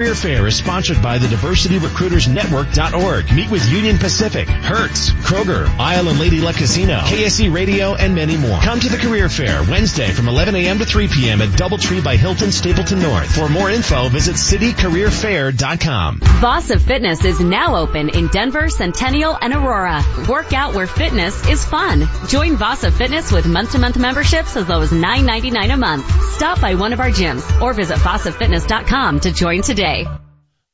Career Fair is sponsored by the DiversityRecruitersNetwork.org. Meet with Union Pacific, Hertz, Kroger, Isle and Lady Luck Casino, KSC Radio, and many more. Come to the Career Fair Wednesday from 11 a.m. to 3 p.m. at Doubletree by Hilton Stapleton North. For more info, visit citycareerfair.com. Vasa Fitness is now open in Denver, Centennial, and Aurora. Work out where fitness is fun. Join Vasa Fitness with month-to-month memberships as low as $9.99 a month. Stop by one of our gyms or visit VasaFitness.com to join today today.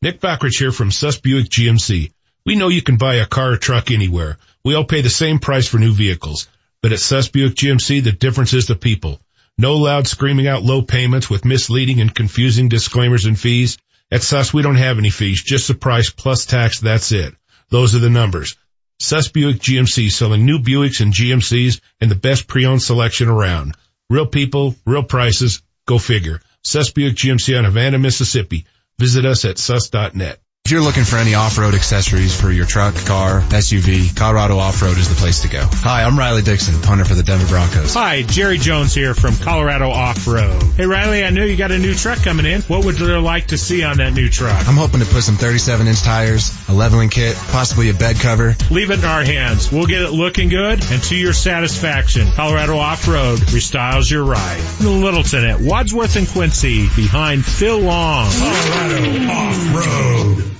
Nick Backridge here from Suss Buick GMC. We know you can buy a car or truck anywhere. We all pay the same price for new vehicles. But at Suss Buick GMC, the difference is the people. No loud screaming out low payments with misleading and confusing disclaimers and fees. At Suss, we don't have any fees, just the price plus tax, that's it. Those are the numbers. Suss Buick GMC selling new Buicks and GMCs and the best pre-owned selection around. Real people, real prices, go figure. Suss Buick GMC on Havana, Mississippi. Visit us at sus.net. If you're looking for any off-road accessories for your truck, car, SUV, Colorado Off-Road is the place to go. Hi, I'm Riley Dixon, punter for the Denver Broncos. Hi, Jerry Jones here from Colorado Off-Road. Hey Riley, I know you got a new truck coming in. What would you like to see on that new truck? I'm hoping to put some 37 inch tires, a leveling kit, possibly a bed cover. Leave it in our hands. We'll get it looking good and to your satisfaction. Colorado Off-Road restyles your ride. Littleton at Wadsworth and Quincy behind Phil Long. Colorado Off-Road.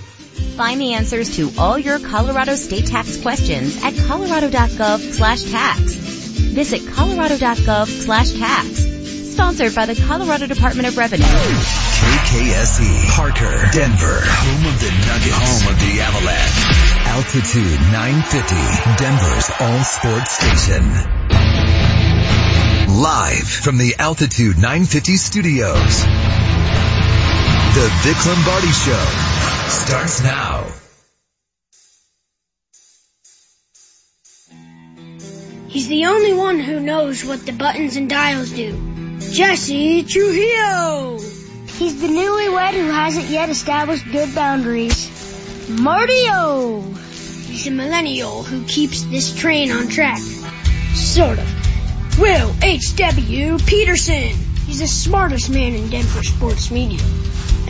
Find the answers to all your Colorado state tax questions at colorado.gov slash tax. Visit colorado.gov slash tax. Sponsored by the Colorado Department of Revenue. KKSE, Parker, Denver, home of the Nuggets, home of the Avalanche. Altitude 950, Denver's all sports station. Live from the Altitude 950 studios. The Vic Lombardi Show starts now. He's the only one who knows what the buttons and dials do. Jesse Trujillo! He's the newlywed who hasn't yet established good boundaries. Martio! He's a millennial who keeps this train on track. Sort of. Will H.W. Peterson! He's the smartest man in Denver sports media.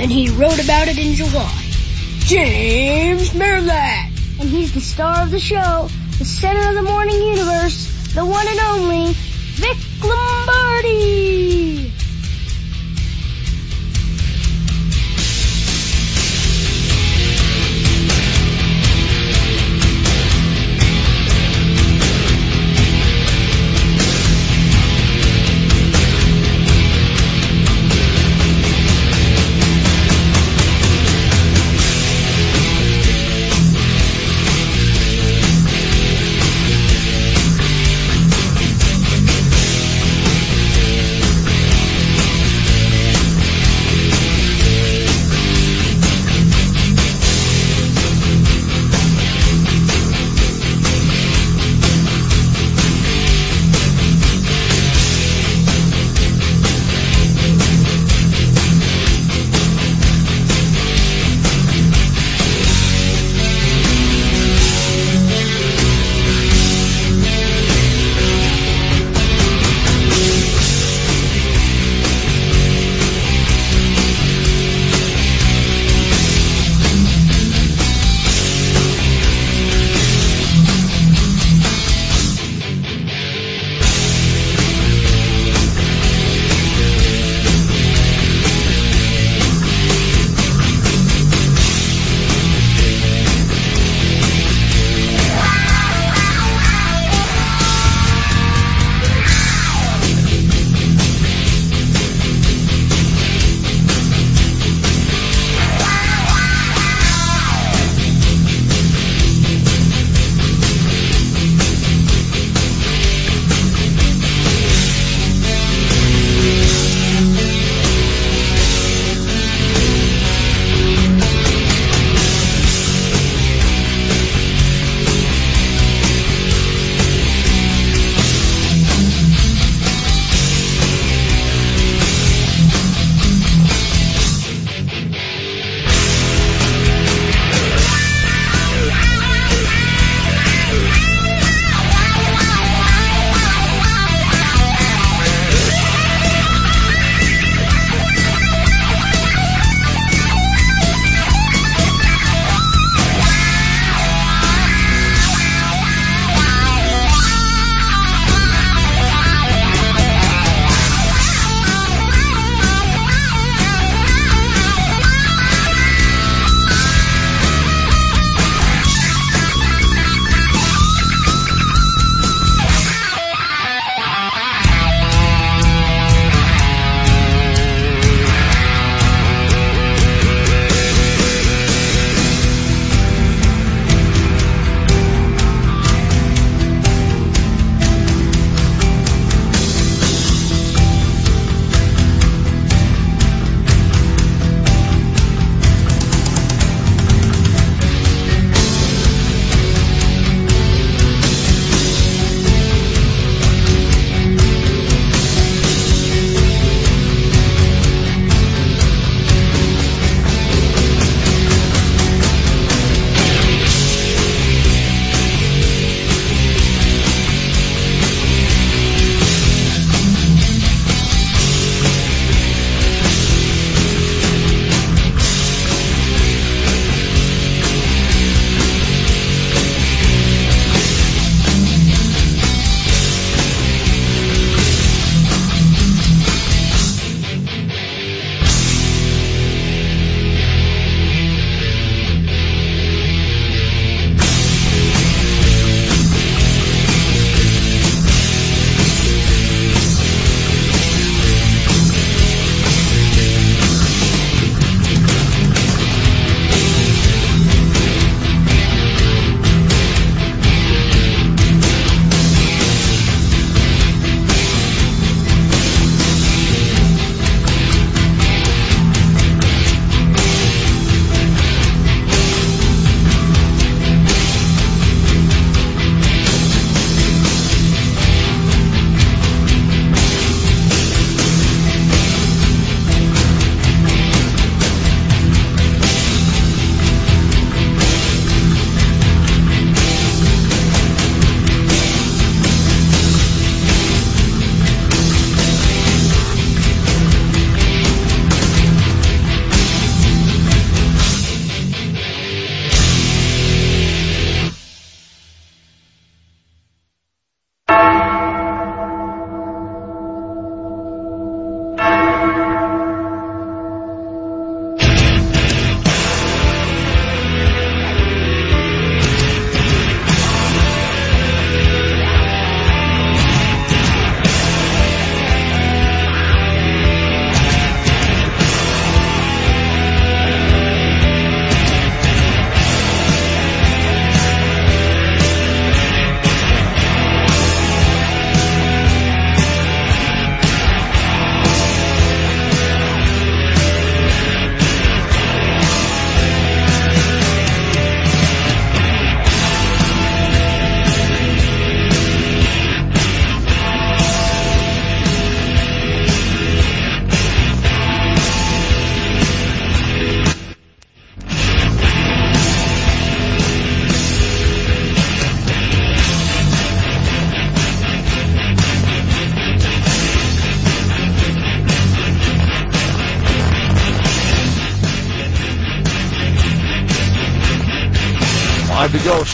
And he wrote about it in July. James Merilatt. And he's the star of the show, the center of the morning universe, the one and only Vic Lombardi.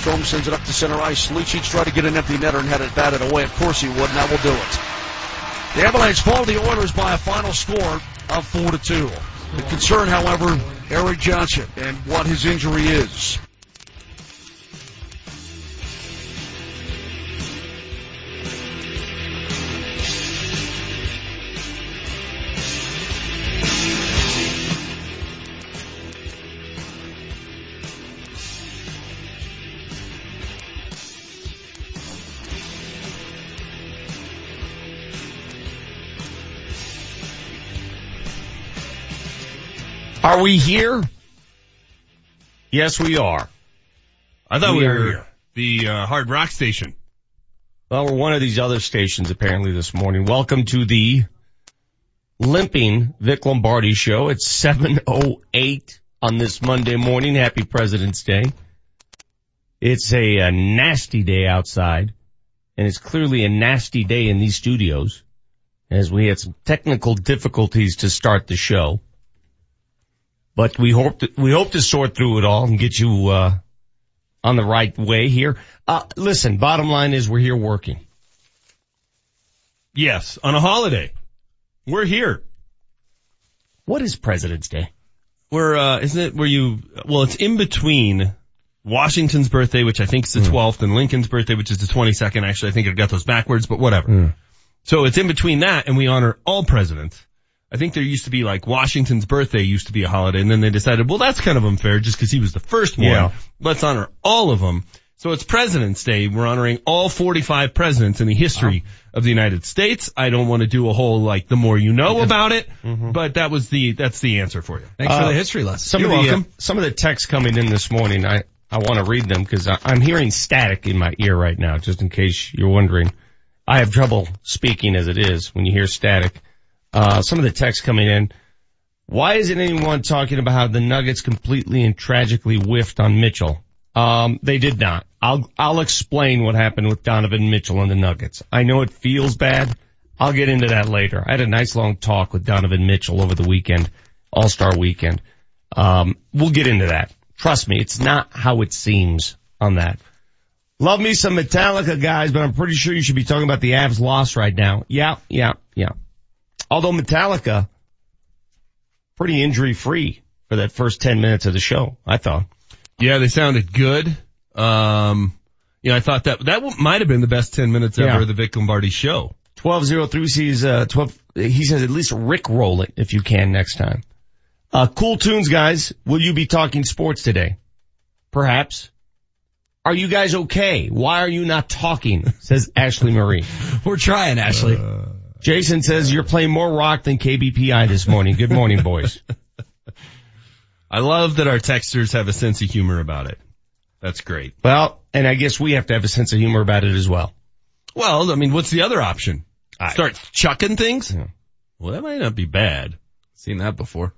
Strome sends it up to center ice. Lucic tried to get an empty netter and had it batted away. Of course he would, and that will do it. The Avalanche fall to the Oilers by a final score of four to two. The concern, however, Erik Johnson and what his injury is. We here? Yes, we are. I thought we, We were here. the uh, Hard Rock Station. Well, we're one of these other stations apparently this morning. Welcome to the limping Vic Lombardi show. It's 7.08 on this Monday morning. Happy President's Day. It's a, a nasty day outside and it's clearly a nasty day in these studios as we had some technical difficulties to start the show. But we hope to, we hope to sort through it all and get you, uh, on the right way here. Uh, listen, bottom line is we're here working. Yes, on a holiday. We're here. What is President's Day? We're, uh, isn't it where you, well, it's in between Washington's birthday, which I think is the 12th, and Lincoln's birthday, which is the 22nd. Actually, I think I got those backwards, but whatever. So it's in between that, and we honor all presidents. I think there used to be like Washington's birthday used to be a holiday, and then they decided, well, that's kind of unfair just because he was the first one. Yeah. Let's honor all of them. So it's President's Day. We're honoring all 45 presidents in the history of the United States. I don't want to do a whole like the more you know about it, but that was the that's the answer for you. Thanks for Uh, the history lesson. Some You're of the, welcome. Uh, some of the texts coming in this morning, I, I want to read them because I'm hearing static in my ear right now, just in case you're wondering. I have trouble speaking as it is when you hear static. Uh, some of the texts coming in. Why isn't anyone talking about how the Nuggets completely and tragically whiffed on Mitchell? Um, they did not. I'll, I'll explain what happened with Donovan Mitchell and the Nuggets. I know it feels bad. I'll get into that later. I had a nice long talk with Donovan Mitchell over the weekend, All-Star weekend. Um, we'll get into that. Trust me, it's not how it seems on that. Love me some Metallica guys, but I'm pretty sure you should be talking about the Avs loss right now. Yeah, yeah, yeah. Although Metallica, pretty injury free for that first 10 minutes of the show, I thought. Yeah, they sounded good. Um, you know, I thought that that might have been the best 10 minutes ever Yeah. of the Vic Lombardi show. 1203 sees, uh, 12, he says at least Rick roll it if you can next time. Uh, cool tunes guys, will you be talking sports today? Perhaps. Are you guys okay? Why are you not talking? Says Ashley Marie. We're trying, Ashley. Jason says you're playing more rock than KBPI this morning. Good morning, boys. I love that our texters have a sense of humor about it. That's great. Well, and I guess we have to have a sense of humor about it as well. Well, I mean, what's the other option? Start chucking things? Yeah. Well, that might not be bad. Seen that before.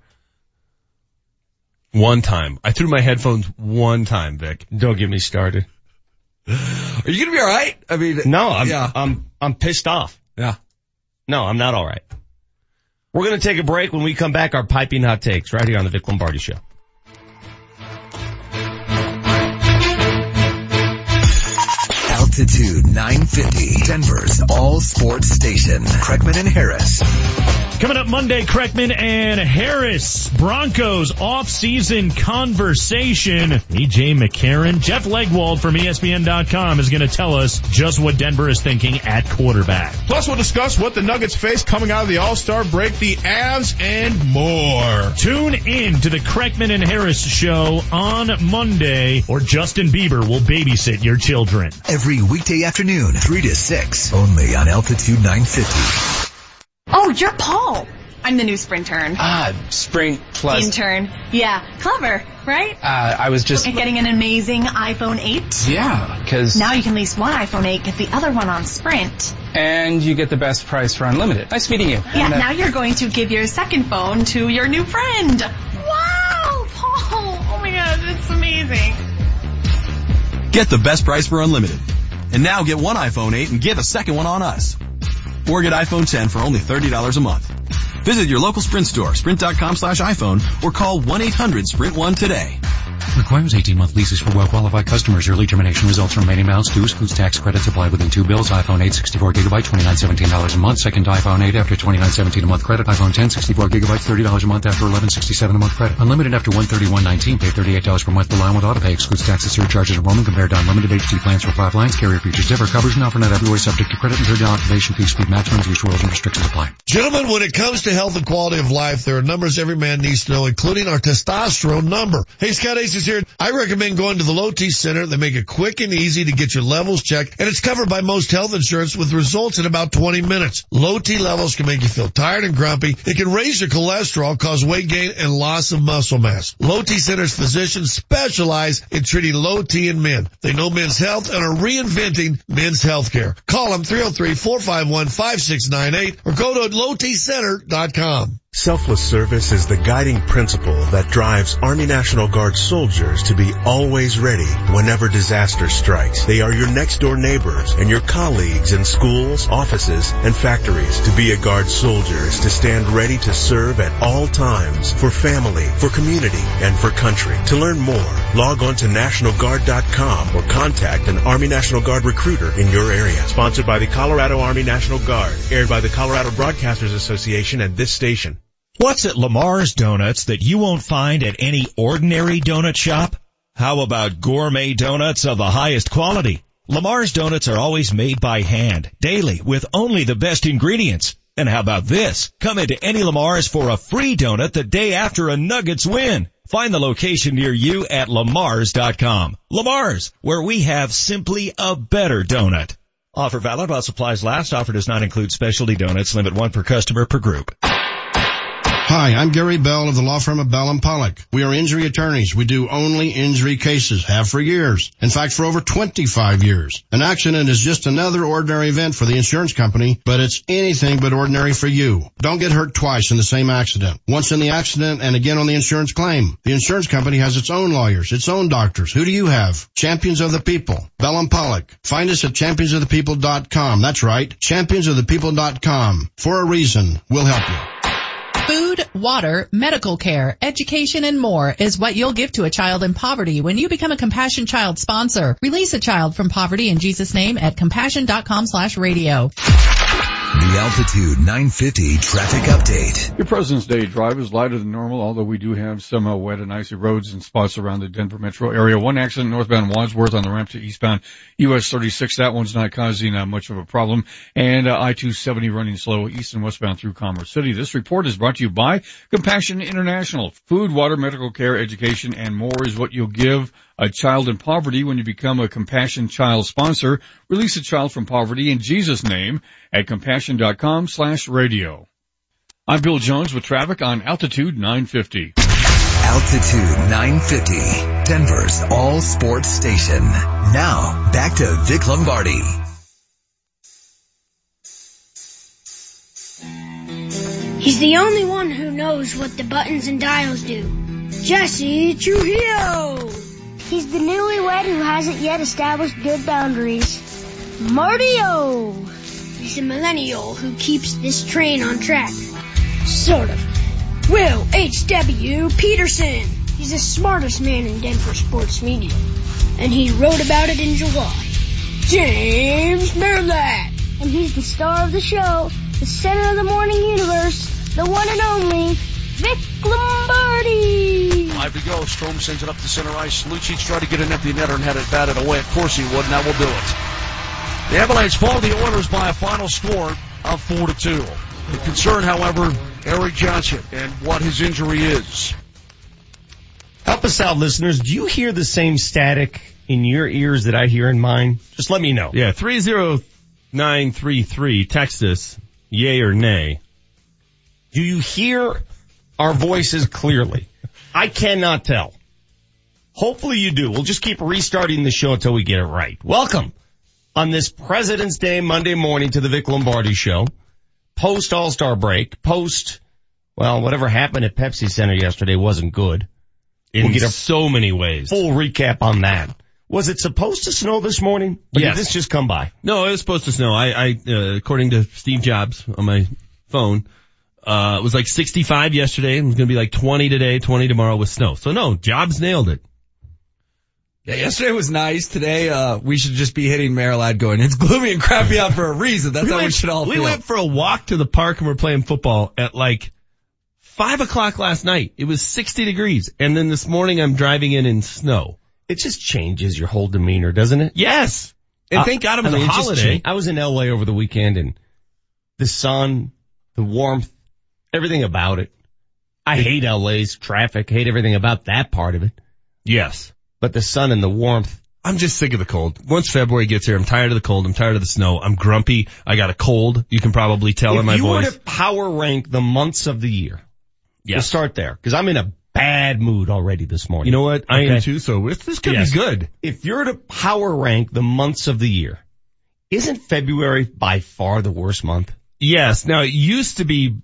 One time. I threw my headphones one time, Vic. Don't get me started. Are you gonna be alright? I mean, No, I'm, Yeah. I'm, I'm pissed off. yeah. No, I'm not alright. We're gonna take a break. When we come back, our piping hot takes right here on the Vic Lombardi show. Altitude 950, Denver's all sports station. Kreckman and Harris. Coming up Monday, Kreckman and Harris, Broncos off-season conversation. AJ McCarron, Jeff Legwold from ESPN.com is going to tell us just what Denver is thinking at quarterback. Plus, we'll discuss what the Nuggets face coming out of the All-Star break, the Avs, and more. Tune in to the Kreckman and Harris show on Monday, or Justin Bieber will babysit your children. Every weekday afternoon, 3 to 6, only on Altitude 950. Oh, you're Paul. I'm the new sprint intern. Ah, Spring Plus. Intern. Yeah, clever, right? Uh, I was just. Getting an amazing iPhone 8. Yeah, because. Now you can lease one iPhone 8, get the other one on Sprint. And you get the best price for unlimited. Nice meeting you. Yeah, And, uh, now you're going to give your second phone to your new friend. Wow, Paul. Oh my god, it's amazing. Get the best price for unlimited. And now get one iPhone 8 and give a second one on us. Or get iPhone 10 for only $30 a month. Visit your local Sprint store, sprint.com slash iPhone, or call 1-800-SPRINT1 today. Requires 18-month leases for well-qualified customers. Early termination results from remaining balance due. Excludes tax credits applied within two bills. iPhone 8 64 gigabyte, $29.17 a month. Second iPhone 8 after $29.17 a month credit. iPhone 10 64 gigabytes, $30 a month after $11.67 a month credit. Unlimited after $131.19. Pay $38 per month per line with autopay. Excludes taxes, surcharges, and roaming compared to unlimited HD plans for five lines. Carrier features differ. Coverage not for not everywhere subject to credit and third activation fee. Speed maximums, use rules and restrictions apply. Gentlemen, when it comes to health and quality of life, there are numbers every man needs to know, including our testosterone number. Hey, Scott Ace is here. I recommend going to the Low T Center. They make it quick and easy to get your levels checked, and it's covered by most health insurance with results in about 20 minutes. Low T levels can make you feel tired and grumpy. It can raise your cholesterol, cause weight gain, and loss of muscle mass. Low T Center's physicians specialize in treating low T in men. They know men's health and are reinventing men's health care. Call them 303-451-5698 or go to lowtcenter.com. Rockauto.com. Selfless service is the guiding principle that drives Army National Guard soldiers to be always ready whenever disaster strikes. They are your next door neighbors and your colleagues in schools, offices, and factories. To be a Guard soldier is to stand ready to serve at all times for family, for community, and for country. To learn more, log on to NationalGuard.com or contact an Army National Guard recruiter in your area. Sponsored by the Colorado Army National Guard. Aired by the Colorado Broadcasters Association and this station. What's at Lamar's Donuts that you won't find at any ordinary donut shop? How about gourmet donuts of the highest quality? Lamar's Donuts are always made by hand, daily, with only the best ingredients. And how about this? Come into any Lamar's for a free donut the day after a Nuggets win. Find the location near you at lamars.com. Lamar's, where we have simply a better donut. Offer valid while supplies last. Offer does not include specialty donuts. Limit one per customer per group. Hi, I'm Gary Bell of the law firm of Bell and Pollock. We are injury attorneys. We do only injury cases, have for years. In fact, for over 25 years. An accident is just another ordinary event for the insurance company, but it's anything but ordinary for you. Don't get hurt twice in the same accident. Once in the accident and again on the insurance claim. The insurance company has its own lawyers, its own doctors. Who do you have? Champions of the People. Bell and Pollock. Find us at championsofthepeople.com. That's right. Championsofthepeople.com. For a reason. We'll help you. Food, water, medical care, education, and more is what you'll give to a child in poverty when you become a Compassion Child sponsor. Release a child from poverty in Jesus' name at compassion.com slash radio. The Altitude 950 traffic update. Your President's Day drive is lighter than normal, although we do have some uh, wet and icy roads and spots around the Denver metro area. One accident northbound Wadsworth on the ramp to eastbound US 36. That one's not causing uh, much of a problem. And uh, I-270 running slow east and westbound through Commerce City. This report is brought to you by Compassion International. Food, water, medical care, education, and more is what you'll give a child in poverty when you become a Compassion Child sponsor. Release a child from poverty in Jesus' name at compassion.com slash radio. I'm Bill Jones with traffic on Altitude 950. Altitude 950, Denver's all sports station. Now, back to Vic Lombardi. He's the only one who knows what the buttons and dials do. Jesse Trujillo! He's the newlywed who hasn't yet established good boundaries. Martio! He's a millennial who keeps this train on track. Sort of. Will H.W. Peterson. He's the smartest man in Denver sports media. And he wrote about it in July. James Merilatt. And he's the star of the show, the center of the morning universe, the one and only Vic Lombardi. Five to go. Strome sends it up to center ice. Lucic tried to get an empty netter and had it batted away. Of course he would, and that will do it. The Avalanche fall the Oilers by a final score of four to two. The concern, however, Erik Johnson and what his injury is. Help us out, listeners. Do you hear the same static in your ears that I hear in mine? Just let me know. Yeah, 30933. Text us, yay or nay. Do you hear our voices clearly? I cannot tell. Hopefully you do. We'll just keep restarting the show until we get it right. Welcome on this President's Day Monday morning to the Vic Lombardi show. Post All-Star break, post, well, whatever happened at Pepsi Center yesterday wasn't good. In We'll get a so many ways. full recap on that. Was it supposed to snow this morning? Or Yes. Did this just come by? No, it was supposed to snow. I, I, uh, according to Steve Jobs on my phone, uh, it was like 65 yesterday. It was going to be like 20 today, 20 tomorrow with snow. So no, Jobs nailed it. Yeah, yesterday was nice. Today, uh, we should just be hitting Marilad going, it's gloomy and crappy out for a reason. That's we how went, we should all We feel. went for a walk to the park and we're playing football at like five o'clock last night. It was 60 degrees. And then this morning I'm driving in in snow. It just changes your whole demeanor, doesn't it? Yes. And Uh, thank God it was I mean, a holiday. I was in LA over the weekend and the sun, the warmth, everything about it. I hate LA's traffic, hate everything about that part of it. Yes. But the sun and the warmth. I'm just sick of the cold. Once February gets here, I'm tired of the cold. I'm tired of the snow. I'm grumpy. I got a cold. You can probably tell if in my you voice. You were to power rank the months of the year, we'll start there because I'm in a bad mood already this morning. You know what? I am Okay? too. So it's- this could Yes. be good. If you're to power rank the months of the year, isn't February by far the worst month? Yes. Now it used to be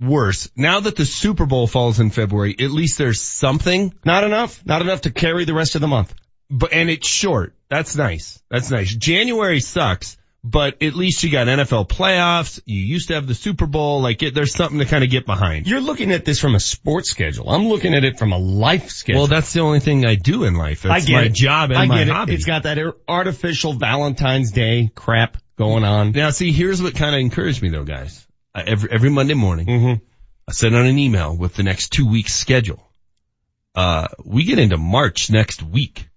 worse. Now that the Super Bowl falls in February, at least there's something. Not enough. Not enough to carry the rest of the month. But, and it's short. That's nice. That's nice. January sucks, but at least you got NFL playoffs. You used to have the Super Bowl. Like it, there's something to kind of get behind. You're looking at this from a sports schedule. I'm looking at it from a life schedule. Well, that's the only thing I do in life. It's I get my it. job and I my get it. hobby. It's got that artificial Valentine's Day crap going on. Now, see, here's what kind of encouraged me though, guys. I, every every Monday morning, Mm-hmm. I send out an email with the next two weeks schedule. Uh, we get into March next week.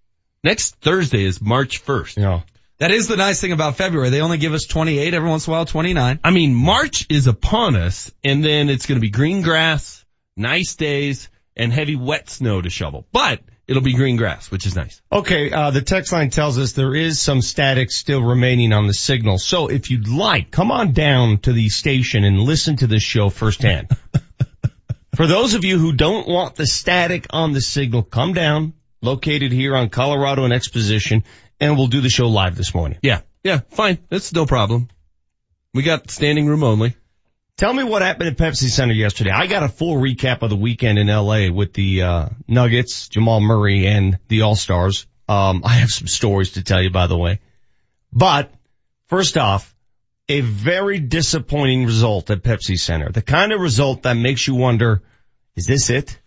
Next Thursday is March 1st. Yeah. That is the nice thing about February. They only give us 28 every once in a while, 29. I mean, March is upon us and then it's going to be green grass, nice days, and heavy wet snow to shovel. But it'll be green grass, which is nice. Okay, uh, the text line tells us there is some static still remaining on the signal. So if you'd like, come on down to the station and listen to this show firsthand. For those of you who don't want the static on the signal, come down, located here on Colorado and Exposition, and we'll do the show live this morning. Yeah. Yeah. Fine. That's no problem. We got standing room only. Tell me what happened at Pepsi Center yesterday. I got a full recap of the weekend in LA with the uh, Nuggets, Jamal Murray, and the All Stars. Um, I have some stories to tell you, by the way. But first off, a very disappointing result at Pepsi Center. The kind of result that makes you wonder, is this it?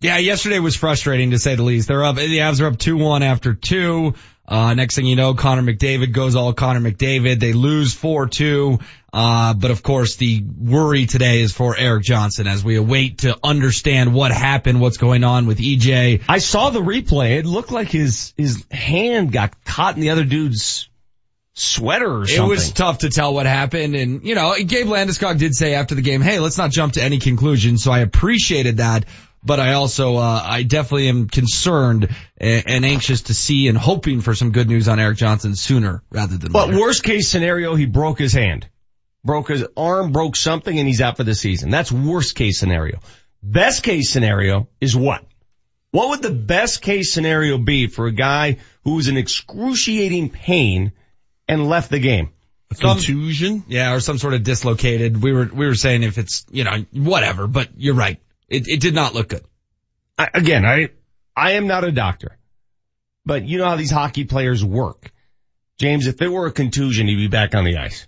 Yeah, yesterday was frustrating to say the least. They're up, the Avs are up 2-1 after two. Uh, next thing you know, Connor McDavid goes all Connor McDavid. They lose 4-2. Uh, but of course the worry today is for Erik Johnson as we await to understand what happened, what's going on with EJ. I saw the replay. It looked like his, his hand got caught in the other dude's sweater or It was tough to tell what happened. And, you know, Gabe Landeskog did say after the game, hey, let's not jump to any conclusion. So I appreciated that. But I also, uh, I definitely am concerned and anxious to see and hoping for some good news on Erik Johnson sooner rather than later. But worst case scenario, he broke his hand. Broke his arm, broke something, and he's out for the season. That's worst case scenario. Best case scenario is what? What would the best case scenario be for a guy who was in excruciating pain and left the game? Some- Contusion? Yeah, or some sort of dislocated. We were, we were saying if it's, you know, whatever, but you're right. It, it did not look good. I, again, I, I am not a doctor, but you know how these hockey players work. James, if it were a contusion, he'd be back on the ice.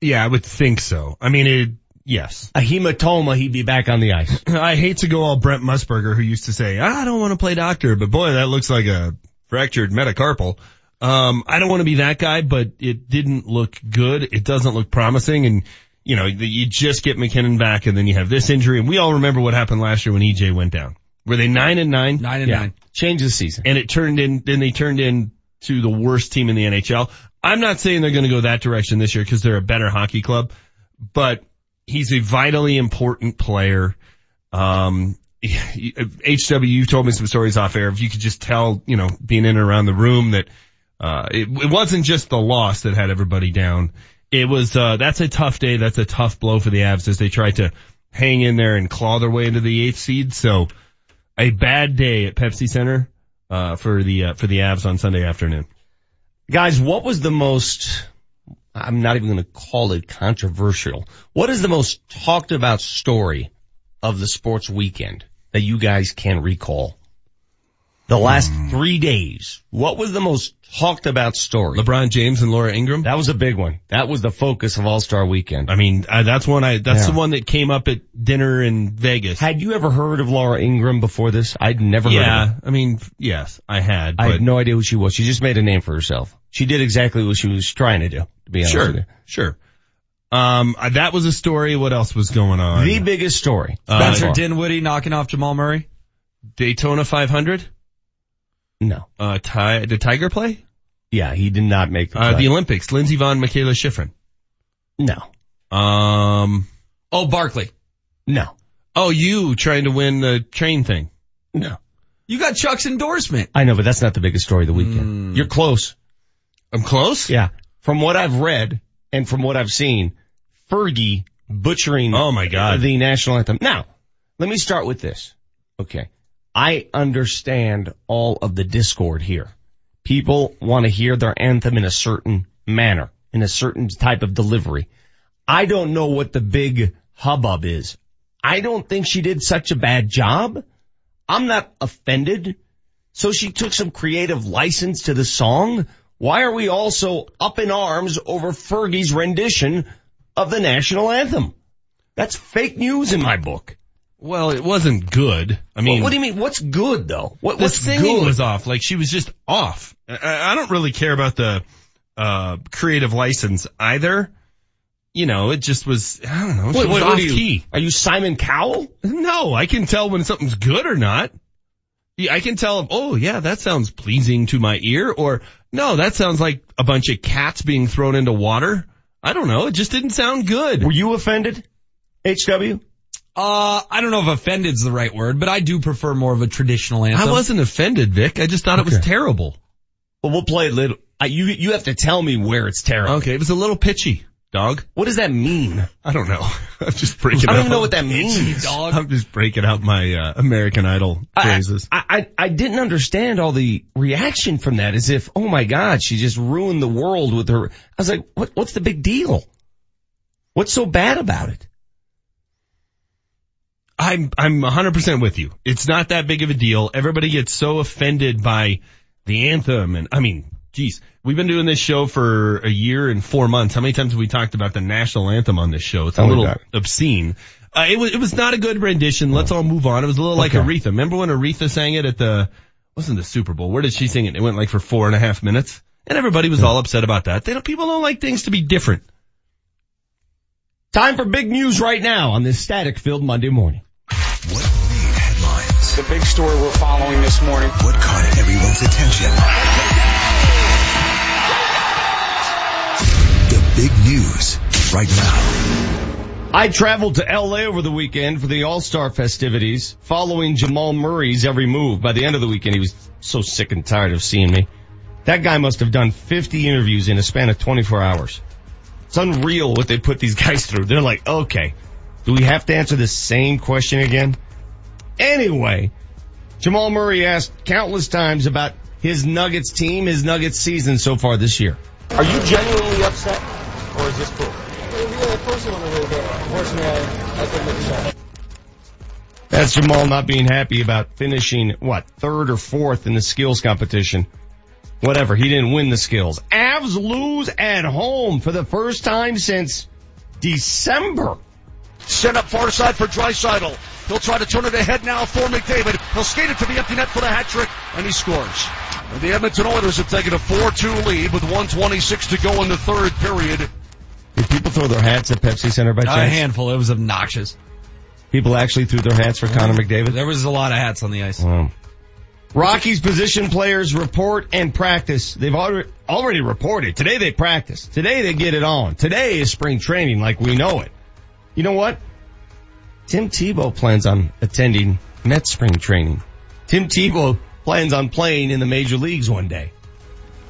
Yeah, I would think so. I mean, it, yes. A hematoma, he'd be back on the ice. I hate to go all Brent Musburger who used to say, I don't want to play doctor, but boy, that looks like a fractured metacarpal. Um, I don't want to be that guy, but it didn't look good. It doesn't look promising. And, you know, you just get MacKinnon back and then you have this injury. And we all remember what happened last year when EJ went down. Were they nine and nine? Nine and nine. Change the season. And it turned in, then they turned in to the worst team in the NHL. I'm not saying they're going to go that direction this year because they're a better hockey club, but he's a vitally important player. Um, HW, you told me some stories off air. If you could just tell, you know, being in and around the room that, uh, it, it wasn't just the loss that had everybody down. It was, uh, that's a tough day. That's a tough blow for the Avs as they try to hang in there and claw their way into the eighth seed. So a bad day at Pepsi Center, uh, for the, uh, for the Avs on Sunday afternoon. Guys, what was the most, I'm not even going to call it controversial. What is the most talked about story of the sports weekend that you guys can recall? The last three days. What was the most talked about story? LeBron James and Laura Ingraham. That was a big one. That was the focus of All Star Weekend. I mean, uh, that's one I. That's Yeah. the one that came up at dinner in Vegas. Had you ever heard of Laura Ingraham before this? I'd never heard of yeah, her. I mean, yes, I had. I had no idea who she was. She just made a name for herself. She did exactly what she was trying to do, to be honest sure, with you. sure. Um, uh, that was a story. What else was going on? The biggest story. Uh, Spencer Dinwiddie knocking off Jamal Murray. Daytona 500. No. Uh, Ty, did Tiger play? Yeah, he did not make the Uh, the Olympics. Lindsey Vonn, Mikaela Shiffrin. No. Um, Oh, Barkley. No. oh, you trying to win the train thing. No. You got Chuck's endorsement. I know, but that's not the biggest story of the weekend. You're close. I'm close? Yeah. From what I've read and from what I've seen, Fergie butchering Oh my God. the national anthem. Now, let me start with this. Okay. I understand all of the discord here. People want to hear their anthem in a certain manner, in a certain type of delivery. I don't know what the big hubbub is. I don't think she did such a bad job. I'm not offended. So she took some creative license to the song. Why are we all so up in arms over Fergie's rendition of the national anthem? That's fake news in my book. Well, it wasn't good. I mean, Well, what do you mean? What's good though? What, the what's singing good? was off. Like she was just off. I, I don't really care about the uh creative license either. You know, it just was. I don't know. Wait, wait, off what are you? key. Are you Simon Cowell? No, I can tell when something's good or not. Yeah, I can tell. Oh, yeah, that sounds pleasing to my ear, or no, that sounds like a bunch of cats being thrown into water. I don't know. It just didn't sound good. Were you offended? HW? Uh, I don't know if offended's the right word, but I do prefer more of a traditional anthem. I wasn't offended, Vic. I just thought it was terrible. Well, we'll play it little. I, you you have to tell me where it's terrible. Okay, it was a little pitchy, dog. What does that mean? I don't know. I'm just breaking. I don't out- even know what that means. dog. I'm just breaking out my uh, American Idol phrases. I, I, I didn't understand all the reaction from that as if, oh my God, she just ruined the world with her. I was like, what, what's the big deal? What's so bad about it? I'm I'm 100% with you. It's not that big of a deal. Everybody gets so offended by the anthem and I mean, geez, we've been doing this show for a year and 4 months. How many times have we talked about the national anthem on this show? It's a little obscene. Uh, it was it was not a good rendition. Let's all move on. It was a little like Okay. Aretha. Remember when Aretha sang it at the wasn't the Super Bowl? Where did she sing it? It went like for four and a half minutes, and everybody was all upset about that. They don't, people don't like things to be different. Time for big news right now on this static filled Monday morning. What made headlines? The big story we're following this morning. What caught everyone's attention? The big news right now. I traveled to LA over the weekend for the All-Star festivities, following Jamal Murray's every move. By the end of the weekend, he was so sick and tired of seeing me. That guy must have done 50 interviews in a span of 24 hours. It's unreal what they put these guys through. They're like, okay, do we have to answer the same question again? Anyway, Jamal Murray asked countless times about his Nuggets team, his Nuggets season so far this year. Are you genuinely upset? Or is this cool? Yeah, of course I'm a little bit. Unfortunately, I, I think it's sad. That's Jamal not being happy about finishing, what, third or fourth in the skills competition. Whatever, he didn't win the skills. Avs lose at home for the first time since December. Set up far side for Draisaitl. He'll try to turn it ahead now for McDavid. He'll skate it to the empty net for the hat trick, and he scores. And the Edmonton Oilers have taken a 4-2 lead with 126 to go in the third period. Did people throw their hats at Pepsi Center by A chance? handful. It was obnoxious. People actually threw their hats for Connor McDavid? There was a lot of hats on the ice. Wow. Rockies position players report and practice. They've already, already reported. Today they practice. Today they get it on. Today is spring training like we know it. You know what? Tim Tebow plans on attending Mets spring training. Tim Tebow plans on playing in the major leagues one day.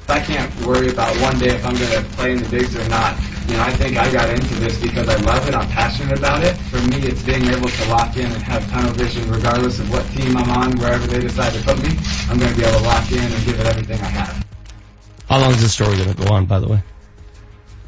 I can't worry about one day if I'm going to play in the bigs or not. You know, I think I got into this because I love it. I'm passionate about it. For me, it's being able to lock in and have tunnel vision regardless of what team I'm on, wherever they decide to put me. I'm going to be able to lock in and give it everything I have. How long is this story going to go on, by the way?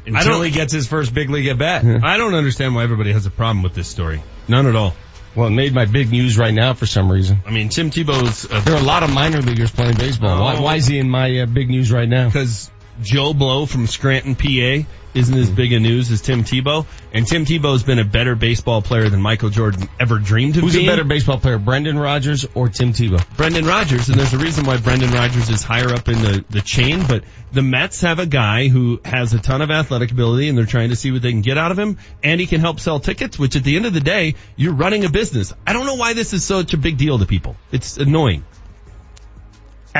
Until he gets his first big league at bat. I don't understand why everybody has a problem with this story. None at all. Well, it made my big news right now for some reason. I mean, Tim Tebow's. Uh, there are a lot of minor leaguers playing baseball. Why, Oh. why is he in my uh, big news right now? Because Joe Blow from Scranton, PA, isn't as big a news as Tim Tebow, and Tim Tebow's been a better baseball player than Michael Jordan ever dreamed of being. Who's being. a better baseball player, Brendan Rodgers or Tim Tebow? Brendan Rodgers, and there's a reason why Brendan Rodgers is higher up in the, the chain, but the Mets have a guy who has a ton of athletic ability and they're trying to see what they can get out of him, and he can help sell tickets, which at the end of the day, you're running a business. I don't know why this is such a big deal to people. It's annoying.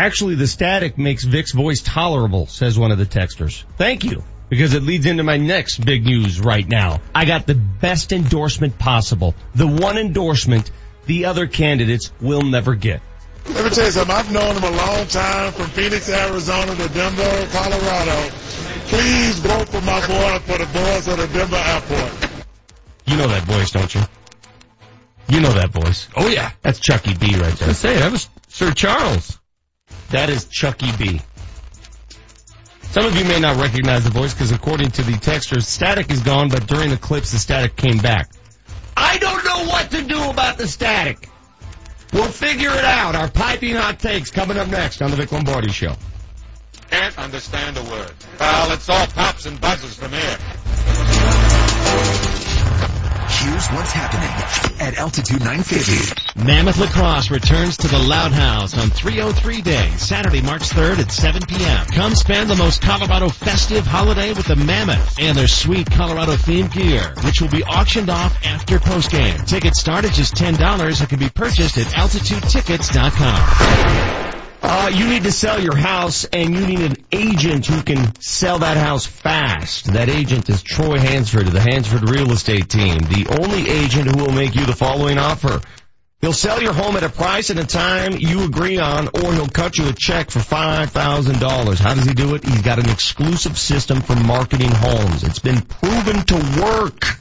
Actually, the static makes Vic's voice tolerable, says one of the texters. Thank you. Because it leads into my next big news right now. I got the best endorsement possible. The one endorsement the other candidates will never get. Let me tell you something. I've known him a long time from Phoenix, Arizona to Denver, Colorado. Please vote for my boy for the boys at the Denver airport. You know that voice, don't you? You know that voice. Oh yeah. That's Chucky B right there. I say, that was Sir Charles. That is Chucky B. Some of you may not recognize the voice because according to the texters, static is gone, but during the clips, the static came back. I don't know what to do about the static. We'll figure it out. Our piping hot takes coming up next on the Vic Lombardi Show. Can't understand a word. Well, it's all pops and buzzes from here. Here's what's happening at altitude 950. Mammoth Lacrosse returns to the Loud House on 303 Day, Saturday, March 3rd at 7 p.m. Come spend the most Colorado festive holiday with the Mammoth and their sweet Colorado themed gear, which will be auctioned off after postgame. Tickets start at just $10 and can be purchased at altitudetickets.com. Uh, you need to sell your house and you need an agent who can sell that house fast. That agent is Troy Hansford of the Hansford Real Estate Team, the only agent who will make you the following offer. He'll sell your home at a price and a time you agree on, or he'll cut you a check for $5,000. How does he do it? He's got an exclusive system for marketing homes. It's been proven to work.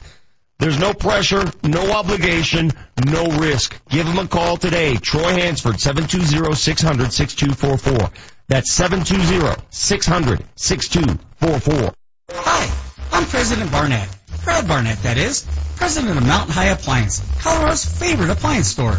There's no pressure, no obligation, no risk. Give him a call today. Troy Hansford, 720-600-6244. That's 720-600-6244. Hi, I'm President Barnett. Brad Barnett, that is. President of Mountain High Appliance, Colorado's favorite appliance store.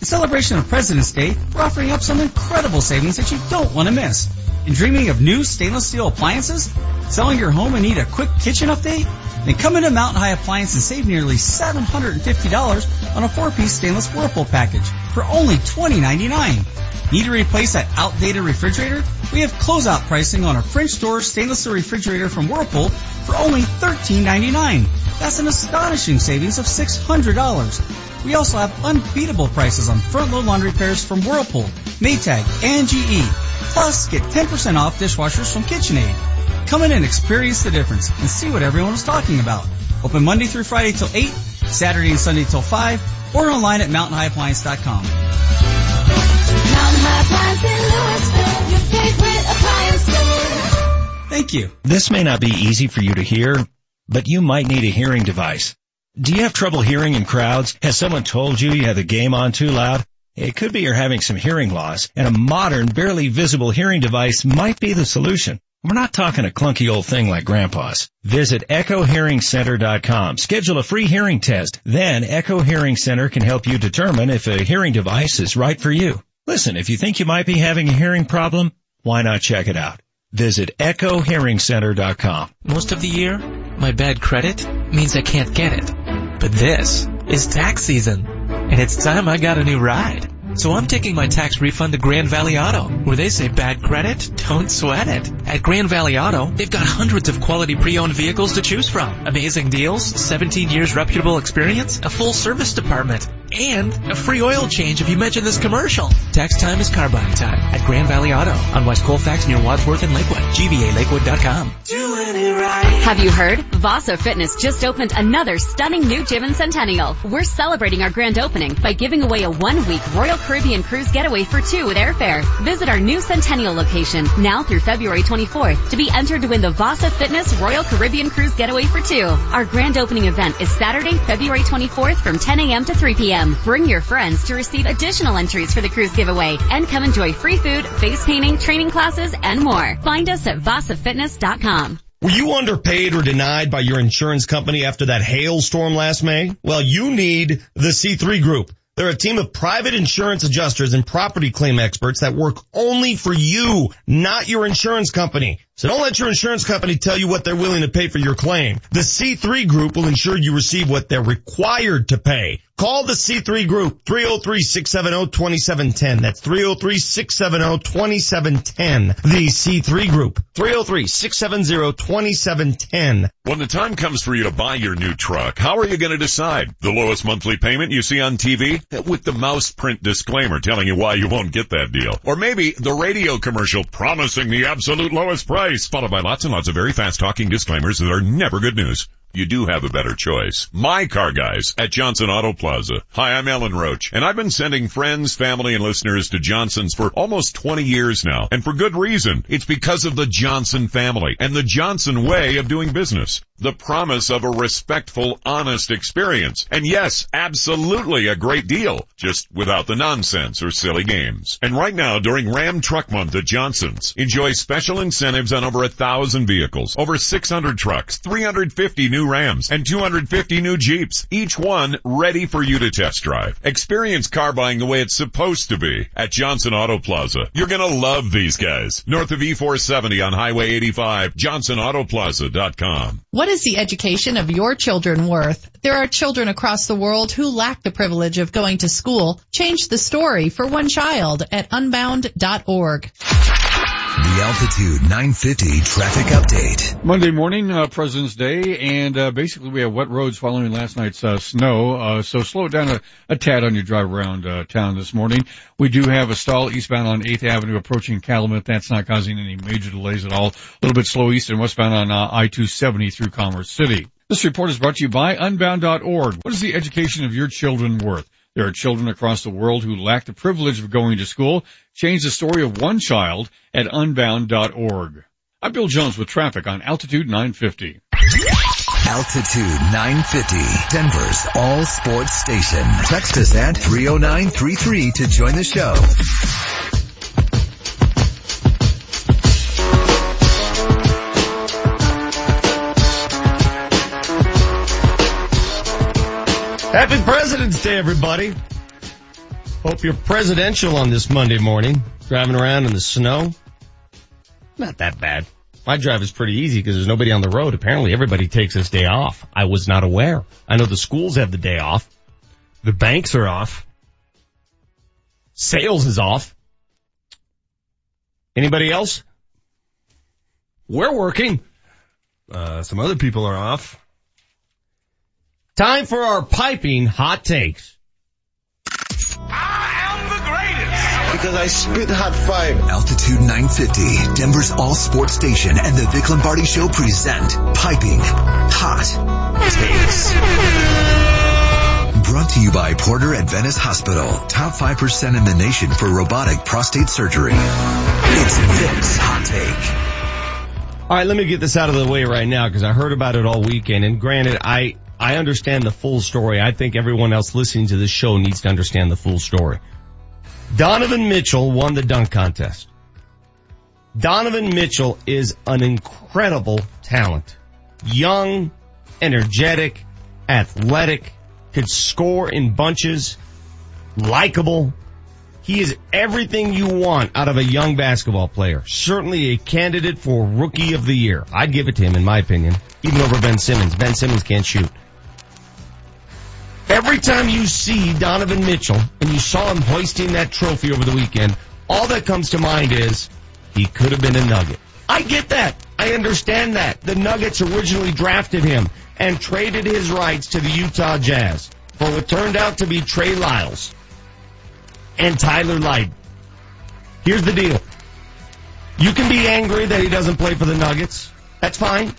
In celebration of President's Day, we're offering up some incredible savings that you don't want to miss. In dreaming of new stainless steel appliances? Selling your home and need a quick kitchen update? Then come into Mountain High Appliance and save nearly $750 on a four-piece stainless Whirlpool package for only $20.99. Need to replace that outdated refrigerator? We have closeout pricing on a French door stainless steel refrigerator from Whirlpool for only $13.99. That's an astonishing savings of $600. We also have unbeatable prices on front load laundry pairs from Whirlpool, Maytag, and GE. Plus, get 10% off dishwashers from KitchenAid. Come in and experience the difference and see what everyone is talking about. Open Monday through Friday till 8, Saturday and Sunday till 5, or online at mountainhighappliance.com. Thank you. This may not be easy for you to hear, but you might need a hearing device. Do you have trouble hearing in crowds? Has someone told you you have the game on too loud? It could be you're having some hearing loss, and a modern, barely visible hearing device might be the solution. We're not talking a clunky old thing like grandpa's. Visit echohearingcenter.com. Schedule a free hearing test. Then Echo Hearing Center can help you determine if a hearing device is right for you. Listen, if you think you might be having a hearing problem, why not check it out? Visit echohearingcenter.com. Most of the year, my bad credit means I can't get it. But this is tax season, and it's time I got a new ride. So I'm taking my tax refund to Grand Valley Auto, where they say bad credit, don't sweat it. At Grand Valley Auto, they've got hundreds of quality pre-owned vehicles to choose from. Amazing deals, 17 years reputable experience, a full service department, and a free oil change if you mention this commercial. Tax time is car buying time at Grand Valley Auto on West Colfax near Wadsworth and Lakewood. GVALakewood.com. Have you heard? Vasa Fitness just opened another stunning new gym in Centennial. We're celebrating our grand opening by giving away a one-week Royal Caribbean cruise getaway for two with airfare. Visit our new Centennial location now through February 24th to be entered to win the Vasa Fitness Royal Caribbean cruise getaway for two. Our grand opening event is Saturday, February 24th from 10 a.m. to 3 p.m. Bring your friends to receive additional entries for the cruise giveaway and come enjoy free food, face painting, training classes, and more. Find us at vasafitness.com. Were you underpaid or denied by your insurance company after that hailstorm last May? Well, you need the C3 Group. They're a team of private insurance adjusters and property claim experts that work only for you, not your insurance company. So don't let your insurance company tell you what they're willing to pay for your claim. The C3 Group will ensure you receive what they're required to pay. Call the C3 Group, 303-670-2710. That's 303-670-2710. The C3 Group, 303-670-2710. When the time comes for you to buy your new truck, how are you going to decide? The lowest monthly payment you see on TV? With the mouse print disclaimer telling you why you won't get that deal. Or maybe the radio commercial promising the absolute lowest price, followed by lots and lots of very fast talking disclaimers that are never good news you do have a better choice. My car guys at Johnson Auto Plaza. Hi, I'm Ellen Roach, and I've been sending friends, family, and listeners to Johnson's for almost 20 years now. And for good reason. It's because of the Johnson family and the Johnson way of doing business. The promise of a respectful, honest experience. And yes, absolutely a great deal, just without the nonsense or silly games. And right now, during Ram Truck Month at Johnson's, enjoy special incentives on over a thousand vehicles, over 600 trucks, 350 new Rams, and 250 new Jeeps, each one ready for you to test drive. Experience car buying the way it's supposed to be at Johnson Auto Plaza. You're gonna love these guys. North of E470 on Highway 85, johnsonautoplaza.com. What is the education of your children worth? There are children across the world who lack the privilege of going to school. Change the story for one child at unbound.org. The Altitude 950 traffic update. Monday morning, uh, President's Day, and uh, basically we have wet roads following last night's uh, snow. Uh, so slow down a, a, tad on your drive around uh, town this morning. We do have a stall eastbound on 8th Avenue approaching Calumet. That's not causing any major delays at all. A little bit slow east and westbound on uh, I-270 through Commerce City. This report is brought to you by Unbound.org. What is the education of your children worth? There are children across the world who lack the privilege of going to school. Change the story of one child at unbound.org. I'm Bill Jones with traffic on Altitude 950. Altitude 950, Denver's all sports station. Text us at 30933 to join the show. Happy President's Day, everybody. Hope you're presidential on this Monday morning, driving around in the snow. Not that bad. My drive is pretty easy because there's nobody on the road. Apparently everybody takes this day off. I was not aware. I know the schools have the day off. The banks are off. Sales is off. Anybody else? We're working. Uh, some other people are off. Time for our piping hot takes. I am the greatest! Because I spit hot five. Altitude 950, Denver's all sports station and the Vic Lombardi show present Piping Hot Takes. Brought to you by Porter Adventist Hospital. Top 5% in the nation for robotic prostate surgery. It's Vic's Hot Take. All right, let me get this out of the way right now because I heard about it all weekend. And granted, I I understand the full story. I think everyone else listening to this show needs to understand the full story. Donovan Mitchell won the dunk contest. Donovan Mitchell is an incredible talent. Young, energetic, athletic, could score in bunches, likable. He is everything you want out of a young basketball player. Certainly a candidate for rookie of the year. I'd give it to him in my opinion, even over Ben Simmons. Ben Simmons can't shoot. Every time you see Donovan Mitchell and you saw him hoisting that trophy over the weekend, all that comes to mind is he could have been a Nugget. I get that. I understand that. The Nuggets originally drafted him and traded his rights to the Utah Jazz for what turned out to be Trey Lyles and Tyler Lydon. Here's the deal. You can be angry that he doesn't play for the Nuggets. That's fine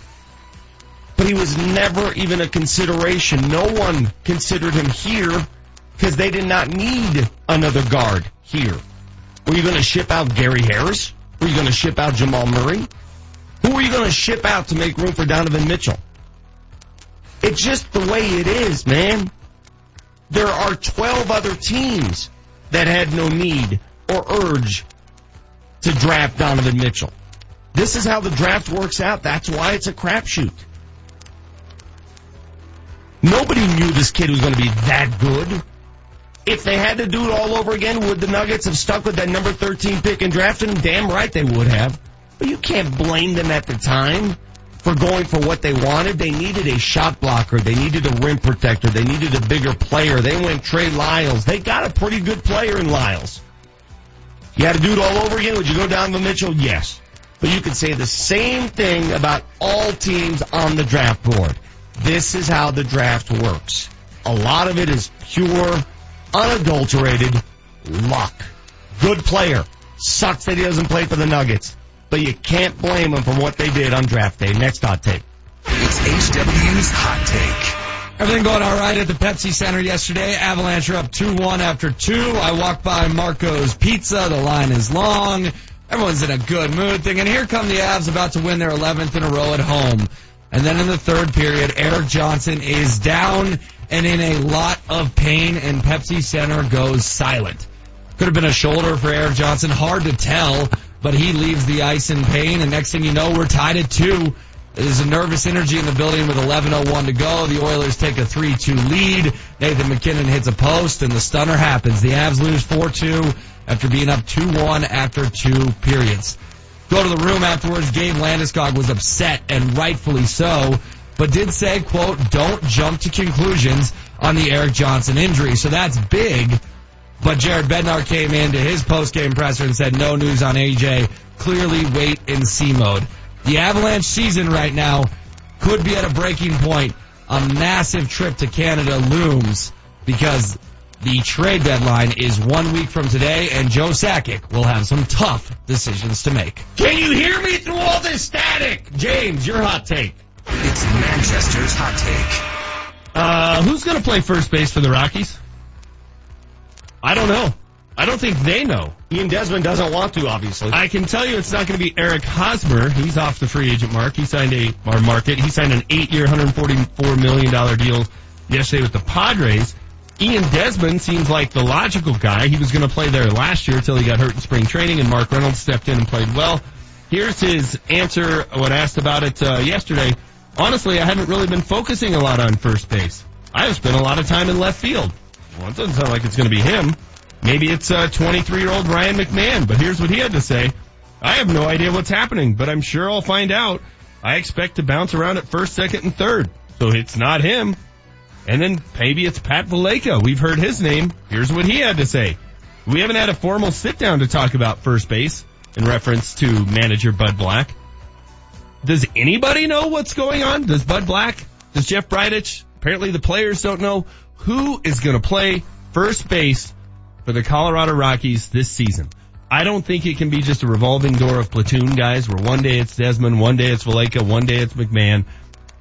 but he was never even a consideration. No one considered him here because they did not need another guard here. Were you going to ship out Gary Harris? Were you going to ship out Jamal Murray? Who are you going to ship out to make room for Donovan Mitchell? It's just the way it is, man. There are 12 other teams that had no need or urge to draft Donovan Mitchell. This is how the draft works out. That's why it's a crapshoot. Nobody knew this kid was going to be that good. If they had to do it all over again, would the Nuggets have stuck with that number 13 pick and drafted him? Damn right they would have. But you can't blame them at the time for going for what they wanted. They needed a shot blocker. They needed a rim protector. They needed a bigger player. They went Trey Lyles. They got a pretty good player in Lyles. You had to do it all over again. Would you go down to Mitchell? Yes. But you could say the same thing about all teams on the draft board. This is how the draft works. A lot of it is pure, unadulterated luck. Good player. Sucks that he doesn't play for the Nuggets. But you can't blame him for what they did on draft day. Next hot take. It's HW's hot take. Everything going all right at the Pepsi Center yesterday. Avalanche are up 2-1 after two. I walk by Marco's Pizza. The line is long. Everyone's in a good mood thinking, here come the Avs about to win their 11th in a row at home. And then in the third period, Erik Johnson is down and in a lot of pain and Pepsi Center goes silent. Could have been a shoulder for Erik Johnson. Hard to tell, but he leaves the ice in pain. And next thing you know, we're tied at two. There's a nervous energy in the building with 11.01 to go. The Oilers take a 3-2 lead. Nathan MacKinnon hits a post and the stunner happens. The Avs lose 4-2 after being up 2-1 after two periods. Go to the room afterwards. Gabe Landeskog was upset and rightfully so, but did say, quote, don't jump to conclusions on the Erik Johnson injury. So that's big. But Jared Bednar came into his post-game presser and said no news on EJ. Clearly wait and see mode. The Avalanche season right now could be at a breaking point. A massive trip to Canada looms because the trade deadline is one week from today and Joe Sakic will have some tough decisions to make. Can you hear me through all this static? James, your hot take. It's Manchester's hot take. Uh, who's going to play first base for the Rockies? I don't know. I don't think they know. Ian Desmond doesn't want to, obviously. I can tell you it's not going to be Eric Hosmer. He's off the free agent mark. He signed a our market. He signed an eight-year, $144 million deal yesterday with the Padres. Ian Desmond seems like the logical guy. He was going to play there last year until he got hurt in spring training, and Mark Reynolds stepped in and played well. Here's his answer when asked about it uh, yesterday. Honestly, I haven't really been focusing a lot on first base. I have spent a lot of time in left field. Well, it doesn't sound like it's going to be him. Maybe it's uh, 23 year old Ryan McMahon, but here's what he had to say. I have no idea what's happening, but I'm sure I'll find out. I expect to bounce around at first, second, and third. So it's not him. And then maybe it's Pat Valaika. We've heard his name. Here's what he had to say. We haven't had a formal sit down to talk about first base in reference to manager Bud Black. Does anybody know what's going on? Does Bud Black? Does Jeff Bridich? Apparently the players don't know who is going to play first base for the Colorado Rockies this season. I don't think it can be just a revolving door of platoon guys where one day it's Desmond, one day it's Vallejo, one day it's McMahon.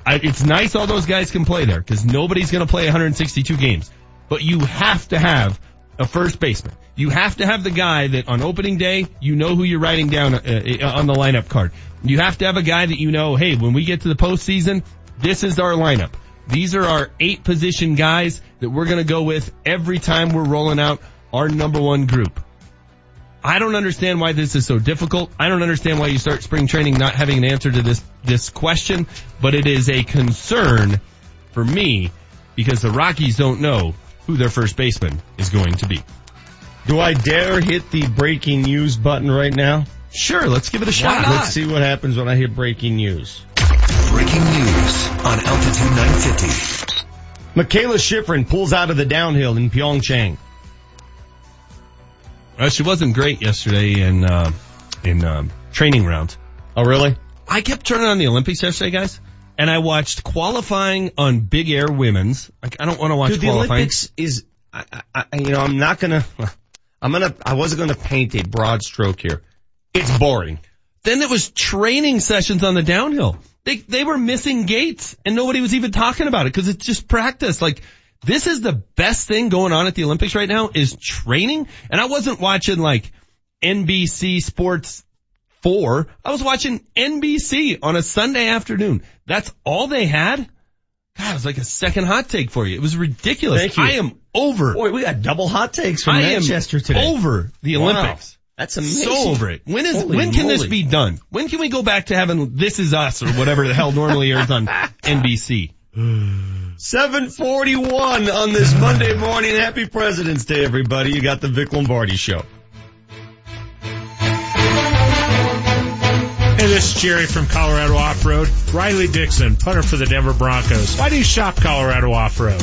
I, it's nice all those guys can play there because nobody's going to play 162 games. But you have to have a first baseman. You have to have the guy that on opening day, you know who you're writing down uh, uh, on the lineup card. You have to have a guy that you know, hey, when we get to the postseason, this is our lineup. These are our eight position guys that we're going to go with every time we're rolling out our number one group. I don't understand why this is so difficult. I don't understand why you start spring training not having an answer to this, this question, but it is a concern for me because the Rockies don't know who their first baseman is going to be. Do I dare hit the breaking news button right now? Sure, let's give it a shot. Let's see what happens when I hit breaking news. Breaking news on Altitude 950. Mikaela Shiffrin pulls out of the downhill in Pyeongchang. Uh, she wasn't great yesterday in uh, in um, training rounds. Oh, really? I kept turning on the Olympics yesterday, guys, and I watched qualifying on big air women's. Like, I don't want to watch Dude, the qualifying. Olympics is, I, I, you know, I'm not gonna, I'm gonna, I wasn't gonna paint a broad stroke here. It's boring. Then there was training sessions on the downhill. They they were missing gates, and nobody was even talking about it because it's just practice. Like this is the best thing going on at the Olympics right now is training. And I wasn't watching like NBC Sports 4. I was watching NBC on a Sunday afternoon. That's all they had? God, it was like a second hot take for you. It was ridiculous. Thank you. I am over. Boy, we got double hot takes from I Manchester am today. over the Wow. Olympics. That's amazing. So over it. When is Holy when can this be done? When can we go back to having This Is Us or whatever the hell normally airs on NBC? 741 on this Monday morning. Happy President's Day, everybody. You got the Vic Lombardi show. Hey, this is Jerry from Colorado Off Road. Riley Dixon, punter for the Denver Broncos. Why do you shop Colorado Off Road?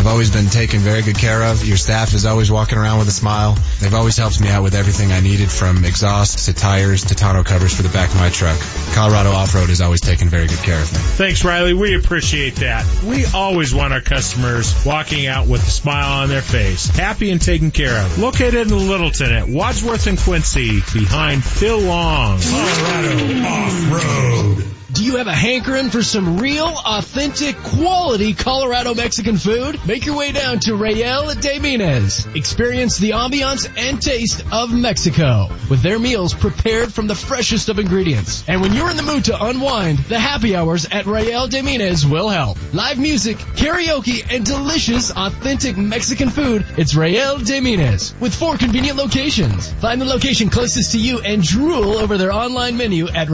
I've always been taken very good care of. Your staff is always walking around with a smile. They've always helped me out with everything I needed from exhausts to tires to tonneau covers for the back of my truck. Colorado Off-Road has always taken very good care of me. Thanks, Riley. We appreciate that. We always want our customers walking out with a smile on their face, happy and taken care of. Located in Littleton at Wadsworth and Quincy, behind Phil Long. Colorado Off Road. Do you have a hankering for some real, authentic, quality Colorado Mexican food? Make your way down to Real de Minas. Experience the ambiance and taste of Mexico with their meals prepared from the freshest of ingredients. And when you're in the mood to unwind, the happy hours at Real de Minas will help. Live music, karaoke, and delicious, authentic Mexican food. It's Real de Minas with four convenient locations. Find the location closest to you and drool over their online menu at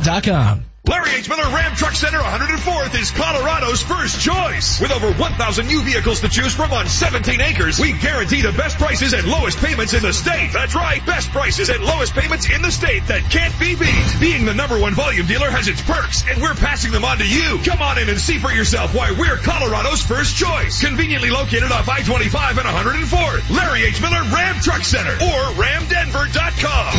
RealDeMinasRestaurant.com. Larry H. Miller Ram Truck Center 104th is Colorado's first choice. With over 1,000 new vehicles to choose from on 17 acres, we guarantee the best prices and lowest payments in the state. That's right, best prices and lowest payments in the state that can't be beat. Being the number one volume dealer has its perks, and we're passing them on to you. Come on in and see for yourself why we're Colorado's first choice. Conveniently located off I-25 and 104th. Larry H. Miller Ram Truck Center or RamDenver.com.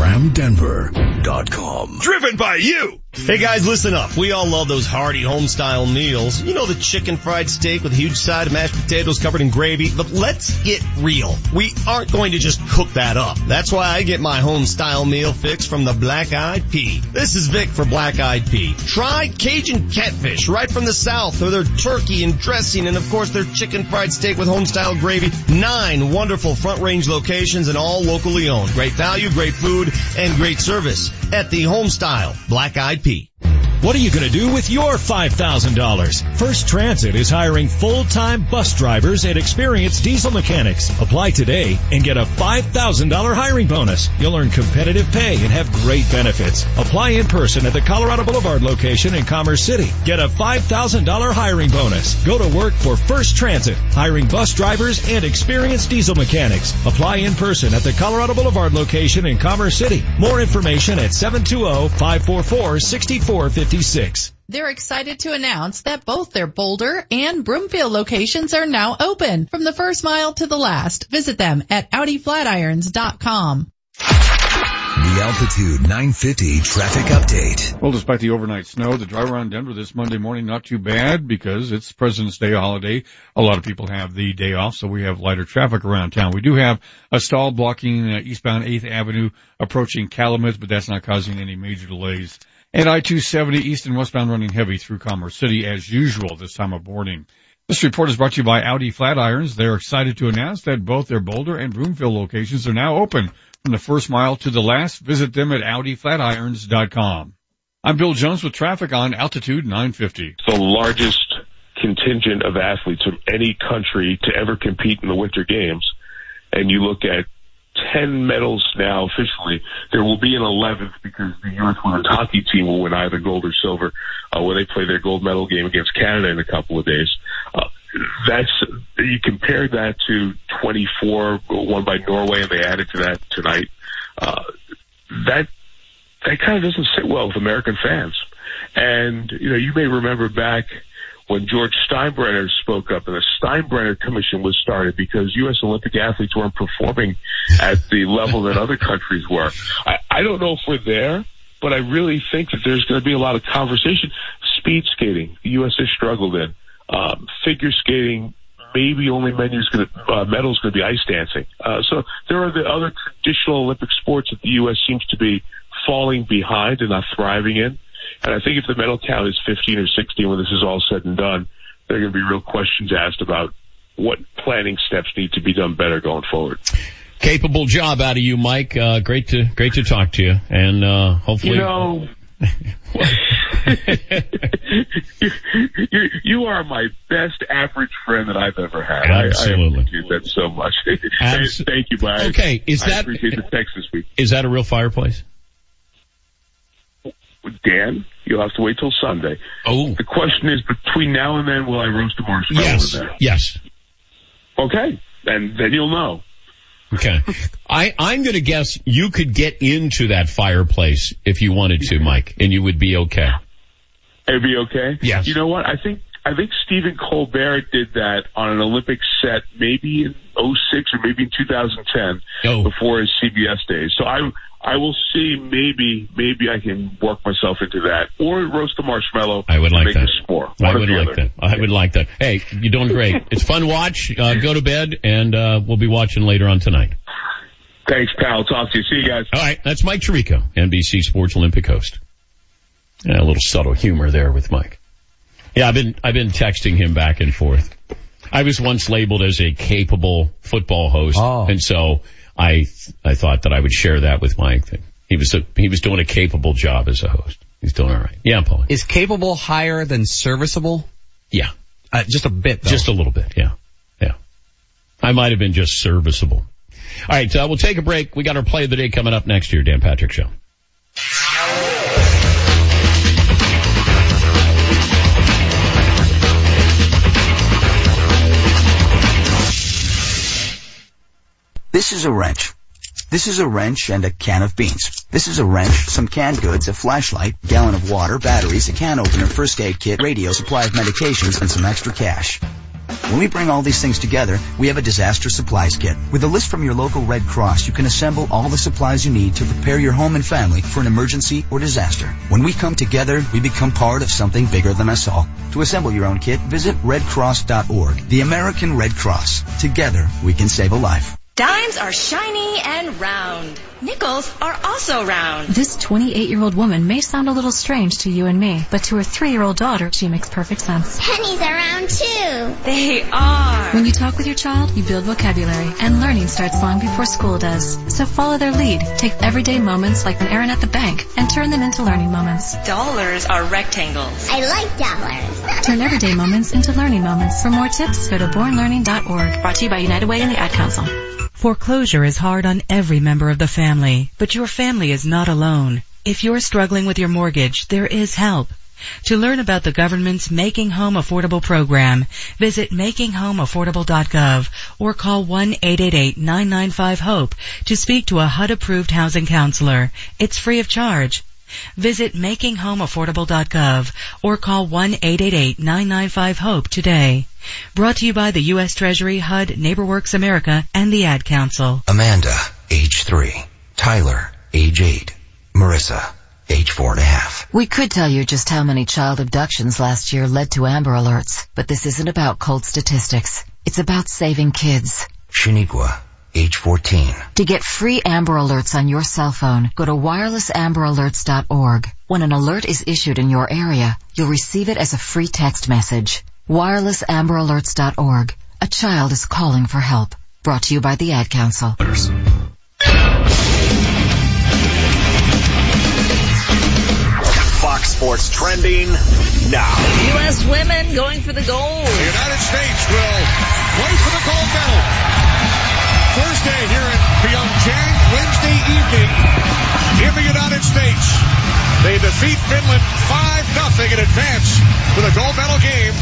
RamDenver.com. Driven by you. Hey guys, listen up. We all love those hearty home-style meals. You know the chicken fried steak with a huge side of mashed potatoes covered in gravy. But let's get real. We aren't going to just cook that up. That's why I get my home-style meal fix from the Black Eyed Pea. This is Vic for Black Eyed Pea. Try Cajun catfish right from the south or their turkey and dressing and of course their chicken fried steak with home-style gravy. Nine wonderful front range locations and all locally owned. Great value, great food, and great service at the home style Black Eyed Pea. What are you going to do with your $5,000? First Transit is hiring full-time bus drivers and experienced diesel mechanics. Apply today and get a $5,000 hiring bonus. You'll earn competitive pay and have great benefits. Apply in person at the Colorado Boulevard location in Commerce City. Get a $5,000 hiring bonus. Go to work for First Transit, hiring bus drivers and experienced diesel mechanics. Apply in person at the Colorado Boulevard location in Commerce City. More information at 720-544-6456. They're excited to announce that both their Boulder and Broomfield locations are now open. From the first mile to the last, visit them at AudiFlatirons.com. The Altitude 950 traffic update. Well, despite the overnight snow, the drive around Denver this Monday morning not too bad because it's President's Day holiday. A lot of people have the day off, so we have lighter traffic around town. We do have a stall blocking uh, eastbound 8th Avenue approaching Calumet, but that's not causing any major delays. And I-270 east and westbound running heavy through Commerce City as usual this time of morning. This report is brought to you by Audi Flatirons. They're excited to announce that both their Boulder and Broomfield locations are now open from the first mile to the last. Visit them at AudiFlatirons.com. I'm Bill Jones with traffic on Altitude 950. the largest contingent of athletes of any country to ever compete in the Winter Games, and you look at 10 medals now officially, there will be an 11th because the U.S. women's hockey team will win either gold or silver uh, when they play their gold medal game against Canada in a couple of days. Uh, that's you compare that to 24 won by Norway, and they added to that tonight. Uh, that that kind of doesn't sit well with American fans. And you know, you may remember back when George Steinbrenner spoke up, and the Steinbrenner Commission was started because U.S. Olympic athletes weren't performing at the level that other countries were. I, I don't know if we're there, but I really think that there's going to be a lot of conversation. Speed skating, the U.S. has struggled in. Um, figure skating, maybe only menu's going to, uh, medal's going to be ice dancing. Uh, so there are the other traditional Olympic sports that the U.S. seems to be falling behind and not thriving in. And I think if the medal count is 15 or 16 when this is all said and done, there are going to be real questions asked about what planning steps need to be done better going forward. Capable job out of you, Mike. Uh, great to great to talk to you, and uh, hopefully, You know, you, you are my best average friend that I've ever had. Absolutely. I, I appreciate that so much. Abs- Thank you, Mike. Okay, is I that- appreciate the text this week. Is that a real fireplace? Dan, you'll have to wait till Sunday. Oh. The question is, between now and then, will I roast a marshmallow Yes. Yes. Okay, and then you'll know. Okay. I, I'm gonna guess you could get into that fireplace if you wanted to, Mike, and you would be okay. It'd be okay. Yes. You know what? I think I think Stephen Colbert did that on an Olympic set, maybe in '06 or maybe in 2010, Oh. before his CBS days. So I I will see. Maybe maybe I can work myself into that, or roast a marshmallow. I would and like make that. a s'more. I would like other. that. I would like that. Hey, you're doing great. It's fun to watch. Uh, go to bed and, uh, we'll be watching later on tonight. Thanks, pal. Talk to you. See you guys. All right. That's Mike Tirico, NBC Sports Olympic host. Yeah, a little subtle humor there with Mike. Yeah, I've been, I've been texting him back and forth. I was once labeled as a capable football host. And so I, I thought that I would share that with Mike. That he was, a, he was doing a capable job as a host. He's doing all right. Yeah, Paul. Is capable higher than serviceable? Yeah. Uh, just a bit, though. Just a little bit, yeah. Yeah. I might have been just serviceable. All right, uh, we'll take a break. We got our play of the day coming up next year, Dan Patrick Show. This is a wrench. This is a wrench and a can of beans. This is a wrench, some canned goods, a flashlight, gallon of water, batteries, a can opener, first aid kit, radio, supply of medications, and some extra cash. When we bring all these things together, we have a disaster supplies kit. With a list from your local Red Cross, you can assemble all the supplies you need to prepare your home and family for an emergency or disaster. When we come together, we become part of something bigger than us all. To assemble your own kit, visit redcross.org. The American Red Cross. Together, we can save a life. Dimes are shiny and round. Nickels are also round. This 28 year old woman may sound a little strange to you and me, but to her three year old daughter, she makes perfect sense. Pennies are round too. They are. When you talk with your child, you build vocabulary, and learning starts long before school does. So follow their lead. Take everyday moments like an errand at the bank and turn them into learning moments. Dollars are rectangles. I like dollars. Turn everyday moments into learning moments. For more tips, go to bornlearning.org. Brought to you by United Way and the Ad Council. Foreclosure is hard on every member of the family, but your family is not alone. If you're struggling with your mortgage, there is help. To learn about the government's Making Home Affordable program, visit makinghomeaffordable.gov or call 1-888-995-HOPE to speak to a HUD-approved housing counselor. It's free of charge. Visit makinghomeaffordable.gov or call 1-888-995-HOPE today. Brought to you by the U.S. Treasury, HUD, NeighborWorks America, and the Ad Council. Amanda, age three. Tyler, age eight. Marissa, age four and a half. We could tell you just how many child abductions last year led to Amber Alerts, but this isn't about cold statistics. It's about saving kids. Shaniqua, age 14. To get free Amber Alerts on your cell phone, go to wirelessamberalerts.org. When an alert is issued in your area, you'll receive it as a free text message. wirelessamberalerts.org. A child is calling for help. Brought to you by the Ad Council. Fox Sports trending now. U.S. women going for the gold. The United States will play for the gold medal. Thursday here in Pyeongchang, Wednesday evening in the United States. They defeat Finland 5-0 in advance for the gold medal game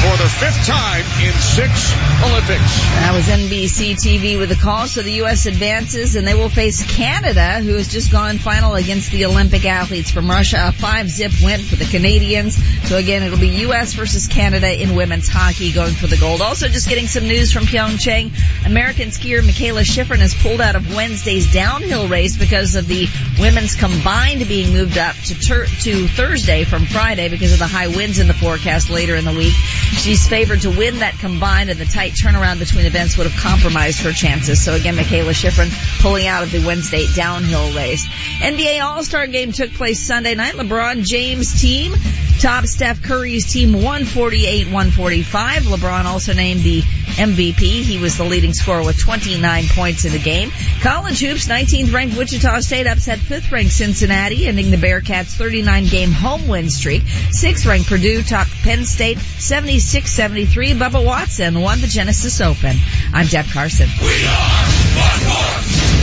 for the fifth time in six Olympics. That was NBC TV with the call. So the U.S. advances and they will face Canada, who has just gone final against the Olympic athletes from Russia. A five-zip win for the Canadians. So again, it'll be U.S. versus Canada in women's hockey going for the gold. Also just getting some news from Pyeongchang. American skier Mikaela Shiffrin has pulled out of Wednesday's downhill race because of the women's combined being moved up to, tur- to Thursday from Friday because of the high winds in the forecast later in the week. She's favored to win that combined and the tight turnaround between events would have compromised her chances. So again, Mikaela Shiffrin pulling out of the Wednesday downhill race. NBA All-Star game took place Sunday night. LeBron James team Top Steph Curry's team 148-145. LeBron also named the MVP. He was the leading scorer with 29 points in the game. College hoops, 19th ranked Wichita State upset 5th ranked Cincinnati, ending the Bearcats 39 game home win streak. 6th ranked Purdue topped Penn State 76-73. Bubba Watson won the Genesis Open. I'm Deb Carson. We are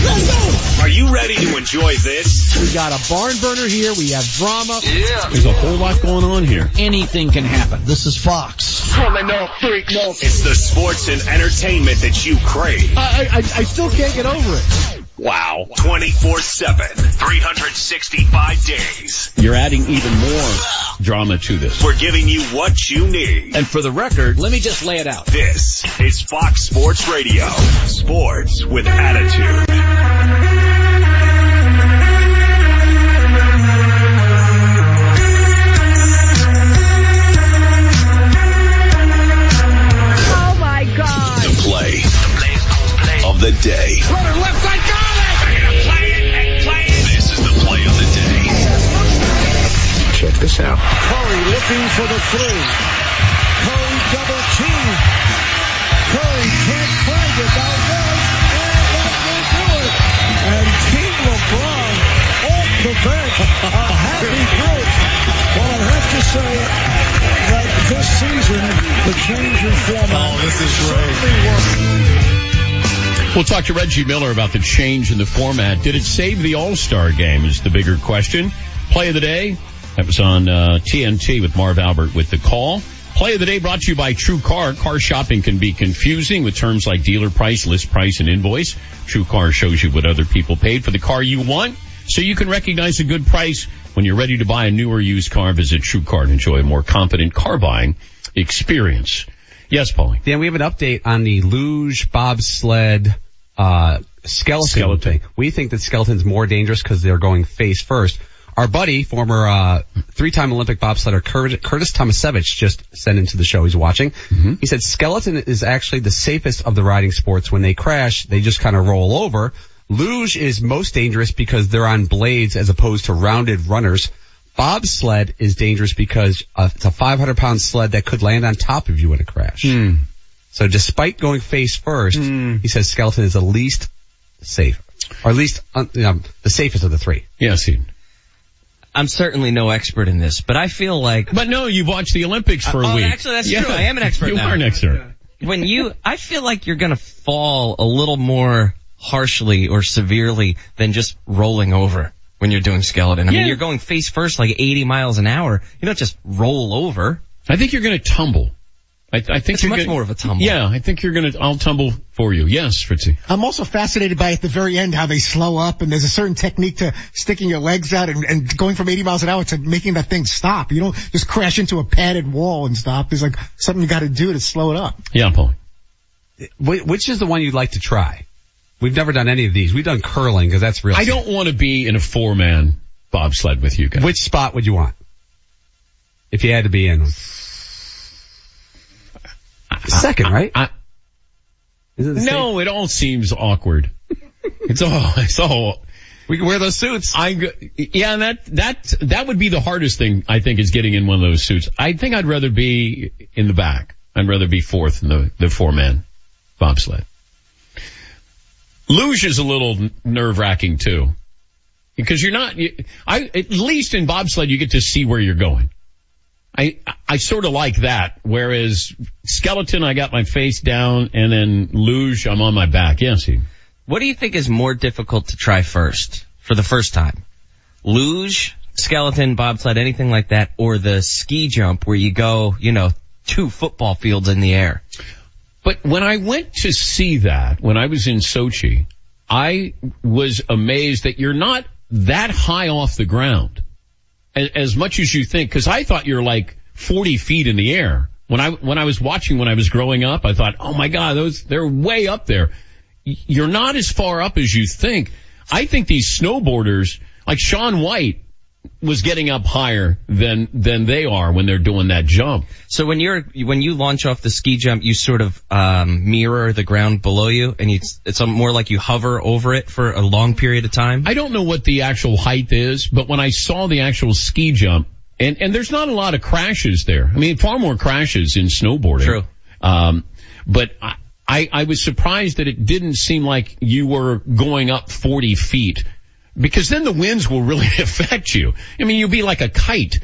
Are you ready to enjoy this? We got a barn burner here. We have drama. Yeah. There's a whole lot going on here. Anything can happen. This is Fox. Pulling up freak. It's the sports and entertainment that you crave. I, I, I still can't get over it. Wow. 24-7, 365 days. You're adding even more drama to this. We're giving you what you need. And for the record, let me just lay it out. This is Fox Sports Radio. Sports with attitude. Oh my God. The play of the day. left side, this out. Curry looking for the three. Curry double team. Curry can't find it. Now does. And that will do it. And King LeBron off the bench. A happy group. Well, I have to say that this season, the change in format oh, this is certainly worked. We'll talk to Reggie Miller about the change in the format. Did it save the All-Star game is the bigger question. Play of the day. That was on uh, TNT with Marv Albert with the call. Play of the day brought to you by True Car. Car shopping can be confusing with terms like dealer price, list price, and invoice. True Car shows you what other people paid for the car you want so you can recognize a good price when you're ready to buy a new or used car. Visit True Car and enjoy a more confident car buying experience. Yes, Paulie. Dan, we have an update on the luge bobsled uh, skeleton, Skeleton. thing. We think that skeleton's more dangerous because they're going face first. Our buddy, former uh, three-time Olympic bobsledder Cur- Curtis Tomasevicz, just sent into the show. He's watching. He said skeleton is actually the safest of the riding sports. When they crash, they just kind of roll over. Luge is most dangerous because they're on blades as opposed to rounded runners. Bobsled is dangerous because uh, it's a 500 pound sled that could land on top of you in a crash. So despite going face first, he says skeleton is the least safe, or at least uh, know, the safest of the three. Yes, he. I'm certainly no expert in this, but I feel like. But no, you've watched the Olympics for a oh, week. actually, that's Yeah. true. I am an expert You now. are an expert. When you, I feel like you're gonna fall a little more harshly or severely than just rolling over when you're doing skeleton. I Yeah. mean, you're going face first like 80 miles an hour. You don't just roll over. I think you're going to tumble. I, I think It's you're much gonna, more of a tumble. Yeah, I think you're going to. I'll tumble for you. Yes, Fritzy. I'm also fascinated by at the very end how they slow up and there's a certain technique to sticking your legs out and, and going from 80 miles an hour to making that thing stop. You don't just crash into a padded wall and stop. There's like something you got to do to slow it up. Yeah, Paul. Wh- Which is the one you'd like to try? We've never done any of these. We've done curling because that's real. I don't want to be in a four man bobsled with you guys. Which spot would you want? If you had to be in one. Second, right? I, Is it the same? no, it all seems awkward. it's all. It's all. We can wear those suits. I go- yeah, that that that would be the hardest thing I think is getting in one of those suits. I think I'd rather be in the back. I'd rather be fourth in the the four man bobsled. Luge is a little nerve wracking too, because you're not. You, I at least in bobsled you get to see where you're going. I I sort of like that. Whereas skeleton, I got my face down, and then luge, I'm on my back. Yes, he. What do you think is more difficult to try first for the first time? Luge, skeleton, bobsled, anything like that, or the ski jump where you go, you know, two football fields in the air? But when I went to see that, when I was in Sochi, I was amazed that you're not that high off the ground as, as much as you think, cause I thought you're like 40 feet in the air. When I, when I was watching when I was growing up, I thought, oh my God, those, they're way up there. You're not as far up as you think. I think these snowboarders, like Shaun White, was getting up higher than than they are when they're doing that jump. So when you're when you launch off the ski jump, you sort of um, mirror the ground below you, and it's it's more like you hover over it for a long period of time. I don't know what the actual height is, but when I saw the actual ski jump, And, and there's not a lot of crashes there. I mean, far more crashes in snowboarding. True. Um, but I, I, I was surprised that it didn't seem like you were going up 40 feet because then the winds will really affect you. I mean, you'll be like a kite.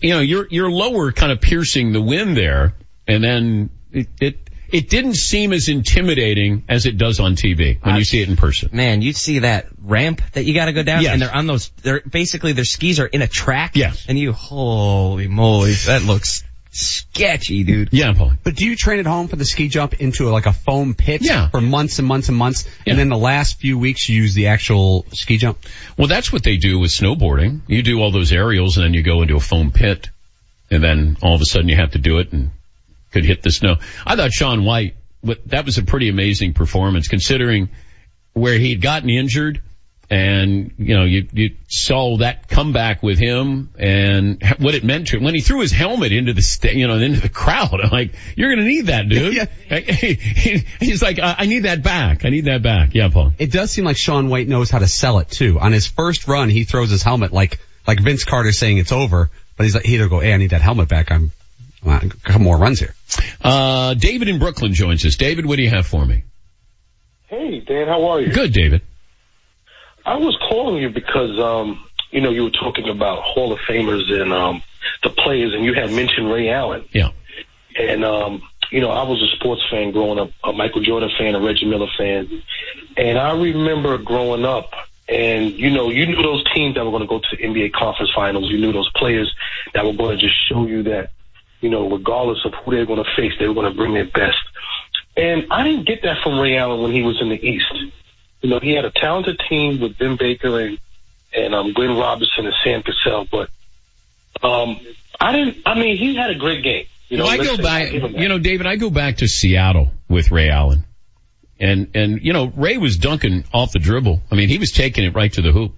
You know, you're, you're lower kind of piercing the wind there and then it, it, it didn't seem as intimidating as it does on TV when you uh, see it in person. Man, you see that ramp that you gotta go down Yes. and they're on those, they're basically their skis are in a track. Yes. And you, holy moly, that looks sketchy, dude. Yeah, Paul. But do you train at home for the ski jump into like a foam pit Yeah. for months and months and months, Yeah. and then the last few weeks you use the actual ski jump? Well, that's what they do with snowboarding. You do all those aerials and then you go into a foam pit and then all of a sudden you have to do it and could hit the snow. I thought Shaun White, what- that was a pretty amazing performance considering where he'd gotten injured and, you know, you, you saw that comeback with him and what it meant to him. When he threw his helmet into the, sta- you know, into the crowd, I'm like, you're going to need that, dude. yeah. He's like, I, I need that back. I need that back. Yeah, Paul. It does seem like Shaun White knows how to sell it too. On his first run, he throws his helmet like like Vince Carter saying it's over, but he's like he'll go, "Hey, I need that helmet back. I'm, I'm a couple more runs here." Uh, David in Brooklyn joins us. David, what do you have for me? Hey, Dan, how are you? Good, David. I was calling you because, um, you know, you were talking about Hall of Famers and um, the players, and you had mentioned Ray Allen. Yeah. And, um, you know, I was a sports fan growing up, a Michael Jordan fan, a Reggie Miller fan. And I remember growing up, and, you know, you knew those teams that were going to go to the NBA conference finals. You knew those players that were going to just show you that, you know, regardless of who they were going to face, they were going to bring their best. And I didn't get that from Ray Allen when he was in the East. You know, he had a talented team with Vin Baker and and um, Glenn Robinson and Sam Cassell, but um, I didn't. I mean, he had a great game. You know, well, I go back, I'll give him that. you know, David, I go back to Seattle with Ray Allen. And, and, you know, Ray was dunking off the dribble. I mean, he was taking it right to the hoop.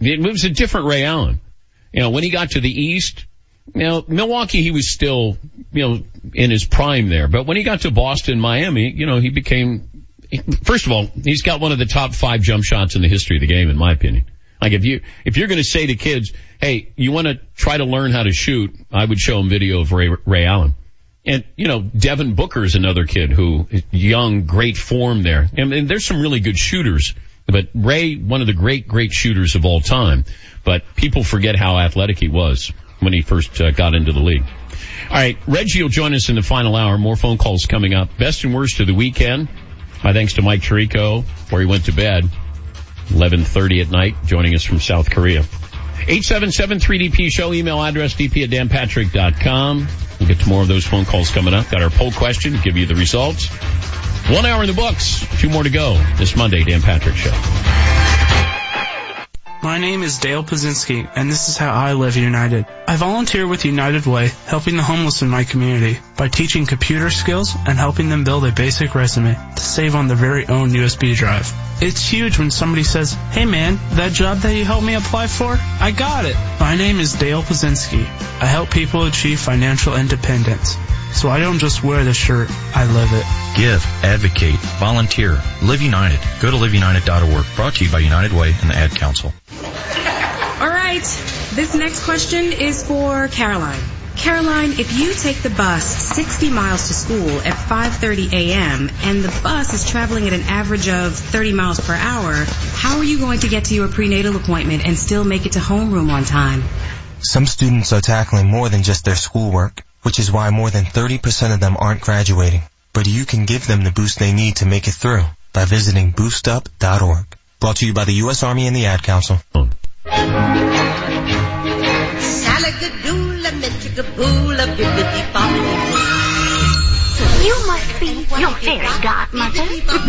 It was a different Ray Allen. You know, when he got to the East, you know, Milwaukee, he was still, you know, in his prime there. But when he got to Boston, Miami, you know, he became, first of all, he's got one of the top five jump shots in the history of the game, in my opinion. Like if you, if you're going to say to kids, hey, you want to try to learn how to shoot, I would show them video of Ray, Ray Allen. And, you know, Devin Booker is another kid who, young, great form there. And, and there's some really good shooters. But Ray, one of the great, great shooters of all time. But people forget how athletic he was when he first uh, got into the league. All right, Reggie will join us in the final hour. More phone calls coming up. Best and worst of the weekend. My thanks to Mike Tirico, where he went to bed. 11.30 at night, joining us from South Korea. 877-3DP show, email address dp at danpatrick.com. We'll get to more of those phone calls coming up. Got our poll question, give you the results. One hour in the books, two more to go this Monday, Dan Patrick Show. My name is Dale Pazinski, and this is how I live United. I volunteer with United Way, helping the homeless in my community by teaching computer skills and helping them build a basic resume to save on their very own USB drive. It's huge when somebody says, Hey man, that job that you helped me apply for, I got it. My name is Dale Pazinski. I help people achieve financial independence. So I don't just wear the shirt, I live it. Give, advocate, volunteer, Live United. Go to liveunited.org. Brought to you by United Way and the Ad Council. All right. This next question is for Caroline. Caroline, if you take the bus 60 miles to school at 5:30 a.m. and the bus is traveling at an average of 30 miles per hour, how are you going to get to your prenatal appointment and still make it to homeroom on time? Some students are tackling more than just their schoolwork, which is why more than 30% of them aren't graduating. But you can give them the boost they need to make it through by visiting boostup.org. Brought to you by the U.S. Army and the Ad Council. Salagadoola, metricaboola, bibbidi bobbidi You must be your fairy godmother.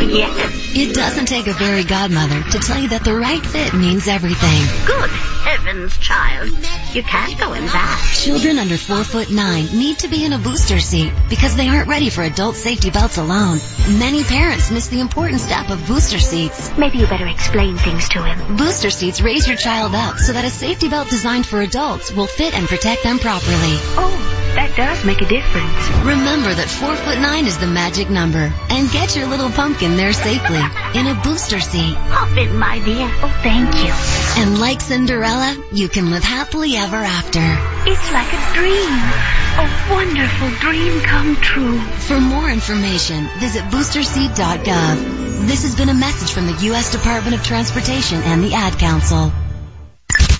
yes. It doesn't take a fairy godmother to tell you that the right fit means everything. Good heavens, child. You can't go in that. Children under four foot nine need to be in a booster seat because they aren't ready for adult safety belts alone. Many parents miss the important step of booster seats. Maybe you better explain things to him. Booster seats raise your child up so that a safety belt designed for adults will fit and protect them properly. Oh, that does make a difference. Remember that four foot nine is the magic number and get your little pumpkin there safely in a booster seat. Hop in, my dear. Oh, thank you. And like Cinderella, you can live happily ever after. It's like a dream. A wonderful dream come true. For more information, visit boosterseat.gov. This has been a message from the U.S. Department of Transportation and the Ad Council.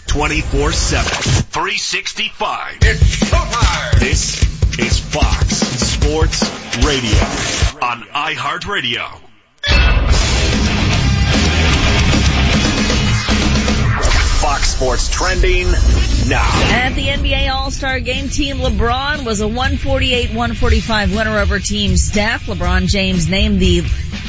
24 7. 365. It's showtime. This is Fox Sports Radio on iHeartRadio. Fox Sports trending now. At the NBA All-Star Game, Team LeBron was a 148-145 winner over Team Steph. LeBron James named the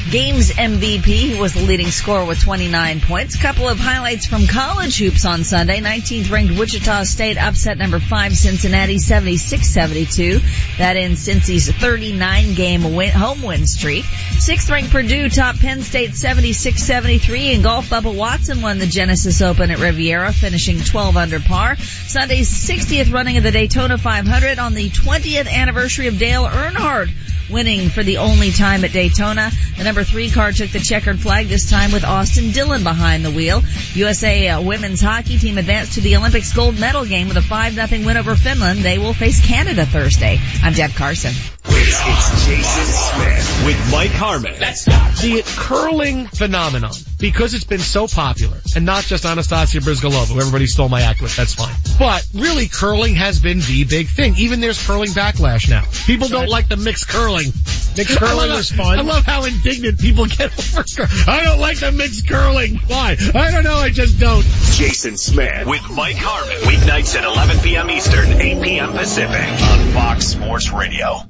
game's MVP. Was the leading scorer with 29 points. Couple of highlights from college hoops on Sunday. 19th ranked Wichita State upset number 5 Cincinnati 76-72. That ends Cincy's 39 game win, home win streak. 6th ranked Purdue top Penn State 76-73 and golf Bubba Watson won the Genesis Open at Riviera finishing 12 under par. Sunday's 60th running of the Daytona 500 on the 20th anniversary of Dale Earnhardt winning for the only time at Daytona. The number three car took the checkered flag this time with Austin Dillon behind the wheel. USA uh, women's hockey team advanced to the Olympics gold medal game with a 5-0 win over Finland. They will face Canada Thursday. I'm Deb Carson. This is Jason Smith with Mike Harmon. The curling phenomenon, because it's been so popular, and not just Anastasia Bryzgalova, everybody stole my act with, that's fine. But really, curling has been the big thing. Even there's curling backlash now. People don't like the mixed curling. Mixed curling is fun. I love how indignant people get over curling. I don't like the mixed curling. Why? I don't know, I just don't. Jason Smith with Mike Harmon. Weeknights at 11 p.m. Eastern, 8 p.m. Pacific on Fox Sports Radio.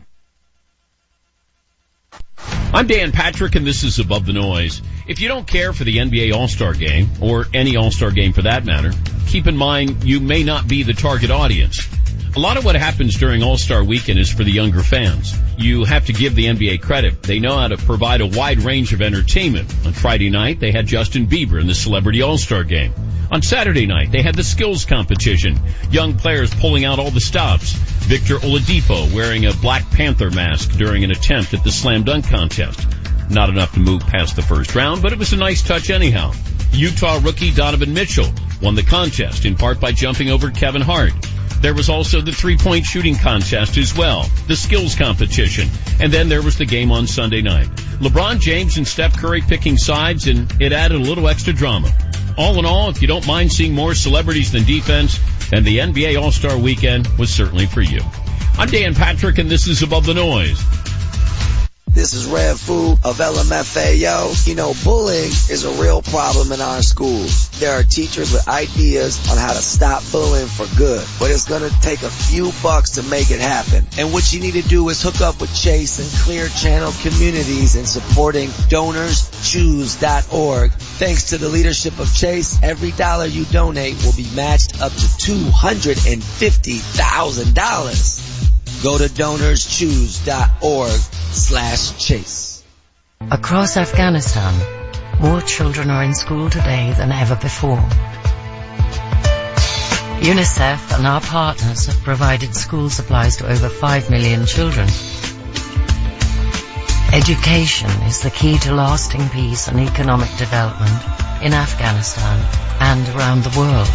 I'm Dan Patrick and this is Above the Noise. If you don't care for the NBA All-Star Game, or any All-Star Game for that matter, keep in mind you may not be the target audience. A lot of what happens during All-Star Weekend is for the younger fans. You have to give the NBA credit. They know how to provide a wide range of entertainment. On Friday night, they had Justin Bieber in the Celebrity All-Star Game. On Saturday night, they had the skills competition. Young players pulling out all the stops. Victor Oladipo wearing a Black Panther mask during an attempt at the slam dunk contest. Not enough to move past the first round, but it was a nice touch anyhow. Utah rookie Donovan Mitchell won the contest in part by jumping over Kevin Hart. There was also the three-point shooting contest as well, the skills competition, and then there was the game on Sunday night. LeBron James and Steph Curry picking sides, and it added a little extra drama. All in all, if you don't mind seeing more celebrities than defense, then the NBA All-Star Weekend was certainly for you. I'm Dan Patrick, and this is Above the Noise. This is Red of LMFAO. You know, bullying is a real problem in our schools. There are teachers with ideas on how to stop bullying for good, but it's gonna take a few bucks to make it happen. And what you need to do is hook up with Chase and Clear Channel Communities in supporting DonorsChoose.org. Thanks to the leadership of Chase, every dollar you donate will be matched up to $250,000. Go to DonorsChoose.org slash chase. Across Afghanistan, more children are in school today than ever before. UNICEF and our partners have provided school supplies to over 5 million children. Education is the key to lasting peace and economic development in Afghanistan and around the world.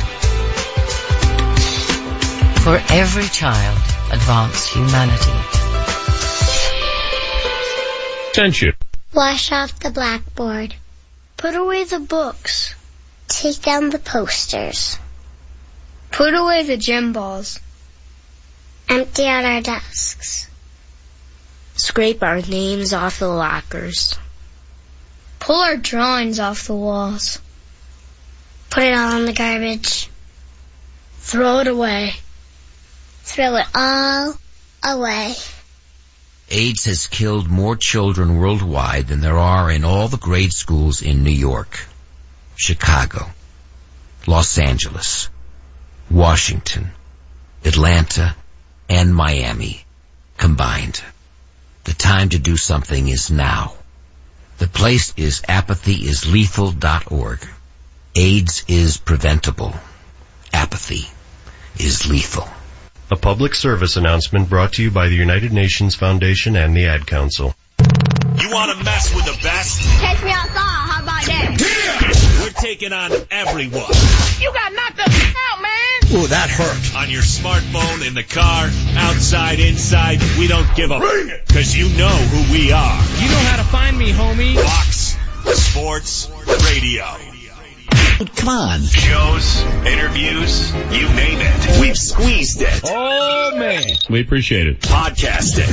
For every child, advance humanity. Sent you. Wash off the blackboard. Put away the books. Take down the posters. Put away the gym balls. Empty out our desks. Scrape our names off the lockers. Pull our drawings off the walls. Put it all in the garbage. Throw it away. Throw it all away. AIDS has killed more children worldwide than there are in all the grade schools in New York, Chicago, Los Angeles, Washington, Atlanta, and Miami combined. The time to do something is now. The place is apathyisLethal.org. AIDS is preventable. Apathy is lethal. A public service announcement brought to you by the United Nations Foundation and the Ad Council. You want to mess with the best? Catch me outside, how about that? Yeah! We're taking on everyone. You got knocked the out, man! Ooh, that hurt. On your smartphone, in the car, outside, inside, we don't give a Bring it! Cause you know who we are. You know how to find me, homie. Fox Sports Radio. Come on. Shows, interviews, you name it. We've squeezed it. Oh man. We appreciate it. Podcast it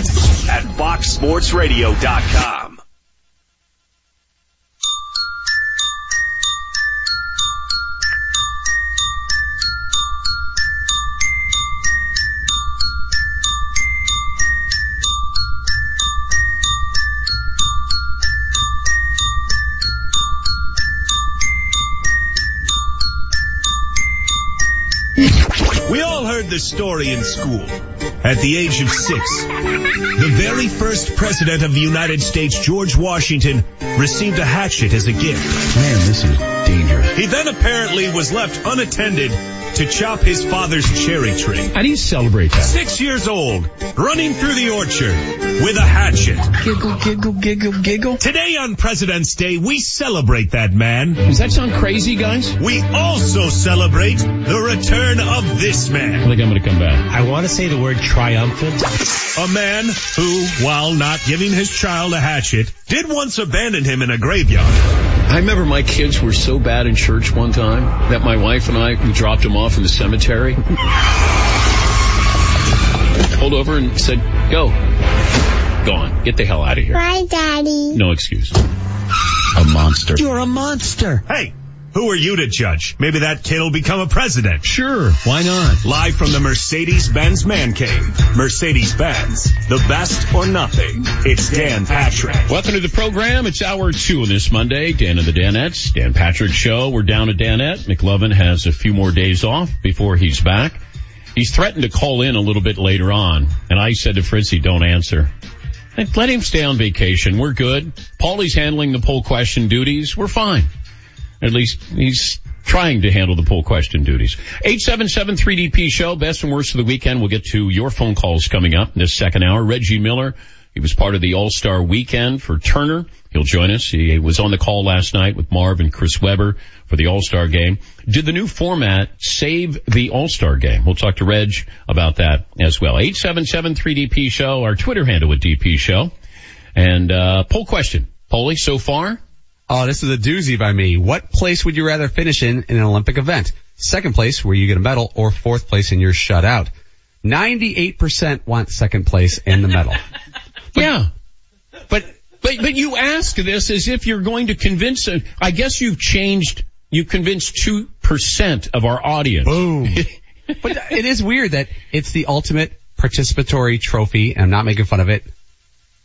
at foxsportsradio.com. story in school. At the age of six, the very first president of the United States, George Washington, received a hatchet as a gift. Man, this is dangerous. He then apparently was left unattended to chop his father's cherry tree. How do you celebrate that? Six years old, running through the orchard with a hatchet. Giggle, giggle, giggle, giggle. Today on President's Day, we celebrate that man. Does that sound crazy, guys? We also celebrate the return of this man. I think I'm gonna come back. I want to say the word triumphant. A man who, while not giving his child a hatchet, did once abandon him in a graveyard. I remember my kids were so bad in church one time that my wife and I, we dropped them off in the cemetery. Pulled over and said, go. Gone. Get the hell out of here. Bye, Daddy. No excuse. A monster. You're a monster. Hey, who are you to judge? Maybe that kid will become a president. Sure. Why not? Live from the Mercedes-Benz Man Cave. Mercedes-Benz. The best or nothing. It's Dan Patrick. Welcome to the program. It's hour two on this Monday. Dan and the Danettes. Dan Patrick Show. We're down at Danette. McLovin has a few more days off before he's back. He's threatened to call in a little bit later on, and I said to Fritzy, don't answer. Let him stay on vacation. We're good. Paulie's handling the poll question duties. We're fine. At least he's trying to handle the poll question duties. 877-3DP show, best and worst of the weekend. We'll get to your phone calls coming up in this second hour. Reggie Miller, he was part of the All-Star weekend for Turner. He'll join us. He was on the call last night with Marv and Chris Webber for the All-Star game. Did the new format save the All-Star game? We'll talk to Reg about that as well. 877-3DP show, our Twitter handle at DP show. And, uh, poll question. Paulie, so far? Oh, this is a doozy by me. What place would you rather finish in in an Olympic event? Second place, where you get a medal, or fourth place and you're shut out? 98% want second place and the medal. Yeah. But, but, but you ask this as if you're going to convince, uh, I guess you've changed, you convinced 2% of our audience. Boom. but it is weird that it's the ultimate participatory trophy, and I'm not making fun of it,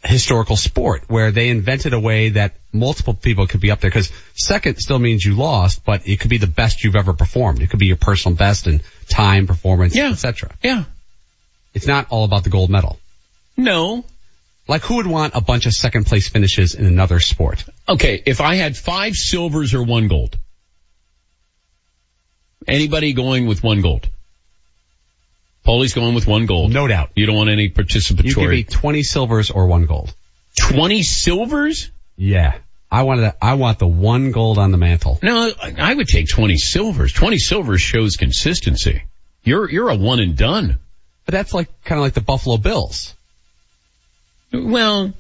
historical sport where they invented a way that multiple people could be up there because second still means you lost, but it could be the best you've ever performed. It could be your personal best in time, performance, Yeah. etc. Yeah. It's not all about the gold medal. No. Like who would want a bunch of second place finishes in another sport? Okay, if I had five silvers or one gold. Anybody going with one gold? Paulie's going with one gold. No doubt. You don't want any participatory. You give me participatory. 20 silvers or one gold. 20 silvers? Yeah. I wanted to, I want the one gold on the mantle. No, I I would take 20 silvers. 20 silvers shows consistency. You're, you're a one and done. But that's like, kind of like the Buffalo Bills. Well,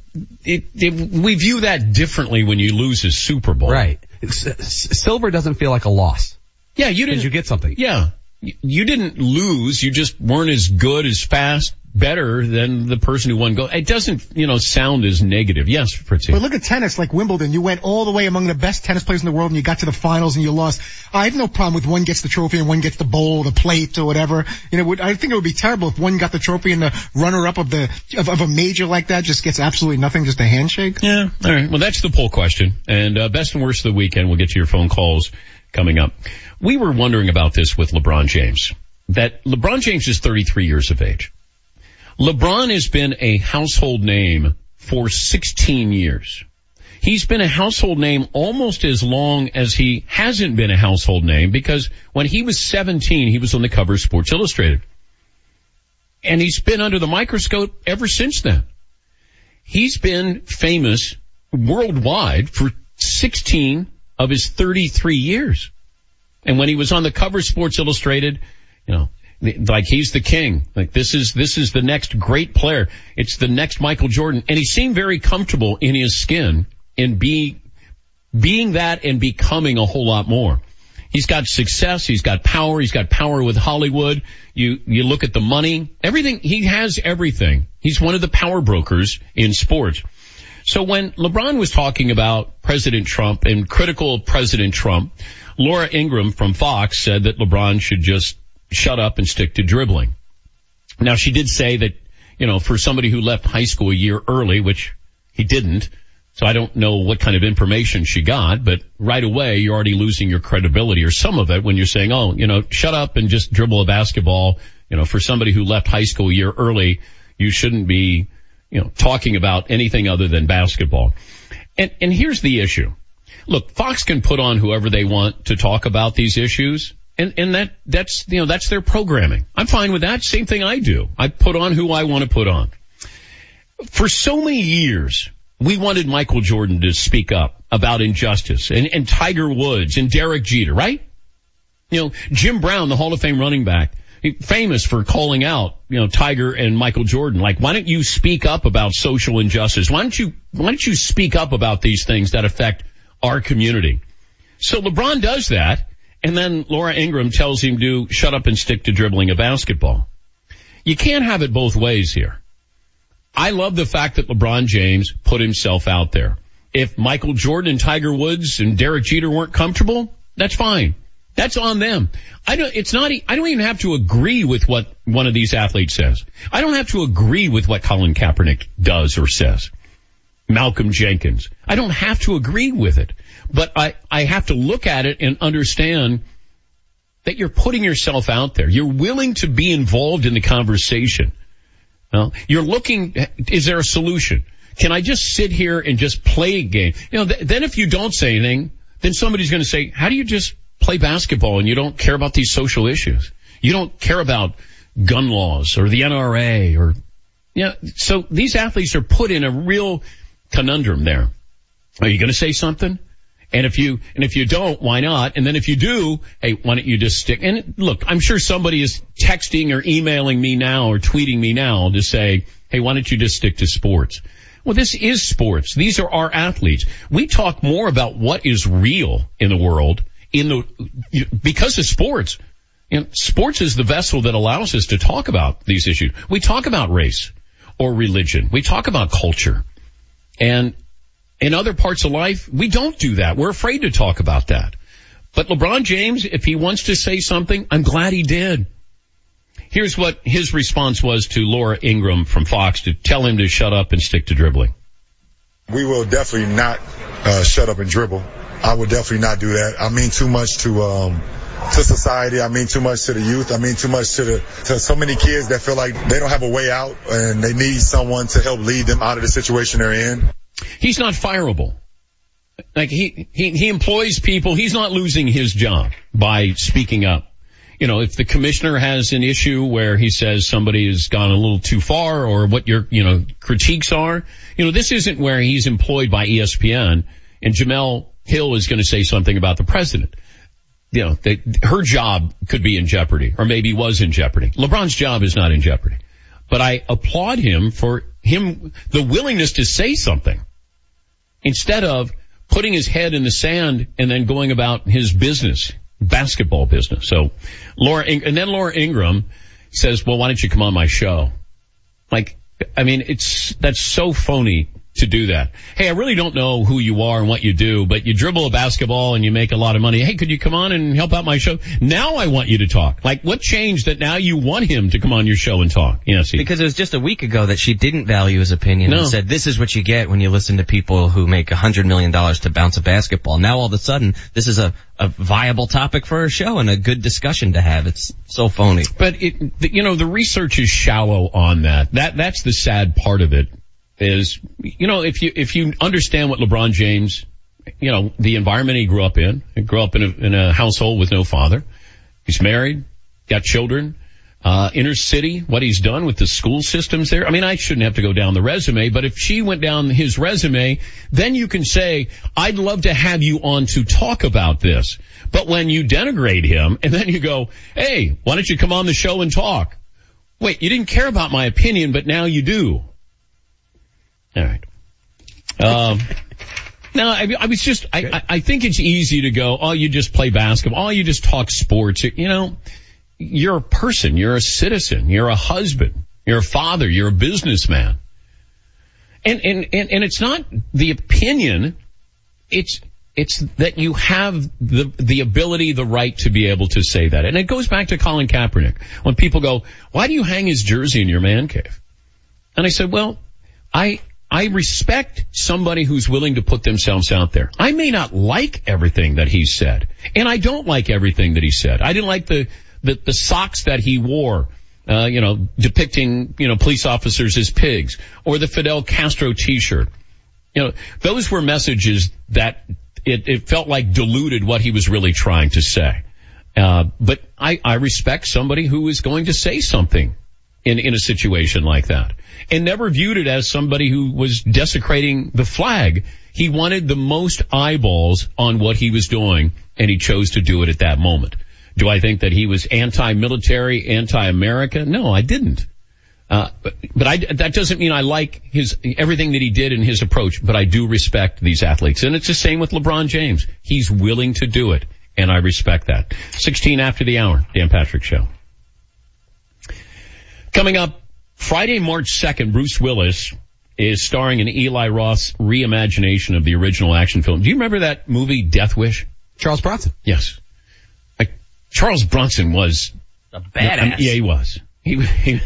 it, it, we view that differently when you lose a Super Bowl. Right. It's- silver doesn't feel like a loss. Yeah, you didn't. you get something. Yeah. You didn't lose. You just weren't as good, as fast, better than the person who won gold. It doesn't, you know, sound as negative. Yes, Fritzy. But look at tennis, like Wimbledon. You went all the way among the best tennis players in the world and you got to the finals and you lost. I have no problem with one gets the trophy and one gets the bowl, the plate or whatever. You know, would- I think it would be terrible if one got the trophy and the runner-up of the, of, of a major like that just gets absolutely nothing, just a handshake. Yeah. All right. Well, that's the poll question. And uh, best and worst of the weekend. We'll get to your phone calls coming up. We were wondering about this with LeBron James. That LeBron James is 33 years of age. LeBron has been a household name for 16 years. He's been a household name almost as long as he hasn't been a household name because when he was 17, he was on the cover of Sports Illustrated. and he's been under the microscope ever since then. He's been famous worldwide for 16 of his 33 years. And when he was on the cover of Sports Illustrated, you know, like he's the king. Like this is, this is the next great player. It's the next Michael Jordan. And he seemed very comfortable in his skin in being, being that and becoming a whole lot more. He's got success. He's got power. He's got power with Hollywood. You, you look at the money, everything. He has everything. He's one of the power brokers in sports. So when LeBron was talking about President Trump and critical of President Trump, Laura Ingraham from Fox said that LeBron should just shut up and stick to dribbling. Now she did say that, you know, for somebody who left high school a year early, which he didn't, so I don't know what kind of information she got, but right away you're already losing your credibility or some of it when you're saying, oh, you know, shut up and just dribble a basketball. You know, for somebody who left high school a year early, you shouldn't be, you know, talking about anything other than basketball. And, and here's the issue. Look, Fox can put on whoever they want to talk about these issues. And, and that, that's, you know, that's their programming. I'm fine with that. Same thing I do. I put on who I want to put on. For so many years, we wanted Michael Jordan to speak up about injustice and, and Tiger Woods and Derek Jeter, right? You know, Jim Brown, the Hall of Fame running back, famous for calling out, you know, Tiger and Michael Jordan. Like, why don't you speak up about social injustice? Why don't you, why don't you speak up about these things that affect our community? So LeBron does that, and then Laura Ingraham tells him to shut up and stick to dribbling a basketball. You can't have it both ways here. I love the fact that LeBron James put himself out there. If Michael Jordan and Tiger Woods and Derek Jeter weren't comfortable, that's fine. That's on them. I don't, it's not, I don't even have to agree with what one of these athletes says. I don't have to agree with what Colin Kaepernick does or says. Malcolm Jenkins. I don't have to agree with it, but I, I have to look at it and understand that you're putting yourself out there. You're willing to be involved in the conversation. Well, you're looking, is there a solution? Can I just sit here and just play a game? You know, th- then if you don't say anything, then somebody's going to say, how do you just play basketball and you don't care about these social issues? You don't care about gun laws or the NRA or, yeah. You know, so these athletes are put in a real conundrum there. Are you going to say something? And if you, and if you don't, why not? And then if you do, hey, why don't you just stick? And look, I'm sure somebody is texting or emailing me now or tweeting me now to say, hey, why don't you just stick to sports? Well, this is sports. These are our athletes. We talk more about what is real in the world in the, because of sports. You know, sports is the vessel that allows us to talk about these issues. We talk about race or religion. We talk about culture. And in other parts of life, we don't do that. We're afraid to talk about that. But LeBron James, if he wants to say something, I'm glad he did. Here's what his response was to Laura Ingraham from Fox to tell him to shut up and stick to dribbling. We will definitely not uh, shut up and dribble. I would definitely not do that. I mean too much to um, to society. I mean too much to the youth. I mean too much to the to so many kids that feel like they don't have a way out and they need someone to help lead them out of the situation they're in. He's not fireable. Like he, he, he employs people. He's not losing his job by speaking up. You know, if the commissioner has an issue where he says somebody has gone a little too far or what your, you know, critiques are, you know, this isn't where he's employed by ESPN and Jemele Hill is going to say something about the president. You know, they, her job could be in jeopardy or maybe was in jeopardy. LeBron's job is not in jeopardy, but I applaud him for him, the willingness to say something instead of putting his head in the sand and then going about his business, basketball business. So Laura, and then Laura Ingraham says, well, why don't you come on my show? Like, I mean, it's, that's so phony to do that. Hey, I really don't know who you are and what you do, but you dribble a basketball and you make a lot of money. Hey, could you come on and help out my show? Now I want you to talk. Like, what changed that now you want him to come on your show and talk? Yes. Because it was just a week ago that she didn't value his opinion no. and said, this is what you get when you listen to people who make a hundred million dollars to bounce a basketball. Now all of a sudden, this is a, a viable topic for a show and a good discussion to have. It's so phony. But it, you know, the research is shallow on that. That, that's the sad part of it is, you know, if you, if you understand what LeBron James, you know, the environment he grew up in, he grew up in a, in a household with no father. He's married, got children. uh, inner city, what he's done with the school systems there. I mean, I shouldn't have to go down the resume, but if she went down his resume, then you can say, I'd love to have you on to talk about this. But when you denigrate him and then you go, hey, why don't you come on the show and talk? Wait, you didn't care about my opinion, but now you do. All right. Um, no, I, I was just, I, I, think it's easy to go, oh, you just play basketball. Oh, you just talk sports. You know, you're a person. You're a citizen. You're a husband. You're a father. You're a businessman. And, and, and, and it's not the opinion. It's, it's that you have the, the ability, the right to be able to say that. And it goes back to Colin Kaepernick. When people go, why do you hang his jersey in your man cave? And I said, well, I, I respect somebody who's willing to put themselves out there. I may not like everything that he said, and I don't like everything that he said. I didn't like the the, the socks that he wore, uh, you know, depicting you know police officers as pigs, or the Fidel Castro T-shirt. You know, those were messages that it, it felt like diluted what he was really trying to say. Uh, but I, I respect somebody who is going to say something in, in a situation like that and never viewed it as somebody who was desecrating the flag. He wanted the most eyeballs on what he was doing and he chose to do it at that moment. Do I think that he was anti-military, anti-America? No, I didn't. Uh, but, I, that doesn't mean I like his, everything that he did in his approach, but I do respect these athletes. And it's the same with LeBron James. He's willing to do it, and I respect that. 16 after the hour, Dan Patrick Show. Coming up Friday, March 2nd, Bruce Willis is starring in Eli Roth's reimagination of the original action film. Do you remember that movie, Death Wish? Charles Bronson. Yes. Like, Charles Bronson was a badass. I mean, yeah, he was. He, he,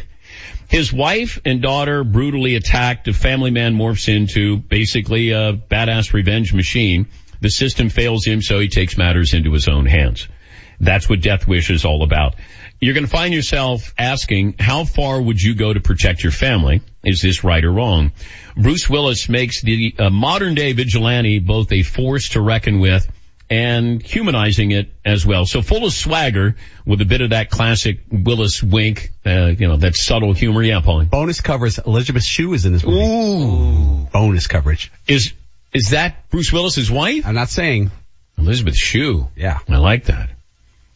his wife and daughter brutally attacked. A family man morphs into basically a badass revenge machine. The system fails him, so he takes matters into his own hands. That's what Death Wish is all about you're going to find yourself asking, how far would you go to protect your family? Is this right or wrong? Bruce Willis makes the uh, modern day vigilante both a force to reckon with and humanizing it as well. So full of swagger with a bit of that classic Willis wink, uh, you know, that subtle humor. Yeah, Paulie. Bonus covers Elizabeth Shue is in this movie. Ooh. Bonus coverage. Is, is that Bruce Willis's wife? I'm not saying. Elizabeth Shue. Yeah. I like that.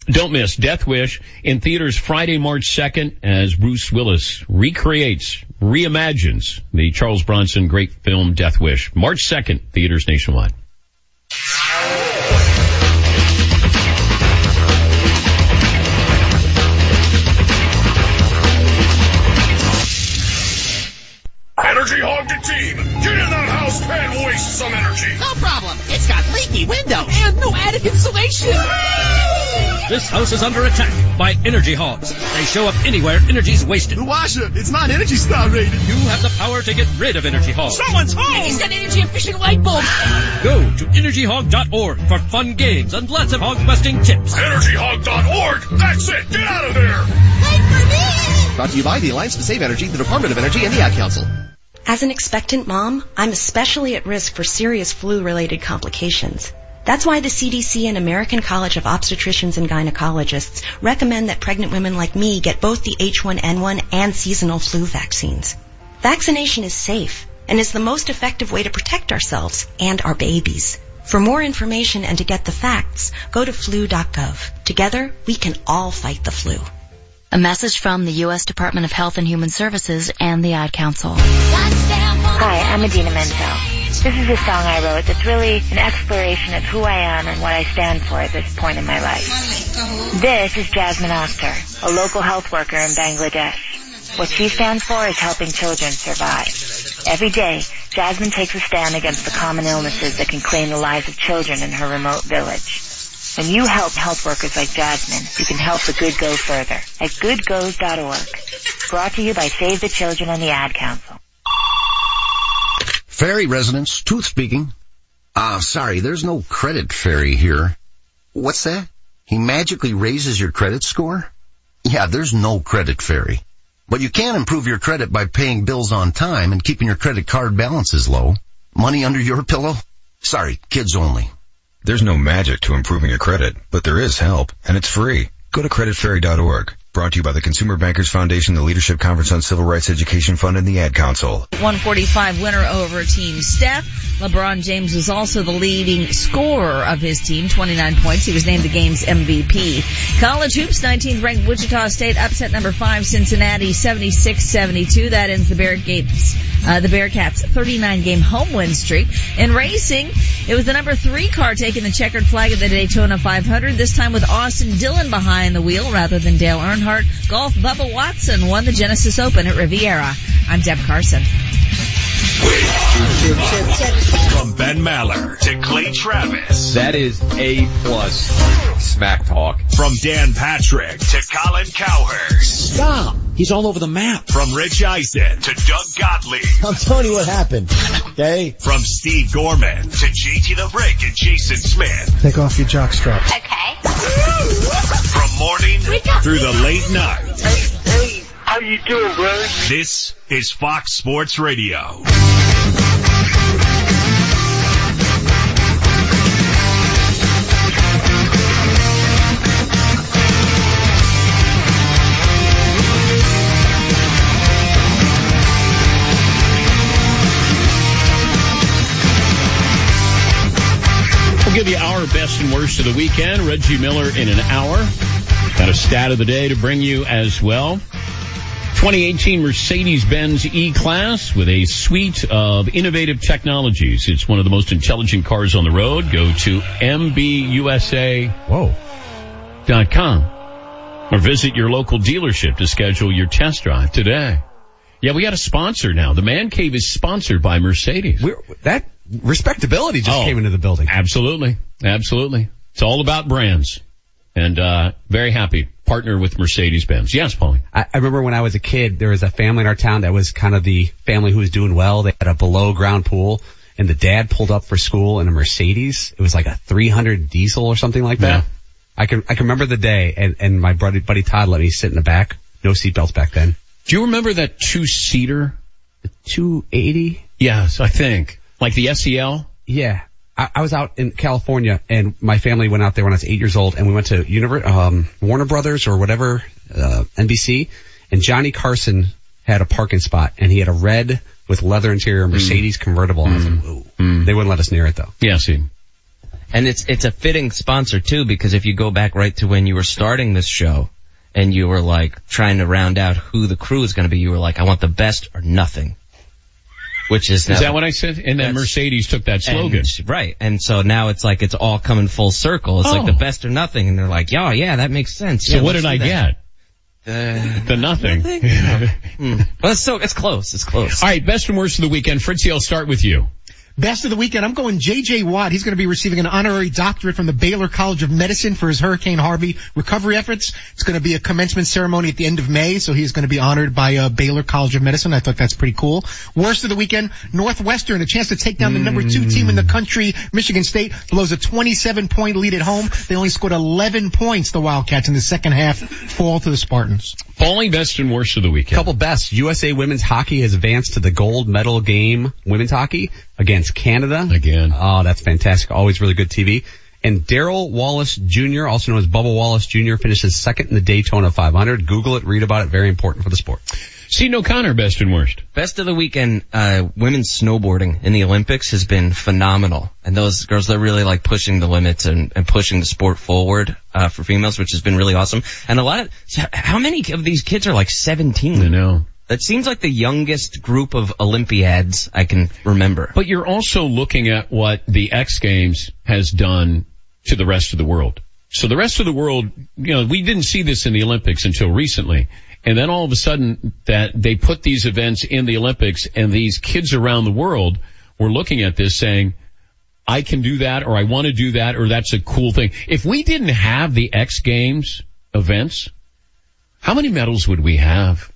Don't miss Death Wish in theaters Friday, March 2nd as Bruce Willis recreates, reimagines the Charles Bronson great film Death Wish. March 2nd, theaters nationwide. Energy Hog to team! Get in house and waste some energy! No problem. It's got leaky windows and no attic insulation. This house is under attack by energy hogs. They show up anywhere energy's wasted. Washer, it's not Energy Star rated. You have the power to get rid of energy hogs. Someone's home! He's got energy efficient light bulbs. Go to energyhog.org for fun games and lots of hog busting tips. Energyhog.org? That's it! Get out of there! Wait for me! Brought to you by the Alliance to Save Energy, the Department of Energy, and the Ad Council. As an expectant mom, I'm especially at risk for serious flu-related complications. That's why the CDC and American College of Obstetricians and Gynecologists recommend that pregnant women like me get both the H1N1 and seasonal flu vaccines. Vaccination is safe and is the most effective way to protect ourselves and our babies. For more information and to get the facts, go to flu.gov. Together, we can all fight the flu. A message from the U.S. Department of Health and Human Services and the Ad Council. Hi, I'm Idina Menzel. This is a song I wrote that's really an exploration of who I am and what I stand for at this point in my life. This is Jasmine Akhtar, a local health worker in Bangladesh. What she stands for is helping children survive. Every day, Jasmine takes a stand against the common illnesses that can claim the lives of children in her remote village. When you help health workers like Jasmine, you can help the good go further at goodgoes.org. Brought to you by Save the Children and the Ad Council. Ferry residents, Tooth speaking. Ah, uh, sorry, there's no credit fairy here. What's that? He magically raises your credit score? Yeah, there's no credit fairy. But you can improve your credit by paying bills on time and keeping your credit card balances low. Money under your pillow? Sorry, kids only. There's no magic to improving your credit, but there is help, and it's free. Go to creditfairy.org. Brought to you by the Consumer Bankers Foundation, the Leadership Conference on Civil Rights Education Fund, and the Ad Council. 145 winner over Team Steph. LeBron James was also the leading scorer of his team, 29 points. He was named the game's MVP. College hoops, 19th ranked Wichita State upset number 5 Cincinnati 76-72. That ends the Bearcats, uh, the Bearcats 39 game home win streak. In racing, it was the number 3 car taking the checkered flag at the Daytona 500, this time with Austin Dillon behind the wheel rather than Dale Earnhardt. Golf Bubba Watson won the Genesis Open at Riviera. I'm Deb Carson. From Ben Maller to Clay Travis. That is A plus smack talk. From Dan Patrick to Colin Cowherd. Stop. He's all over the map. From Rich Eisen to Doug Gottlieb. I'm telling you what happened. Okay? From Steve Gorman to JT the Brick and Jason Smith. Take off your jockstrap. Okay. From morning through the late night. Hey, how you doing, brother? This is Fox Sports Radio. We'll give you our best and worst of the weekend. Reggie Miller in an hour. Got a stat of the day to bring you as well. 2018 Mercedes-Benz E-Class with a suite of innovative technologies. It's one of the most intelligent cars on the road. Go to MBUSA.com or visit your local dealership to schedule your test drive today. Yeah, we got a sponsor now. The Man Cave is sponsored by Mercedes. We're, that respectability just Oh. came into the building. Absolutely. Absolutely. It's all about brands. And, uh, very happy. Partner with Mercedes-Benz. Yes, Paulie. I, I remember when I was a kid, there was a family in our town that was kind of the family who was doing well. They had a below ground pool and the dad pulled up for school in a Mercedes. It was like a 300 diesel or something like that. Yeah. I can, I can remember the day and, and my buddy, buddy Todd let me sit in the back. No seatbelts back then. Do you remember that two-seater? 280? Yes, I think. Like the SEL? Yeah. I, I was out in California and my family went out there when I was eight years old and we went to Univer- um, Warner Brothers or whatever, uh, NBC and Johnny Carson had a parking spot and he had a red with leather interior Mercedes convertible. And I was like, whoa. They wouldn't let us near it though. Yeah, see. And it's it's a fitting sponsor too because if you go back right to when you were starting this show and you were like trying to round out who the crew is going to be, you were like, I want the best or nothing. Which is Is that what I said? And then Mercedes took that slogan. And- right. And so now it's like it's all coming full circle. It's like Oh. the best or nothing. And they're like, yeah, yeah, that makes sense. So Yeah, what did I that. get? the nothing. Hmm. Well, it's so, it's close. It's close. All right, best and worst of the weekend. Fritzy, I'll start with you. Best of the weekend, I'm going J.J. Watt. He's going to be receiving an honorary doctorate from the Baylor College of Medicine for his Hurricane Harvey recovery efforts. It's going to be a commencement ceremony at the end of May, so he's going to be honored by uh, Baylor College of Medicine. I thought that's pretty cool. Worst of the weekend, Northwestern, a chance to take down the number two team in the country, Michigan State, blows a 27 point lead at home. They only scored 11 points, the Wildcats, in the second half, fall to the Spartans. Paulie, best and worst of the weekend. Couple best. USA women's hockey has advanced to the gold medal game, women's hockey, against Canada. Again. Oh, that's fantastic. Always really good TV. And Darrell Wallace Jr., also known as Bubba Wallace Jr., finishes second in the Daytona 500. Google it, read about it. Very important for the sport. Seton O'Connor, best and worst. Best of the weekend, uh, women's snowboarding in the Olympics has been phenomenal. And those girls, they're really like pushing the limits and, and pushing the sport forward, uh, for females, which has been really awesome. And a lot of, how many of these kids are like 17? I know. That seems like the youngest group of Olympiads I can remember. But you're also looking at what the X Games has done to the rest of the world. So the rest of the world, you know, we didn't see this in the Olympics until recently. And then all of a sudden that they put these events in the Olympics and these kids around the world were looking at this saying, I can do that or I want to do that or that's a cool thing. If we didn't have the X Games events, how many medals would we have?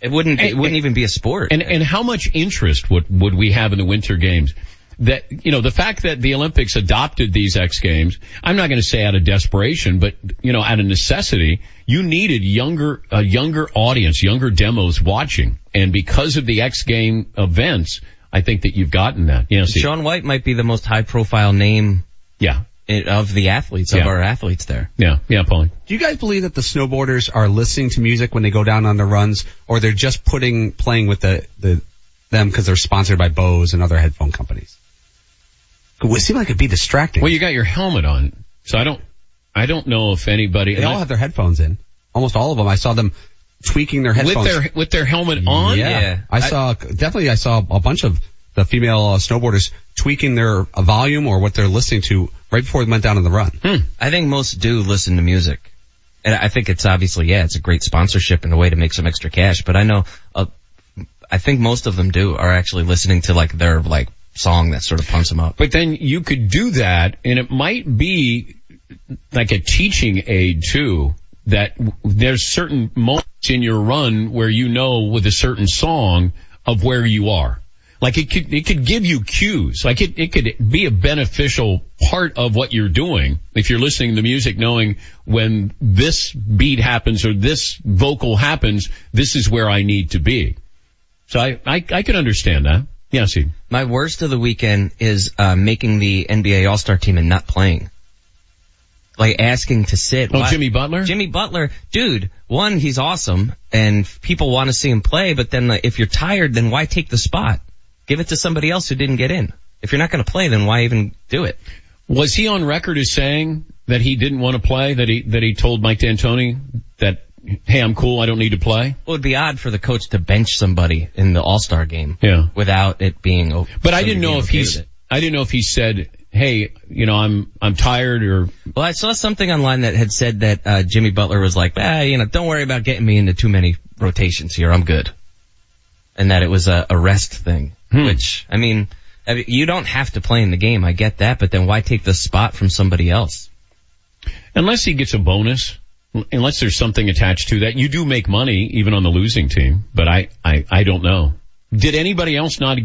It wouldn't, it wouldn't even be a sport. And and how much interest would would we have in the Winter Games? That you know the fact that the Olympics adopted these X Games, I'm not going to say out of desperation, but you know out of necessity, you needed younger a younger audience, younger demos watching, and because of the X Game events, I think that you've gotten that. Yes, Shaun White might be the most high profile name yeah. It, of the athletes, of Yeah. our athletes there. Yeah, yeah, Paulie. Do you guys believe that the snowboarders are listening to music when they go down on their runs, or they're just putting playing with the the them because they're sponsored by Bose and other headphone companies? It would seem like it'd be distracting. Well, you got your helmet on, so I don't, I don't know if anybody they all have their headphones in. Almost all of them. I saw them tweaking their headphones with their with their helmet on. Yeah, I, saw definitely. I saw a bunch of the female uh, snowboarders tweaking their uh, volume or what they're listening to right before we went down on the run. I think most do listen to music. And I think it's obviously, yeah, it's a great sponsorship and a way to make some extra cash, but I know, uh, I think most of them do are actually listening to like their like song that sort of pumps them up. But then you could do that, and it might be like a teaching aid too. That there's certain moments in your run where you know with a certain song of where you are. Like it could, it could give you cues. Like it, it could be a beneficial part of what you're doing. If you're listening to the music knowing when this beat happens or this vocal happens, this is where I need to be. So I, I, I can understand that. Yeah, see. My worst of the weekend is uh, making the NBA All-Star team and not playing. Like asking to sit. Oh, Jimmy Butler? Jimmy Butler, dude. One, he's awesome, and people want to see him play. But then, like, if you're tired, then why take the spot? Give it to somebody else who didn't get in. If you're not going to play, then why even do it? Was he on record as saying that he didn't want to play? That he that he told Mike D'Antoni that hey, I'm cool, I don't need to play. Well, it'd be odd for the coach to bench somebody in the All-Star game. Yeah. Without it being. o- But I didn't know if okay he's. I didn't know if he said hey, you know, I'm I'm tired or Well, I saw something online that had said that uh, Jimmy Butler was like, ah, you know, don't worry about getting me into too many rotations here. I'm good. And that it was a, a rest thing, Hmm. which, I mean, I mean, you don't have to play in the game. I get that, but then why take the spot from somebody else? unless he gets a bonus, unless there's something attached to that, you do make money even on the losing team. But I, I, I don't know. Did anybody else not?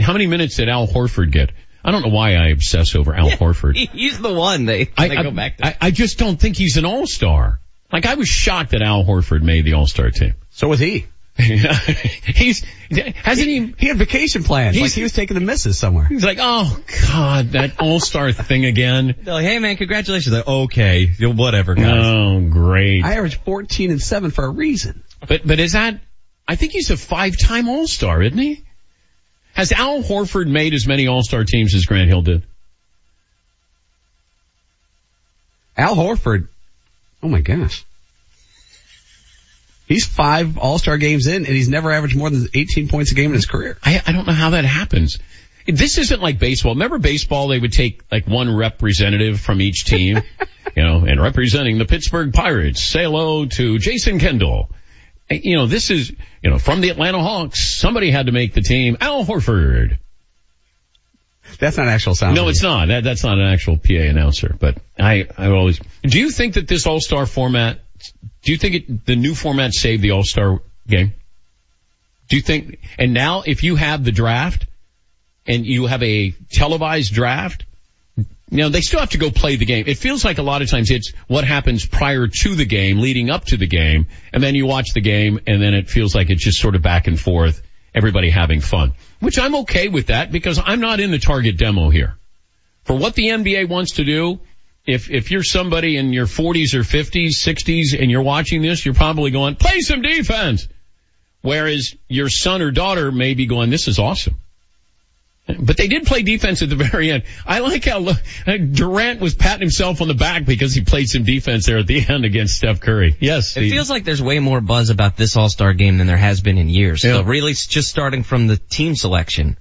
How many minutes did Al Horford get? I don't know why I obsess over Al Horford. He's the one they, I, they I- go back to. I, I just don't think he's an all-star. Like I was shocked that Al Horford made the all-star team. So was he. he's hasn't he? He had vacation plans. He's- like he was taking the misses somewhere. He's like, oh god, that all-star thing again. They're like, hey man, congratulations. Like, okay, you- whatever, guys. Oh, great. I averaged 14 and 7 for a reason. But but is that? I think he's a five-time All-Star, isn't he? Has Al Horford made as many All-Star teams as Grant Hill did? Al Horford. Oh my gosh. He's five All-Star games in and he's never averaged more than 18 points a game in his career. I I don't know how that happens. This isn't like baseball. Remember baseball? They would take like one representative from each team, you know, and representing the Pittsburgh Pirates, say hello to Jason Kendall. You know, this is, you know, from the Atlanta Hawks. Somebody had to make the team. Al Horford. That's not actual sound. No, it's not. That, that's not an actual PA announcer. But I, I always. Do you think that this All Star format? Do you think it, the new format saved the All Star game? Do you think? And now, if you have the draft, and you have a televised draft, you know they still have to go play the game. It feels like a lot of times it's what happens prior to the game, leading up to the game, and then you watch the game, and then it feels like it's just sort of back and forth, everybody having fun. Which I'm okay with that because I'm not in the target demo here. For what the NBA wants to do, if if you're somebody in your 40s or 50s, 60s, and you're watching this, you're probably going, play some defense. Whereas your son or daughter may be going, this is awesome. But they did play defense at the very end. I like how Durant was patting himself on the back because he played some defense there at the end against Steph Curry. Yes. It Steve. feels like there's way more buzz about this All-Star game than there has been in years. So Yeah. really, it's just starting from the team selection,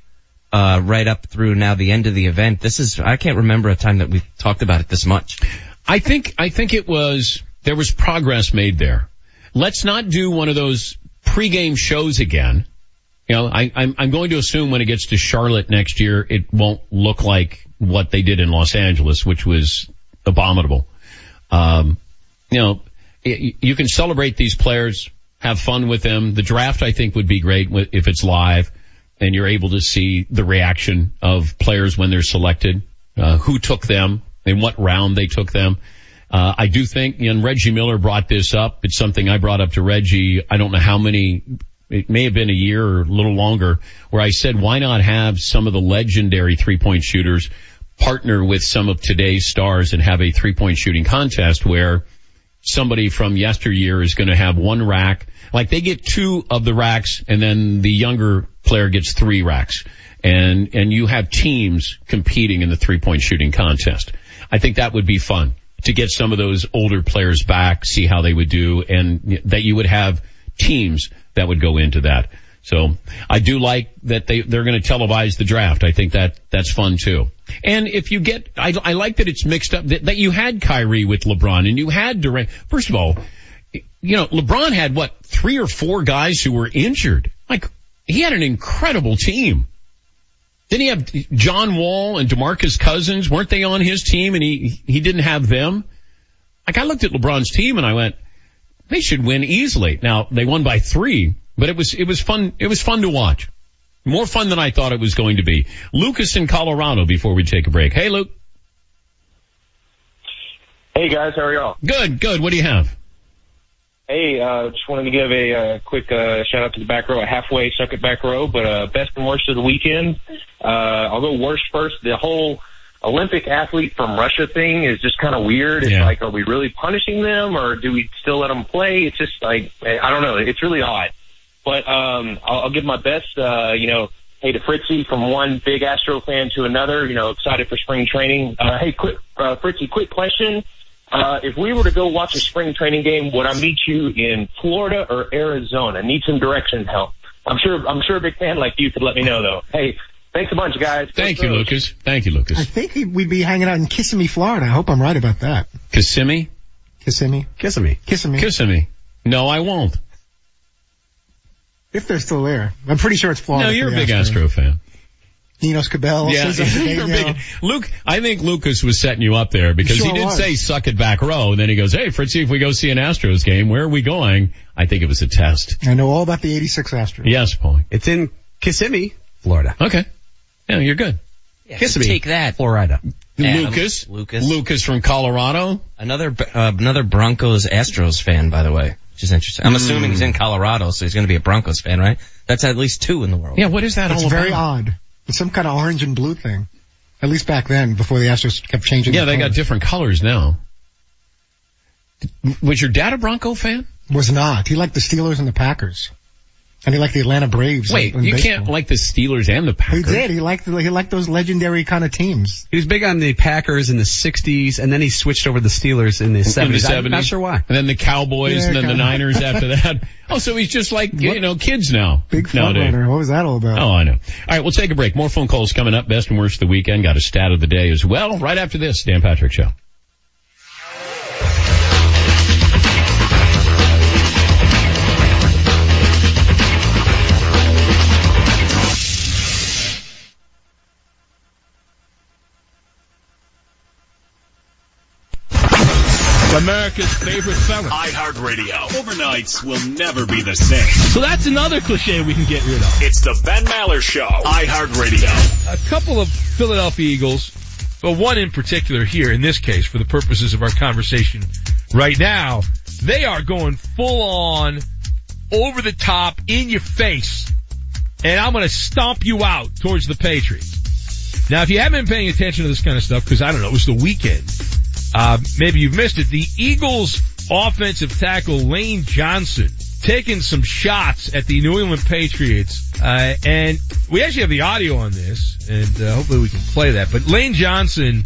uh, right up through now the end of the event. This is, I can't remember a time that we've talked about it this much. I think I think it was there was progress made there. Let's not do one of those pregame shows again. You know, I, I'm I'm going to assume when it gets to Charlotte next year, it won't look like what they did in Los Angeles, which was abominable. Um, you know, y- you can celebrate these players, have fun with them. The draft, I think, would be great if it's live and you're able to see the reaction of players when they're selected, uh, who took them, in what round they took them. Uh, I do think, and Reggie Miller brought this up. It's something I brought up to Reggie. I don't know how many, it may have been a year or a little longer, where I said, why not have some of the legendary three point shooters partner with some of today's stars and have a three point shooting contest where somebody from yesteryear is going to have one rack. Like they get two of the racks and then the younger player gets three racks. And, and you have teams competing in the three point shooting contest. I think that would be fun to get some of those older players back, see how they would do and that you would have teams that would go into that. So I do like that they, they're going to televise the draft. I think that that's fun too. And if you get, I, I like that it's mixed up, that, that you had Kyrie with LeBron and you had Durant. First of all, you know, LeBron had what, three or four guys who were injured. Like, he had an incredible team. Didn't he have John Wall and DeMarcus Cousins? Weren't they on his team and he, he didn't have them? Like I looked at LeBron's team and I went, they should win easily. Now they won by three, but it was, it was fun, it was fun to watch. More fun than I thought it was going to be. Lucas in Colorado before we take a break. Hey Luke. Hey guys, how are y'all? Good, good. What do you have? Hey, uh, just wanted to give a uh, quick uh, shout out to the back row, a halfway suck at back row, but uh, best and worst of the weekend. Uh, I'll go worst first. The whole Olympic athlete from Russia thing is just kind of weird. It's Yeah. like, are we really punishing them, or do we still let them play? It's just like I don't know. It's really odd. But um, I'll, I'll give my best. Uh, you know, hey to Fritzy from one big Astro fan to another. You know, excited for spring training. Uh, hey, quick, uh, Fritzy, quick question. Uh, if we were to go watch a spring training game, would I meet you in Florida or Arizona? Need some direction help. I'm sure, I'm sure a big fan like you could let me know though. Hey, thanks a bunch guys. Thank you, Lucas. Thank you, Lucas. I think we'd be hanging out in Kissimmee, Florida. I hope I'm right about that. Kissimmee? Kissimmee. Kissimmee. Kissimmee. Kissimmee. No, I won't. If they're still there. I'm pretty sure it's Florida. No, you're a big Astros. Astro fan. Enos Cabell. Yeah, Cesar you're a Cedeno. big, Luke, I think Lucas was setting you up there because he did was. say suck it back row and then he goes, hey Fritzy, if we go see an Astros game, where are we going? I think it was a test. I know all about the 86 Astros. Yes, Paul. It's in Kissimmee, Florida. Okay. Yeah, you're good. Kissimmee. Take that. Florida. Adam, Lucas. Lucas. Lucas from Colorado. Another uh, another Broncos Astros fan, by the way, which is interesting. I'm assuming he's in. Colorado, so he's going to be a Broncos fan, right? That's at least two in the world. Yeah, what is that It's all very about? odd. It's some kind of orange and blue thing. At least back then, before the Astros kept changing. Yeah, the they got colors. different colors now. Was your dad a Bronco fan? Was not. He liked the Steelers and the Packers. And he liked the Atlanta Braves. Wait, in you baseball. can't like the Steelers and the Packers. He did. He liked the, he liked those legendary kind of teams. He was big on the Packers in the 60s, and then he switched over to the Steelers in the In 70s. the I'm not sure why. And then the Cowboys Yeah, and then the kinda. Niners after that. Oh, so he's just like, you know, kids now. Big front nowadays. What was that all about? Oh, I know. All right, we'll take a break. More phone calls coming up. Best and worst of the weekend. Got a stat of the day as well. Right after this, Dan Patrick Show. America's favorite seller. iHeartRadio. Overnights will never be the same. So that's another cliche we can get rid of. It's the Ben Maller Show. iHeartRadio. a couple of Philadelphia Eagles, but one in particular here in this case for the purposes of our conversation right now, they are going full on over the top in your face and I'm going to stomp you out towards the Patriots. Now if you haven't been paying attention to this kind of stuff because I don't know, it was the weekend. Uh, maybe you've missed it. The Eagles offensive tackle Lane Johnson taking some shots at the New England Patriots. Uh, and we actually have the audio on this and uh, hopefully we can play that. But Lane Johnson,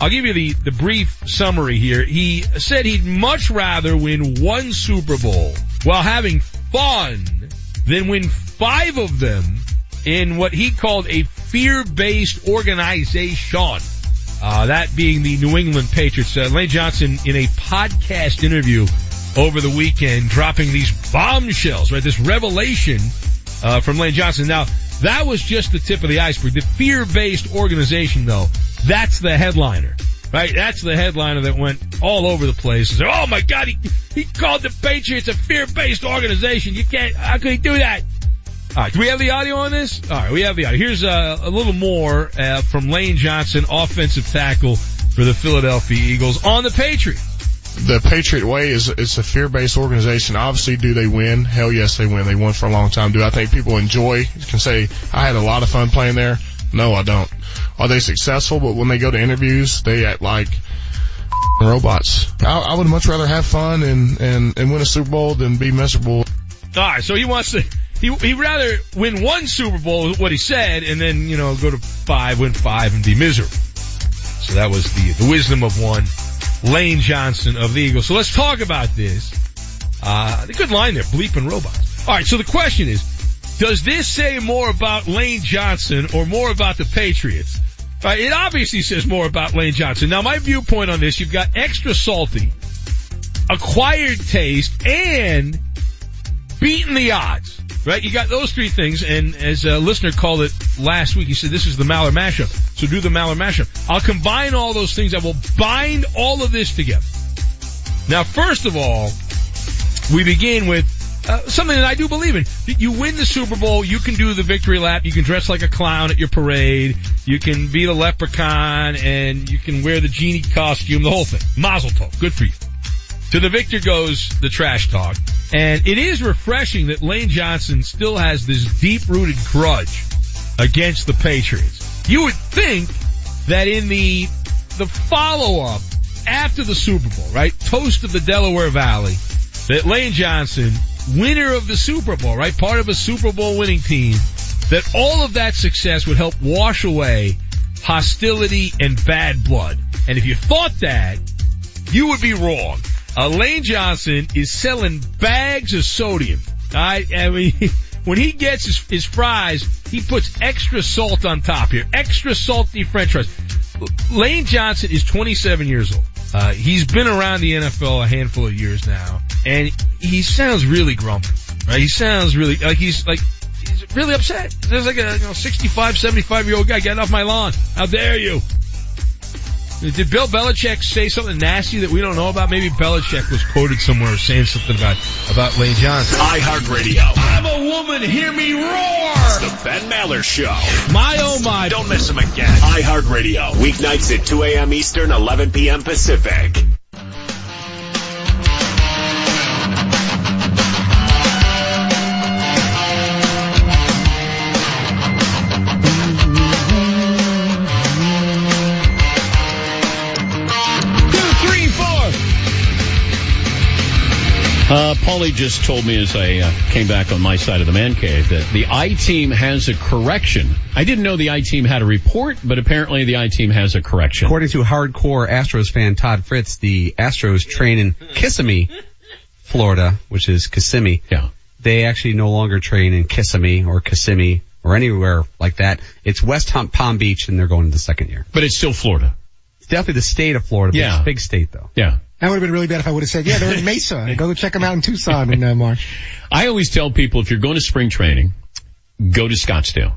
I'll give you the, the brief summary here. He said he'd much rather win one Super Bowl while having fun than win five of them in what he called a fear-based organization. Uh, that being the New England Patriots. Uh, Lane Johnson in a podcast interview over the weekend dropping these bombshells, right? This revelation, uh, from Lane Johnson. Now, that was just the tip of the iceberg. The fear-based organization though, that's the headliner. Right? That's the headliner that went all over the place. Said, oh my god, he, he called the Patriots a fear-based organization. You can't, how could he do that? All right, do we have the audio on this? All right, we have the audio. Here's uh, a little more uh, from Lane Johnson, offensive tackle for the Philadelphia Eagles on the Patriots. the Patriot Way is it's a fear-based organization. Obviously, do they win? Hell yes, they win. They won for a long time. Do I think people enjoy? Can say I had a lot of fun playing there. No, I don't. Are they successful? But when they go to interviews, they act like robots. I, I would much rather have fun and, and, and win a Super Bowl than be miserable. All right, so he wants to. He he'd rather win one Super Bowl, what he said, and then you know go to five, win five, and be miserable. So that was the the wisdom of one, Lane Johnson of the Eagles. So let's talk about this. Uh, good line there, bleeping robots. All right, so the question is, does this say more about Lane Johnson or more about the Patriots? Uh, it obviously says more about Lane Johnson. Now, my viewpoint on this, you've got extra salty, acquired taste, and beating the odds. Right? You got those three things, and as a listener called it last week, he said this is the Maller mashup. So do the Maller mashup. I'll combine all those things. I will bind all of this together. Now, first of all, we begin with uh, something that I do believe in. You win the Super Bowl, you can do the victory lap, you can dress like a clown at your parade, you can be the leprechaun, and you can wear the genie costume, the whole thing. Mazel tov. Good for you. To the victor goes the trash talk. And it is refreshing that Lane Johnson still has this deep rooted grudge against the Patriots. You would think that in the, the follow up after the Super Bowl, right? Toast of the Delaware Valley, that Lane Johnson, winner of the Super Bowl, right? Part of a Super Bowl winning team, that all of that success would help wash away hostility and bad blood. And if you thought that, you would be wrong. Lane Johnson is selling bags of sodium. I, I mean, when he gets his, his fries, he puts extra salt on top here. Extra salty french fries. Lane Johnson is 27 years old. Uh, he's been around the NFL a handful of years now, and he sounds really grumpy, right? He sounds really, like he's like, he's really upset. There's like a, you know, 65, 75 year old guy getting off my lawn. How dare you? Did Bill Belichick say something nasty that we don't know about? Maybe Belichick was quoted somewhere saying something about, about Lane Johnson. iHeartRadio. I'm a woman, hear me roar! It's the Ben Maller Show. My oh my. Don't miss him again. iHeartRadio. Weeknights at 2 a.m. Eastern, 11 p.m. Pacific. Uh, Paulie just told me as I uh, came back on my side of the man cave that the I team has a correction. I didn't know the I team had a report, but apparently the I team has a correction. According to hardcore Astros fan Todd Fritz, the Astros train in Kissimmee, Florida, which is Kissimmee. Yeah. They actually no longer train in Kissimmee or Kissimmee or anywhere like that. It's West Hump Palm Beach and they're going to the second year. But it's still Florida. It's definitely the state of Florida. but Yeah. It's a big state though. Yeah. That would have been really bad if I would have said, yeah, they're in Mesa. Go check them out in Tucson in uh, March. I always tell people if you're going to spring training, go to Scottsdale.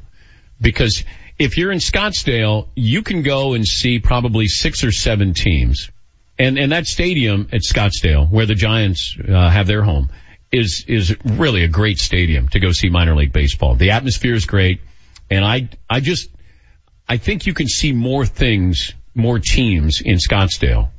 Because if you're in Scottsdale, you can go and see probably six or seven teams. And, and that stadium at Scottsdale, where the Giants uh, have their home, is, is really a great stadium to go see minor league baseball. The atmosphere is great. And I, I just, I think you can see more things, more teams in Scottsdale.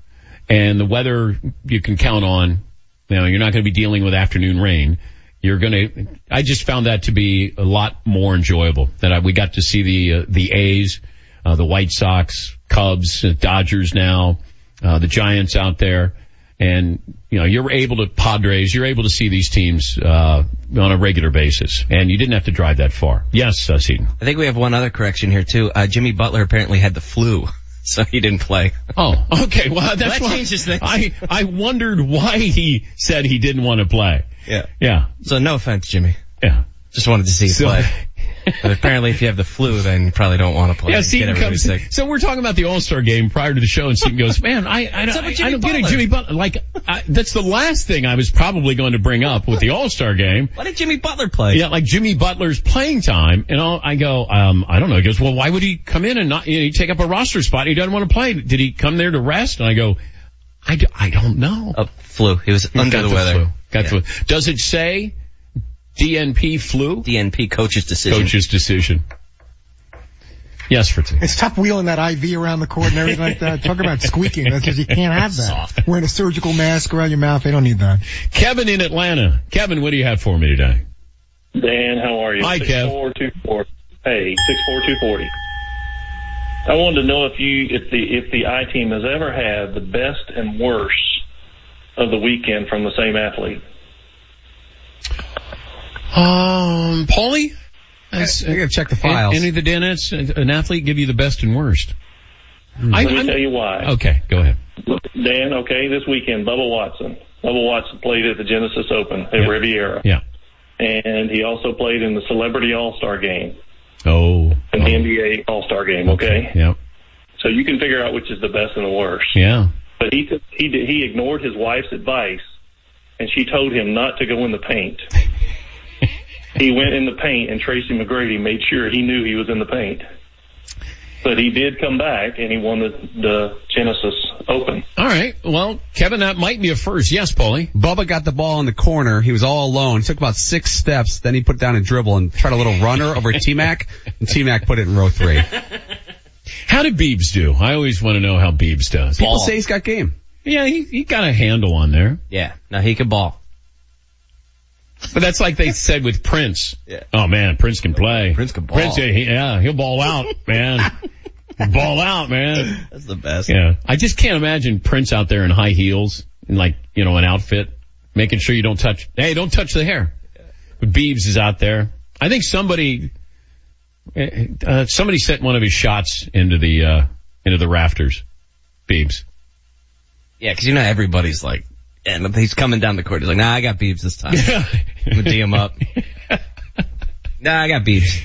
And the weather you can count on. You know, you're not going to be dealing with afternoon rain. You're going to, I just found that to be a lot more enjoyable that I, we got to see the, uh, the A's, uh, the White Sox, Cubs, uh, Dodgers now, uh, the Giants out there. And, you know, you're able to, Padres, you're able to see these teams, uh, on a regular basis. And you didn't have to drive that far. Yes, uh, Seaton. I think we have one other correction here too. Uh, Jimmy Butler apparently had the flu, so he didn't play. Oh, okay. Well, that's that why changes things. I, I wondered why he said he didn't want to play. Yeah. Yeah. So no offense, Jimmy. Yeah. Just wanted to see you So- play. but apparently if you have the flu, then you probably don't want to play. Yeah, Get Seaton comes. sick. So we're talking about the All Star game prior to the show, and Seaton goes, "Man, I I What's don't, up I, Jimmy don't get it, Jimmy Butler. Like I, that's the last thing I was probably going to bring up with the All Star game. Why did Jimmy Butler play? Yeah, like Jimmy Butler's playing time, and I'll, I go, um, I don't know. He goes, well, why would he come in and not? You know, he take up a roster spot? He doesn't want to play. Did he come there to rest? And I go, I, d- I don't know. Oh, flu. He was He's under got the weather. Flu. Got the flu. Does it say DNP flu? DNP coach's decision. Coach's decision. Yes, for two. It's tough wheeling that IV around the court and everything like that. Talk about squeaking. That's because you can't have that. Soft. Wearing a surgical mask around your mouth, they don't need that. Kevin in Atlanta. Kevin, what do you have for me today? Dan, how are you? Hi, Kev. 6424. Hey, 64240. I wanted to know if you, if the, if the I team has ever had the best and worst of the weekend from the same athlete. Um, Paulie? That's- I gotta check the files. Any of the Danettes, an athlete give you the best and worst? I- Let me I'm- tell you why. Okay, go ahead. Dan, okay, this weekend, Bubba Watson. Bubba Watson played at the Genesis Open at Riviera. Yeah. And he also played in the Celebrity All-Star game, Oh. in the NBA All-Star game, okay? Yeah. So you can figure out which is the best and the worst. Yeah. But he he he ignored his wife's advice, and she told him not to go in the paint. he went in the paint, and Tracy McGrady made sure he knew he was in the paint. But he did come back, and he won the, the Genesis Open. All right. Well, Kevin, that might be a first. Yes, Paulie. Bubba got the ball in the corner. He was all alone. Took about six steps. Then he put down a dribble and tried a little runner over T-Mac. And T-Mac put it in row three. How did Beebs do? I always want to know how Beebs does. People say he's got game. Yeah, he, he got a handle on there. Yeah. Now he can ball. But that's like they said with Prince. Yeah. Oh man, Prince can play. Prince can ball. Prince, yeah, he- yeah, he'll ball out, man. ball out, man. That's the best. Yeah. I just can't imagine Prince out there in high heels in like, you know, an outfit, making sure you don't touch, hey, don't touch the hair. But Beebs is out there. I think somebody, uh, somebody sent one of his shots into the, uh, into the rafters. Beebs. Yeah, because you know everybody's like, and he's coming down the court. He's like, nah, I got Beebs this time. I'm gonna D him up. nah, I got Beebs.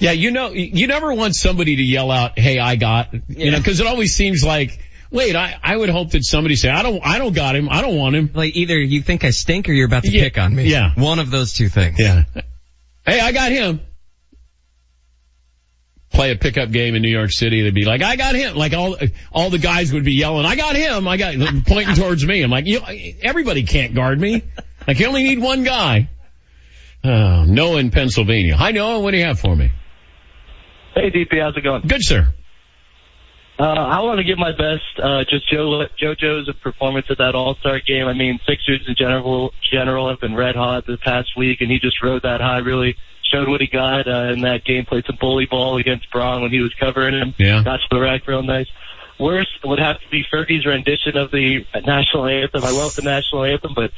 Yeah, you know, you never want somebody to yell out, "Hey, I got," you know, because it always seems like, wait, I, I would hope that somebody say, "I don't, I don't got him, I don't want him." Like either you think I stink or you're about to Yeah, pick on me. yeah. One of those two things. Yeah. Hey, I got him. Play a pickup game in New York City, they'd be like, "I got him!" Like all, all the guys would be yelling, "I got him! I got," pointing towards me. I'm like, you, everybody can't guard me. Like you only need one guy. Oh, Noah in Pennsylvania. Hi, Noah. What do you have for me? Hey, DP, how's it going? Good, sir. Uh, I want to give my best, uh, just Joe, JoJo's performance at that All-Star game. I mean, Sixers in general, general have been red hot this past week, and he just rode that high, really showed what he got, uh, in that game, played some bully ball against Braun when he was covering him. Yeah. Got to the rack real nice. Worst would have to be Fergie's rendition of the national anthem. I love the national anthem, but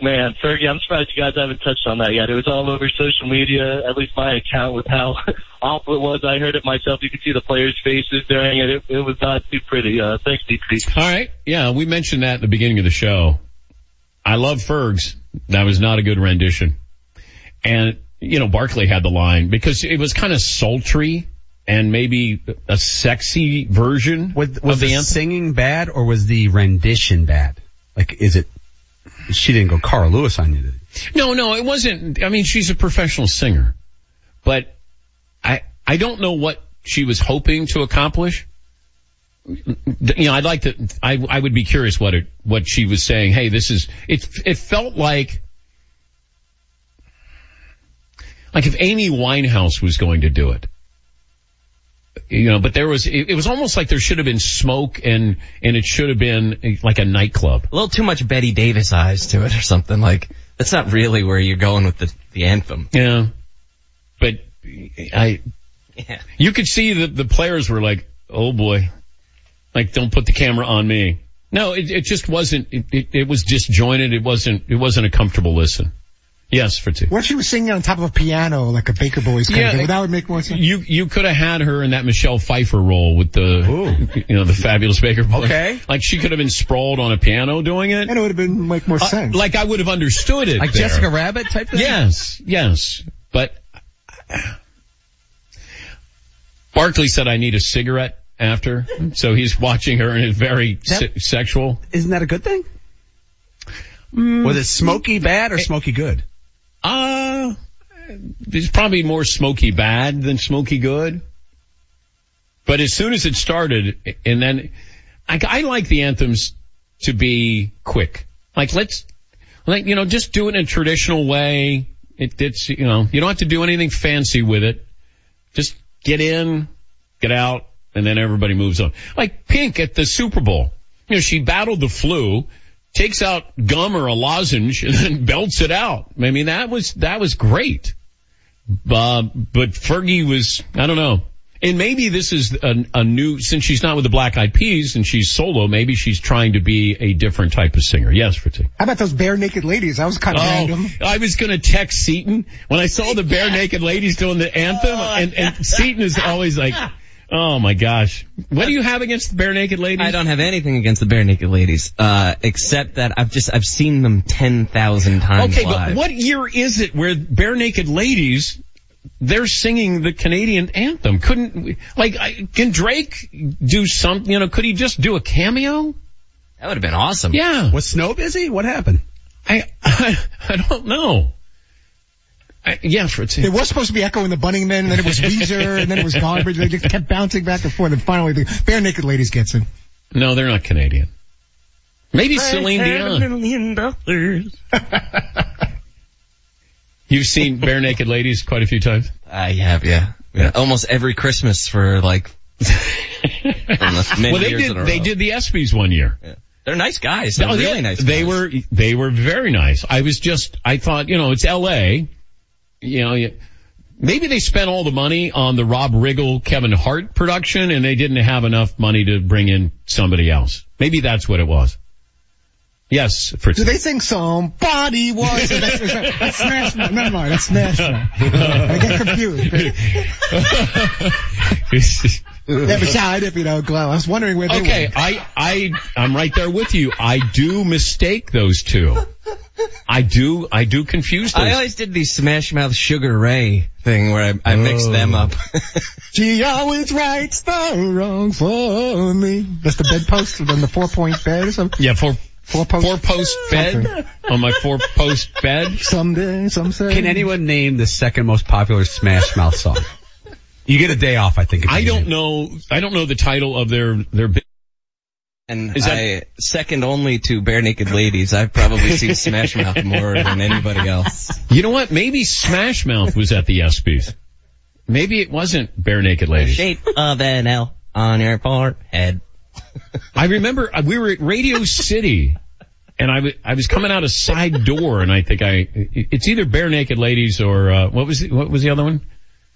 man, Fergie, I'm surprised you guys haven't touched on that yet. It was all over social media, at least my account with how awful it was. I heard it myself. You could see the players' faces during it. It, it was not too pretty. Uh, thanks, DP. All right. Yeah, we mentioned that at the beginning of the show. I love Fergs. That was not a good rendition. And, you know, Barkley had the line because it was kind of sultry and maybe a sexy version Was, of was the the singing bad or was the rendition bad? Like, is it? She didn't go Carl Lewis on you. Did she? No, no, it wasn't. I mean, she's a professional singer, but I, I don't know what she was hoping to accomplish. You know, I'd like to, I, I would be curious what it, what she was saying. Hey, this is, it, it felt like, like if Amy Winehouse was going to do it. You know, but there was, it, was almost like there should have been smoke and, and it should have been like a nightclub. A little too much Bette Davis eyes to it or something. Like, that's not really where you're going with the, the anthem. Yeah. But I, Yeah. you could see that the players were like, oh boy, like don't put the camera on me. No, it, it just wasn't, it, it, it was disjointed. It wasn't, it wasn't a comfortable listen. Yes, for two. What if she was singing on top of a piano like a Baker Boys kind Yeah. of thing? That would make more sense. You, you could have had her in that Michelle Pfeiffer role with the, you know, the fabulous Baker Boys. Okay. Like she could have been sprawled on a piano doing it. And it would have been make more Uh, sense. like I would have understood it. Like there. Jessica Rabbit type thing? Yes, yes. But Barkley said I need a cigarette after, so he's watching her and it's very se- sexual. Isn't that a good thing? Mm. Was it smoky bad or smoky good? Uh, there's probably more smoky bad than smoky good. But as soon as it started, and then I, I like the anthems to be quick. Like let's, like you know, just do it in a traditional way. It, it's you know, you don't have to do anything fancy with it. Just get in, get out, and then everybody moves on. Like Pink at the Super Bowl. You know, she battled the flu, takes out gum or a lozenge, and then belts it out. I mean, that was, that was great. Uh, but Fergie was, I don't know. And maybe this is a, a new, since she's not with the Black Eyed Peas and she's solo, maybe she's trying to be a different type of singer. Yes, Fritzy. How about those Barenaked Ladies? That was kind of Oh, random. I was going to text Seaton when I saw the Barenaked Ladies doing the anthem, and, and Seaton is always like, "Oh my gosh, what do you have against the bare naked ladies?" I don't have anything against the Barenaked Ladies, uh, except that I've just I've seen them ten thousand times Okay, live. but what year is it where bare naked ladies? They're singing the Canadian anthem. Couldn't like I- can Drake do something? You know, could he just do a cameo? That would have been awesome. Yeah. Was Snow busy? What happened? I I, I don't know. I, yeah, Fritzy. It was supposed to be Echo and the Bunnymen, and then it was Weezer, and then it was Garbage. They just kept bouncing back and forth, and finally the Barenaked Ladies gets it. No, they're not Canadian. Maybe Celine Dion. million dollars. You've seen Barenaked Ladies quite a few times. I have, yeah. yeah. Almost every Christmas for like many well, they years did. in a They row. did the ESPYS one year. They're nice guys. They're Oh, really yeah, nice. They were. They were very nice. I was just. I thought, you know, it's L.A. You know, you, maybe they spent all the money on the Rob Riggle, Kevin Hart production, and they didn't have enough money to bring in somebody else. Maybe that's what it was. Yes, Fritz. Do they sing somebody was? That's, that's, Mouth. Never mind, that's Mouth. I get confused. yeah, but yeah, I didn't, you know, Glow. I was wondering where they Okay, were. I, I, I'm right there with you. I do mistake those two. I do, I do confuse those. I always did the Smash Mouth Sugar Ray thing where I, I mixed Oh. them up. She always writes the wrong for me. That's the bedpost and then the four point bed or something. Yeah, four, four post. four post bed on my four post bed. Someday, some say. Can anyone name the second most popular Smash Mouth song? You get a day off, I think. I don't name know, I don't know the title of their, their bit. And Is that- I, second only to Barenaked Ladies, I've probably seen Smash Mouth more than anybody else. You know what? Maybe Smash Mouth was at the ESPYs. Maybe it wasn't Barenaked Ladies. Shape of an L on your forehead. I remember uh, we were at Radio City and I I was coming out a side door and I think I, it's either Barenaked Ladies or, uh, what was the, what was the other one?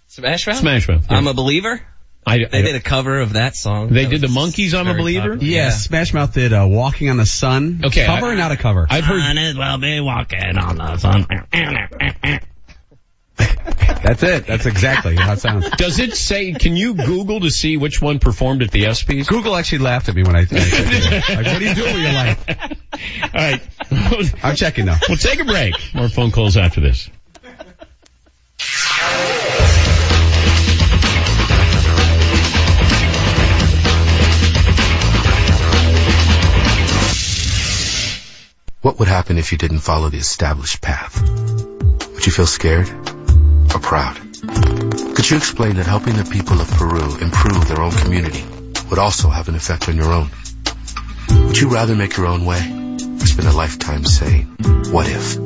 Smash Mouth? Smash Mouth. yeah. I'm a believer. I, They did a cover of that song. They That did the Monkees, I'm a Believer? popular. it. Yeah, Smash Mouth did uh, Walking on the Sun. Okay, Cover I- or not a cover? I've heard, Might as well be walking on the sun. That's it. That's exactly how it sounds. does it say, can you Google to see which one performed at the ESPYs? Google actually laughed at me when I, I said that. Like, what are you doing with your life? All right. I'm checking now. We'll take a break. More phone calls after this. What would happen if you didn't follow the established path? Would you feel scared or proud? Could you explain that helping the people of Peru improve their own community would also have an effect on your own? Would you rather make your own way or spend a lifetime saying, what if?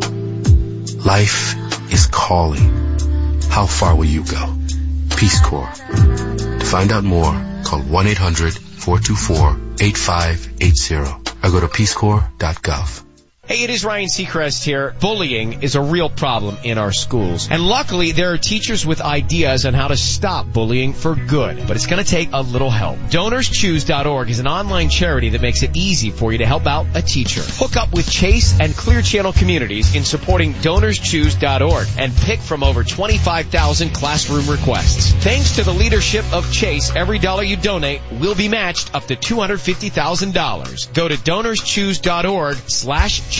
Life is calling. How far will you go? Peace Corps. To find out more, call 1-800-424-8580 or go to peacecorps.gov. Hey, it is Ryan Seacrest here. Bullying is a real problem in our schools. And luckily, there are teachers with ideas on how to stop bullying for good. But it's going to take a little help. DonorsChoose.org is an online charity that makes it easy for you to help out a teacher. Hook up with Chase and Clear Channel Communities in supporting DonorsChoose.org and pick from over 25,000 classroom requests. Thanks to the leadership of Chase, every dollar you donate will be matched up to $250,000. Go to DonorsChoose.org slash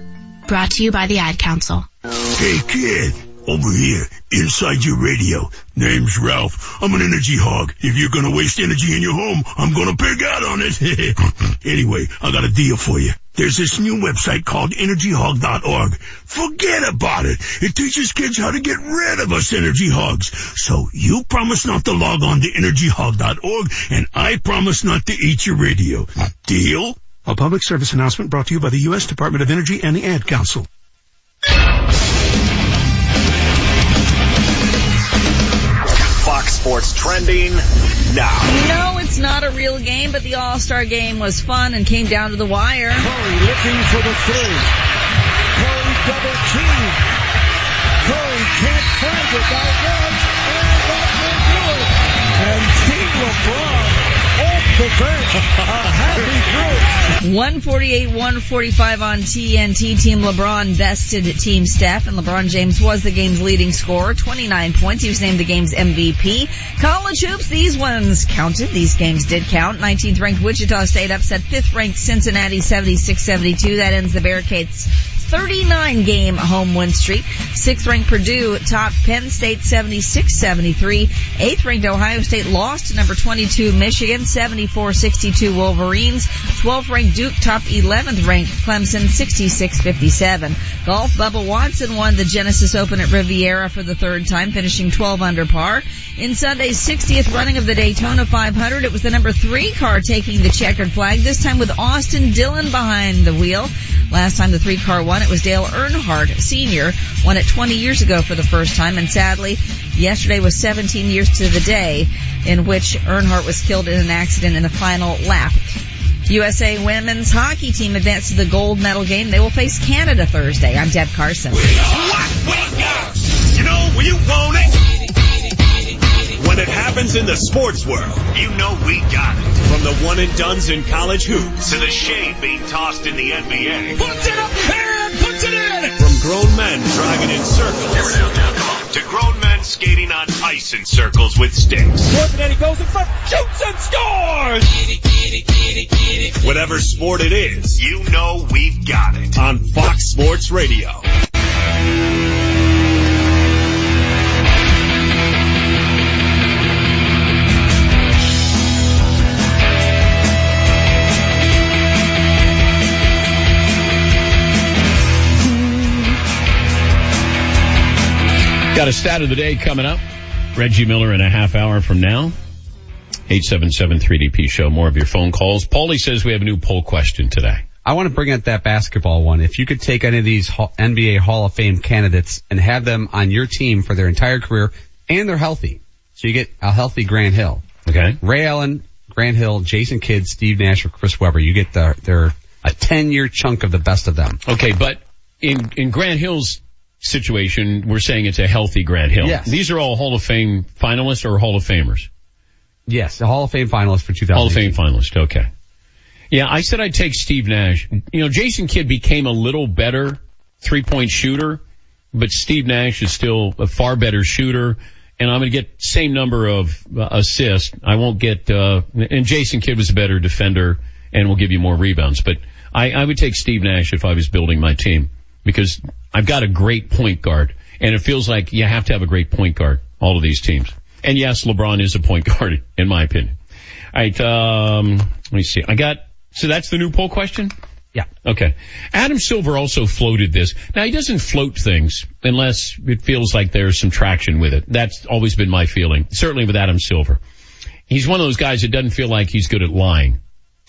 Brought to you by the Ad Council. Hey kid, over here, inside your radio. Name's Ralph. I'm an energy hog. If you're gonna waste energy in your home, I'm gonna pig out on it. anyway, I got a deal for you. There's this new website called energyhog.org. Forget about it. It teaches kids how to get rid of us energy hogs. So you promise not to log on to energyhog.org and I promise not to eat your radio. Deal? A public service announcement brought to you by the U.S. Department of Energy and the Ad Council. Fox Sports trending now. No, it's not a real game, but the All-Star game was fun and came down to the wire. Curry looking for the three. Curry double team. Curry can't find it. Now does, and that will do it. And Team LeBron off the bench. A happy group. 148, 145 on TNT. Team LeBron bested Team Steph, and LeBron James was the game's leading scorer, 29 points. He was named the game's MVP. College hoops, these ones counted. These games did count. 19th ranked Wichita State upset 5th ranked Cincinnati 76-72. That ends the Bearcats 39 game home win streak. Sixth ranked Purdue topped Penn State 76-73. Eighth ranked Ohio State lost to number 22 Michigan 74-62 Wolverines. 12th ranked Duke topped 11th ranked Clemson 66-57. Golf Bubba Watson won the Genesis Open at Riviera for the third time, finishing 12 under par. In Sunday's 60th running of the Daytona 500, it was the number three car taking the checkered flag, this time with Austin Dillon behind the wheel. Last time the three car won, it was Dale Earnhardt Sr., won it 20 years ago for the first time, and sadly, yesterday was 17 years to the day in which Earnhardt was killed in an accident in the final lap. USA women's hockey team advanced to the gold medal game. They will face Canada Thursday. I'm Deb Carson. You know, when you want it. When it happens in the sports world, you know we got it. From the one and dones in college hoops to the shade being tossed in the NBA. Puts it up and grown men driving in circles to grown men skating on ice in circles with sticks. He goes in front, shoots and scores! Whatever sport it is, you know we've got it. On Fox Sports Radio. Got a stat of the day coming up. Reggie Miller in a half hour from now. 877-3DP show. More of your phone calls. Paulie says we have a new poll question today. I want to bring up that basketball one. If you could take any of these NBA Hall of Fame candidates and have them on your team for their entire career and they're healthy. So you get a healthy Grant Hill. Okay. Ray Allen, Grant Hill, Jason Kidd, Steve Nash, or Chris Webber. You get the, their, a 10 year chunk of the best of them. Okay, but in, in Grant Hill's situation, we're saying it's a healthy Grant Hill. Yes. These are all Hall of Fame finalists or Hall of Famers? Yes, the Hall of Fame finalist for 2000. Hall of Fame finalist. Okay. Yeah, I said I'd take Steve Nash. You know, Jason Kidd became a little better three point shooter, but Steve Nash is still a far better shooter. And I'm going to get same number of uh, assists. I won't get, uh, and Jason Kidd was a better defender and will give you more rebounds. But I, I would take Steve Nash if I was building my team because I've got a great point guard and it feels like you have to have a great point guard, all of these teams. And yes, LeBron is a point guard in my opinion. All right, um, let me see. I got, so that's the new poll question? Yeah. Okay. Adam Silver also floated this. Now he doesn't float things unless it feels like there's some traction with it. That's always been my feeling. Certainly with Adam Silver. He's one of those guys that doesn't feel like he's good at lying.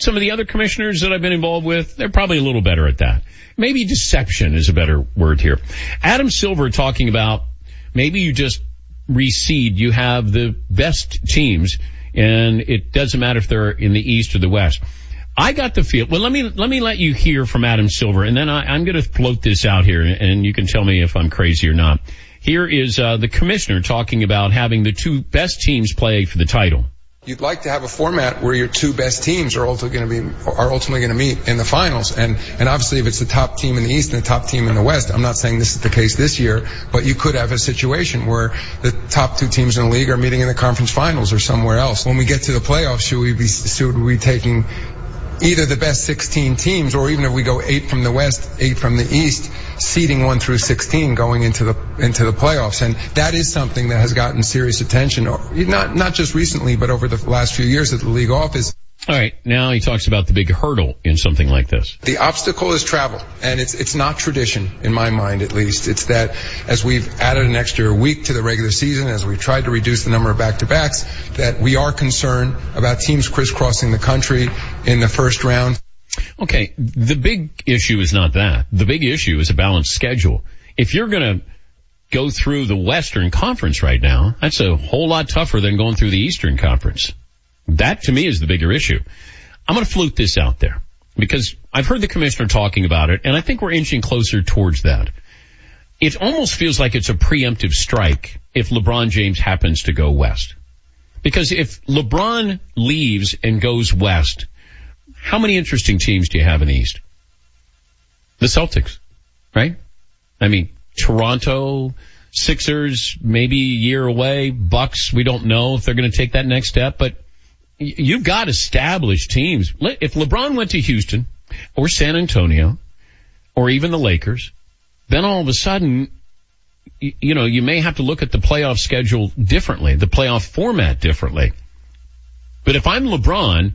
Some of the other commissioners that I've been involved with, they're probably a little better at that. Maybe deception is a better word here. Adam Silver talking about maybe you just reseed, you have the best teams and it doesn't matter if they're in the East or the West. I got the feel. Well, let me let me let you hear from Adam Silver, and then I, I'm going to float this out here, and you can tell me if I'm crazy or not. Here is uh, the commissioner talking about having the two best teams play for the title. You'd like to have a format where your two best teams are ultimately going to be are ultimately going to meet in the finals, and and obviously if it's the top team in the East and the top team in the West, I'm not saying this is the case this year, but you could have a situation where the top two teams in the league are meeting in the conference finals or somewhere else. When we get to the playoffs, should we be should we be taking either the best 16 teams or even if we go eight from the West, eight from the East, seeding one through 16 going into the into the playoffs. And that is something that has gotten serious attention, not not just recently, but over the last few years at the league office. All right, now he talks about the big hurdle in something like this. The obstacle is travel, and it's it's not tradition in my mind, at least. It's that as we've added an extra week to the regular season, as we've tried to reduce the number of back-to-backs, that we are concerned about teams crisscrossing the country in the first round. Okay, the big issue is not that. The big issue is a balanced schedule. If you're going to go through the Western Conference right now, that's a whole lot tougher than going through the Eastern Conference. That to me is the bigger issue. I'm going to flute this out there because I've heard the commissioner talking about it and I think we're inching closer towards that. It almost feels like it's a preemptive strike if LeBron James happens to go west. Because if LeBron leaves and goes west, how many interesting teams do you have in the East? The Celtics, right? I mean, Toronto, Sixers, maybe a year away, Bucks, we don't know if they're going to take that next step, but you've got established teams. If LeBron went to Houston or San Antonio or even the Lakers, then all of a sudden, you know, you may have to look at the playoff schedule differently, the playoff format differently. But if I'm LeBron,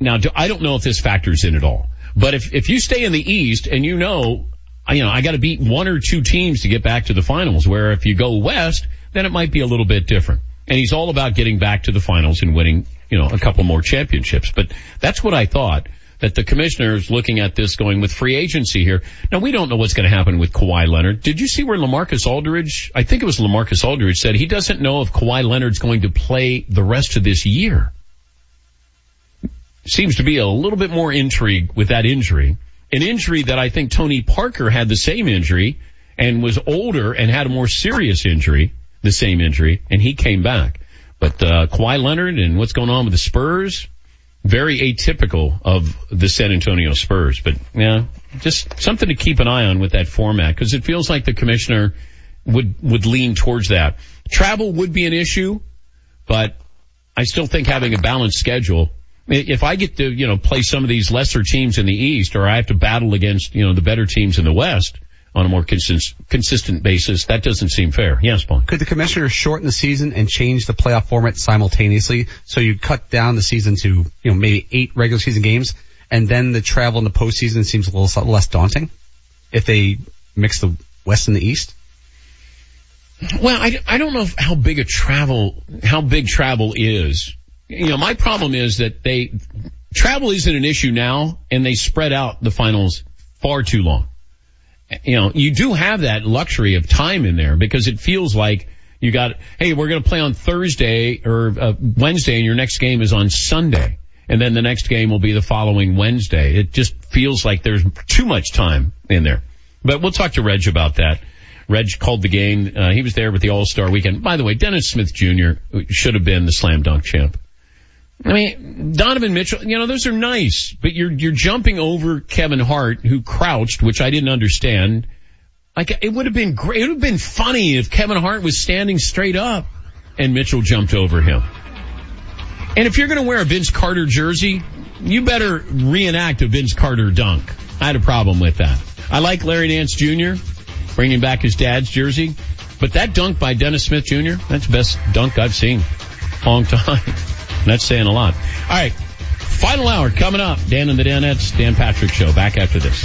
now I don't know if this factors in at all, but if, if you stay in the East and you know, you know, I got to beat one or two teams to get back to the finals, where if you go West, then it might be a little bit different. And he's all about getting back to the finals and winning you know, a couple more championships. But that's what I thought that the commissioner is looking at this going with free agency here. Now we don't know what's going to happen with Kawhi Leonard. Did you see where Lamarcus Aldridge, I think it was Lamarcus Aldridge said he doesn't know if Kawhi Leonard's going to play the rest of this year. Seems to be a little bit more intrigue with that injury. An injury that I think Tony Parker had the same injury and was older and had a more serious injury, the same injury, and he came back. But uh, Kawhi Leonard and what's going on with the Spurs, very atypical of the San Antonio Spurs. But yeah, just something to keep an eye on with that format because it feels like the commissioner would would lean towards that. Travel would be an issue, but I still think having a balanced schedule. If I get to, you know, play some of these lesser teams in the East or I have to battle against, you know, the better teams in the West, on a more consist- consistent basis. That doesn't seem fair. Yes, Paul. Could the commissioner shorten the season and change the playoff format simultaneously so you cut down the season to, you know, maybe eight regular season games and then the travel in the postseason seems a little less daunting if they mix the West and the East? Well, I, I don't know how big a travel, how big travel is. You know, my problem is that they, travel isn't an issue now and they spread out the finals far too long you know, you do have that luxury of time in there because it feels like you got, hey, we're going to play on Thursday or uh, Wednesday and your next game is on Sunday. And then the next game will be the following Wednesday. It just feels like there's too much time in there. But we'll talk to Reg about that. Reg called the game. Uh, he was there with the All-Star weekend. By the way, Dennis Smith Jr. should have been the slam dunk champ. I mean, Donovan Mitchell, you know, those are nice, but you're, you're jumping over Kevin Hart, who crouched, which I didn't understand. Like, it would have been great, it would have been funny if Kevin Hart was standing straight up and Mitchell jumped over him. And if you're gonna wear a Vince Carter jersey, you better reenact a Vince Carter dunk. I had a problem with that. I like Larry Nance Jr., bringing back his dad's jersey, but that dunk by Dennis Smith Jr., that's the best dunk I've seen. Long time. That's saying a lot. All right. Final hour coming up. Dan and the Danettes, Dan Patrick Show. Back after this.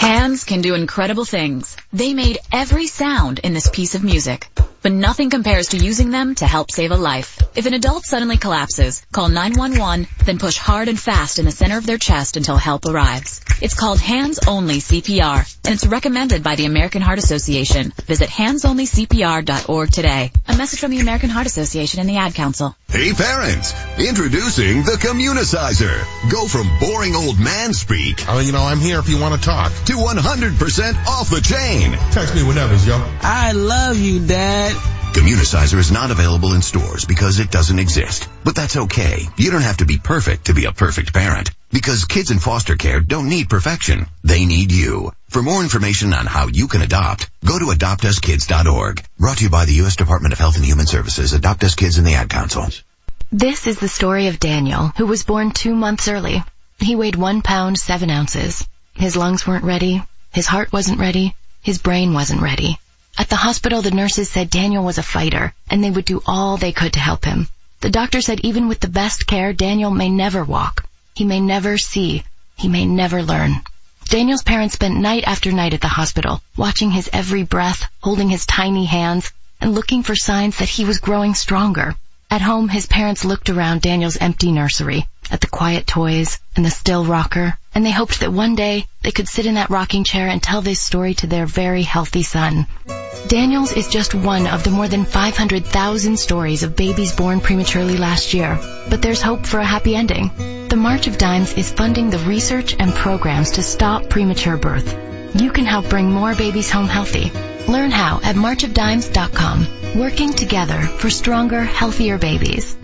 Hands can do incredible things. They made every sound in this piece of music. But nothing compares to using them to help save a life. If an adult suddenly collapses, call 911, then push hard and fast in the center of their chest until help arrives. It's called Hands Only CPR, and it's recommended by the American Heart Association. Visit handsonlycpr.org today. A message from the American Heart Association and the Ad Council. Hey parents, introducing the Communicizer. Go from boring old man speak. Oh, you know, I'm here if you want to talk. To 100% off the chain. Text me whenever, yo. I love you, Dad. Communicizer is not available in stores because it doesn't exist. But that's okay. You don't have to be perfect to be a perfect parent. Because kids in foster care don't need perfection. They need you. For more information on how you can adopt, go to adoptuskids.org. Brought to you by the U.S. Department of Health and Human Services, Adopt Us Kids and the Ad Council. This is the story of Daniel, who was born two months early. He weighed one pound, seven ounces. His lungs weren't ready. His heart wasn't ready. His brain wasn't ready. At the hospital, the nurses said Daniel was a fighter, and they would do all they could to help him. The doctor said even with the best care, Daniel may never walk. He may never see. He may never learn. Daniel's parents spent night after night at the hospital, watching his every breath, holding his tiny hands, and looking for signs that he was growing stronger. At home, his parents looked around Daniel's empty nursery, at the quiet toys and the still rocker, and they hoped that one day they could sit in that rocking chair and tell this story to their very healthy son. Daniel's is just one of the more than 500,000 stories of babies born prematurely last year, but there's hope for a happy ending. The March of Dimes is funding the research and programs to stop premature birth. You can help bring more babies home healthy. Learn how at marchofdimes.com. Working together for stronger, healthier babies.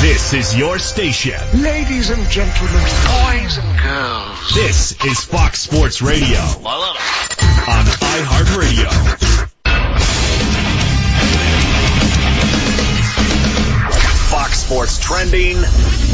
This is your station. Ladies and gentlemen, boys and girls. This is Fox Sports Radio. On iHeartRadio. Fox Sports trending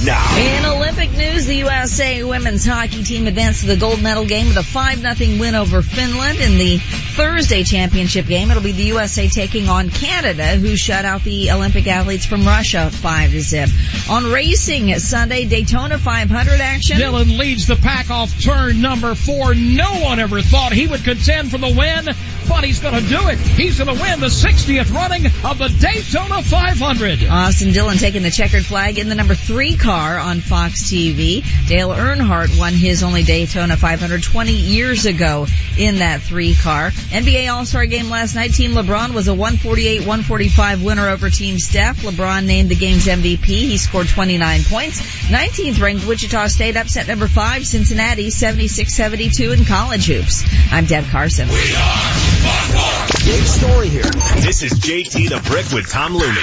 now. In Olympic news, the USA women's hockey team advanced to the gold medal game with a 5-0 win over Finland in the Thursday championship game. It'll be the USA taking on Canada, who shut out the Olympic athletes from Russia 5 to zip. On racing Sunday, Daytona 500 action. Dillon leads the pack off turn number four. No one ever thought he would contend for the win, but he's going to do it. He's going to win the 60th running of the Daytona 500. Austin Dillon taking the checkered flag in the number three car on Fox TV. Dale Earnhardt won his only Daytona 500 20 years ago in that three car. NBA All-Star game last night. Team LeBron was a 148-145 winner over Team Steph. LeBron named the game's MVP. He scored 29 points. 19th ranked Wichita State upset number five Cincinnati 76-72 in college hoops. I'm Deb Carson. Big story here. This is JT the Brick with Tom Looney.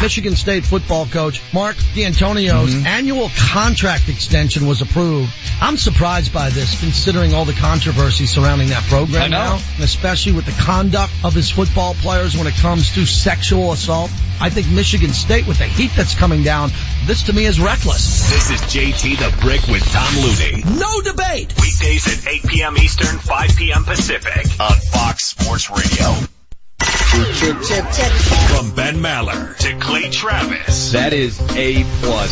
Michigan State football coach Mark Dantonio's Mm-hmm. annual contract extension was approved. I'm surprised by this considering all the controversy surrounding that program I know. now, especially with the conduct of his football players when it comes to sexual assault. I think Michigan State with the heat that's coming down, this to me is reckless. This is JT the Brick with Tom Looney. No debate. Weekdays at 8 p.m. Eastern, 5 p.m. Pacific on Fox Sports Radio. From Ben Maller to Clay Travis. That is A plus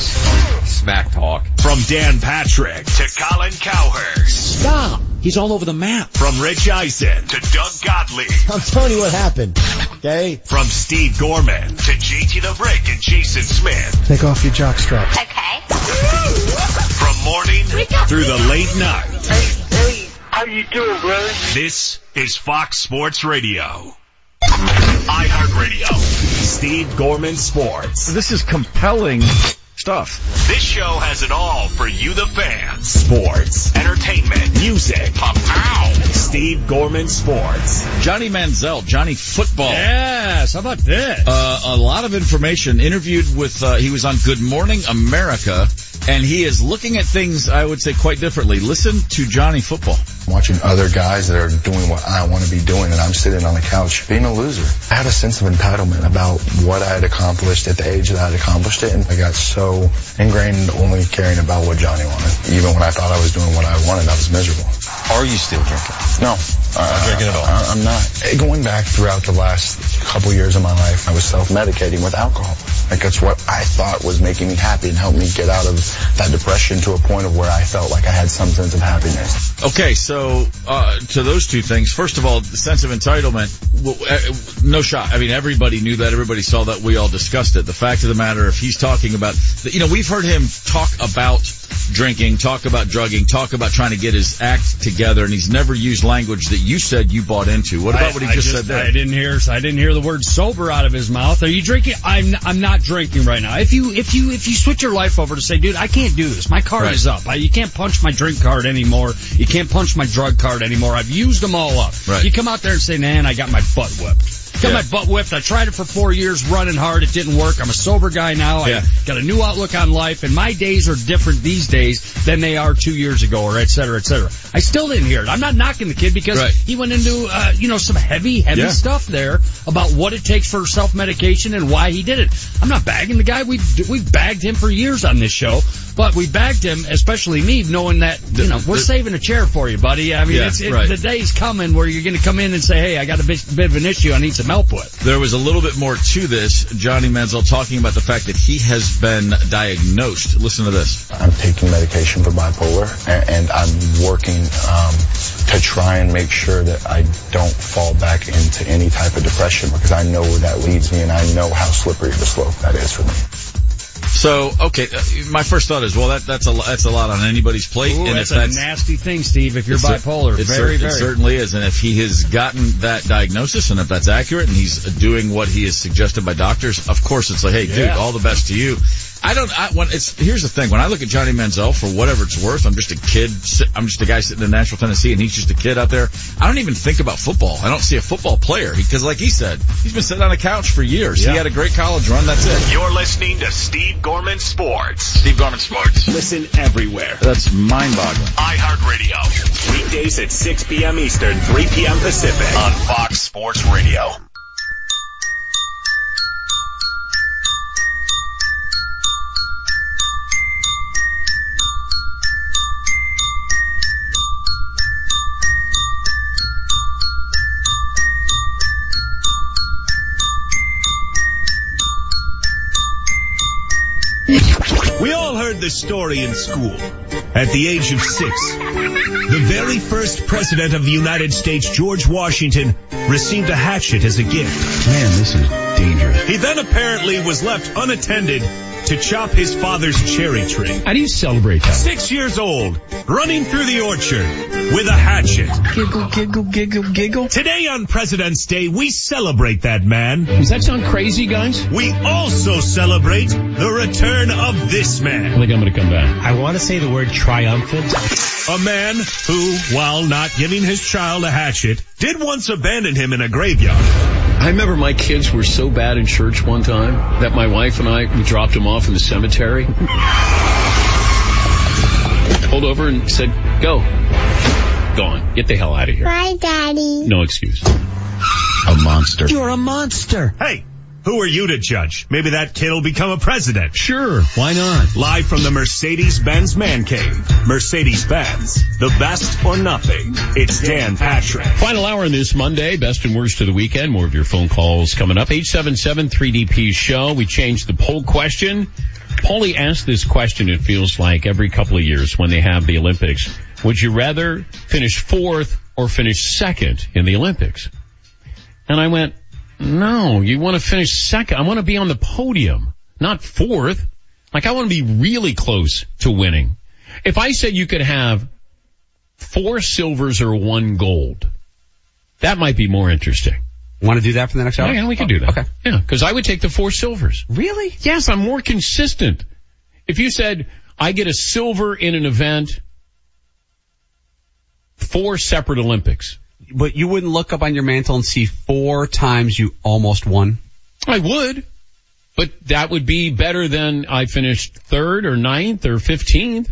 smack talk. From Dan Patrick to Colin Cowherd. Stop. He's all over the map. From Rich Eisen to Doug Gottlieb. I'm telling you what happened. Okay? From Steve Gorman to JT the Brick and Jason Smith. Take off your jockstrap. Okay. From morning through the late night. Hey, hey, how you doing, brother? This is Fox Sports Radio. iHeartRadio. Steve Gorman Sports. This is compelling stuff. This show has it all for you, the fans. Sports, entertainment, music. Pop pow! Steve Gorman Sports. Johnny Manziel, Johnny Football. Yes, how about this? Uh, a lot of information. Interviewed with, uh, he was on Good Morning America, and he is looking at things, I would say, quite differently. Listen to Johnny Football. Watching other guys that are doing what I want to be doing and I'm sitting on the couch being a loser. I had a sense of entitlement about what I had accomplished at the age that I had accomplished it and I got so ingrained only caring about what Johnny wanted. Even when I thought I was doing what I wanted, I was miserable. Are you still drinking? No. Not drinking at all? I'm not. Going back throughout the last couple years of my life, I was self-medicating with alcohol. Like that's what I thought was making me happy and helped me get out of that depression to a point of where I felt like I had some sense of happiness. Okay, so uh, to those two things, first of all, the sense of entitlement, uh, no shot. I mean, everybody knew that. Everybody saw that. We all discussed it. The fact of the matter, if he's talking about, you know, we've heard him talk about drinking, talk about drugging, talk about trying to get his act together, and he's never used language that you said you bought into. What about I- what he I just, said there? I didn't hear. I didn't hear the word sober out of his mouth. Are you drinking? I'm. I'm not drinking right now. If you, if you, if you switch your life over to say, dude, I can't do this. My card Right. is up. I, you can't punch my drink card anymore. You can't punch my drug card anymore. I've used them all up. Right. You come out there and say, man, I got my butt whipped. Got Yeah. my butt whipped. I tried it for four years running hard. It didn't work. I'm a sober guy now. Yeah. I got a new outlook on life and my days are different these days than they are two years ago or et cetera, et cetera. I still didn't hear it. I'm not knocking the kid because Right. he went into, uh, you know, some heavy, heavy Yeah. stuff there about what it takes for self-medication and why he did it. I'm not bagging the guy. We've, we've bagged him for years on this show, but we bagged him, especially me, knowing that, you know, we're the- saving a chair for you, buddy. I mean, Yeah, it's, it, right. the day's coming where you're going to come in and say, hey, I got a bit, bit of an issue I need some help with. There was a little bit more to this. Johnny Manziel talking about the fact that he has been diagnosed. Listen to this. I'm taking medication for bipolar, and, and I'm working um, to try and make sure that I don't fall back into any type of depression because I know where that leads me, and I know how slippery of a slope that is for me. So, okay, uh, my first thought is, well, that, that's a that's a lot on anybody's plate, Ooh, and that's if that's a nasty thing, Steve, if you're bipolar. It, very, very. it certainly is. And if he has gotten that diagnosis and if that's accurate and he's doing what he is suggested by doctors, of course it's like, hey, dude, all the best to you. I don't, I, when it's, here's the thing. When I look at Johnny Manziel, for whatever it's worth, I'm just a kid, I'm just a guy sitting in Nashville, Tennessee, and he's just a kid out there. I don't even think about football. I don't see a football player because like he said, he's been sitting on a couch for years. Yeah. He had a great college run. That's it. You're listening to Steve Gorman Sports. Steve Gorman Sports. Listen everywhere. That's mind boggling. iHeartRadio. Weekdays at 6 p.m. Eastern, 3 p.m. Pacific on Fox Sports Radio. Story in school. At the age of six, the very first president of the United States, George Washington, received a hatchet as a gift. Man, this is dangerous. He then apparently was left unattended to chop his father's cherry tree. How do you celebrate that? Six years old, running through the orchard with a hatchet. Giggle, giggle, giggle, giggle. Today on President's Day, we celebrate that man. Does that sound crazy, guys? We also celebrate the return of this man. I think I'm going to come back. I want to say the word triumphant. A man who, while not giving his child a hatchet, did once abandon him in a graveyard. I remember my kids were so bad in church one time that my wife and I, we dropped them off in the cemetery. Pulled over and said, go. Gone. Get the hell out of here. Bye, Daddy. No excuse. A monster. You're a monster. Hey, who are you to judge? Maybe that kid will become a president. Sure, why not? Live from the Mercedes-Benz Man Cave. Mercedes-Benz. The best or nothing. It's Dan Patrick. Final hour on this Monday, best and worst of the weekend. More of your phone calls coming up. 877-3DP show. We changed the poll question. Paulie asked this question, it feels like, every couple of years when they have the Olympics. Would you rather finish fourth or finish second in the Olympics? And I went, no, you want to finish second. I want to be on the podium, not fourth. Like I want to be really close to winning. If I said you could have four silvers or one gold, that might be more interesting. Want to do that for the next hour? Yeah, we can do that. Okay. Yeah, because I would take the four silvers. Really? Yes, I'm more consistent. If you said I get a silver in an event, four separate Olympics, But you wouldn't look up on your mantle and see four times you almost won? I would. But that would be better than I finished third or ninth or fifteenth.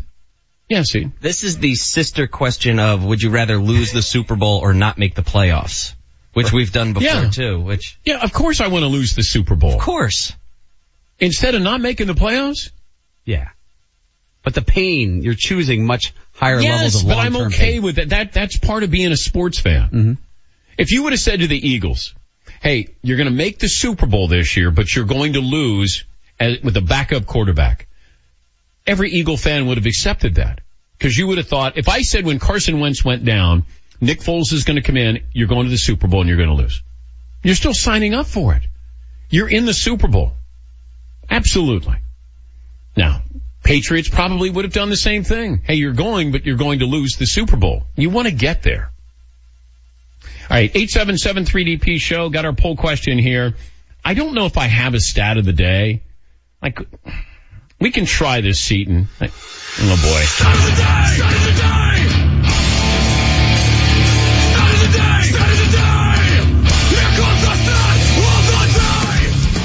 Yeah, see. This is the sister question of would you rather lose the Super Bowl or not make the playoffs? Which we've done before Yeah. too, which Yeah, of course I want to lose the Super Bowl. of course. Instead of not making the playoffs? Yeah. But the pain, you're choosing much higher levels Yes, of but I'm okay pain. with that. That that's part of being a sports fan. Mm-hmm. If you would have said to the Eagles, "Hey, you're going to make the Super Bowl this year, but you're going to lose as, with a backup quarterback," every Eagle fan would have accepted that because you would have thought, if I said when Carson Wentz went down, Nick Foles is going to come in, you're going to the Super Bowl and you're going to lose. You're still signing up for it. You're in the Super Bowl. Absolutely. Now, Patriots probably would have done the same thing. Hey, you're going, but you're going to lose the Super Bowl. You want to get there. All right, 877-3DP show. Got our poll question here. I don't know if I have a stat of the day. Like, we can try this, Seton. Oh boy.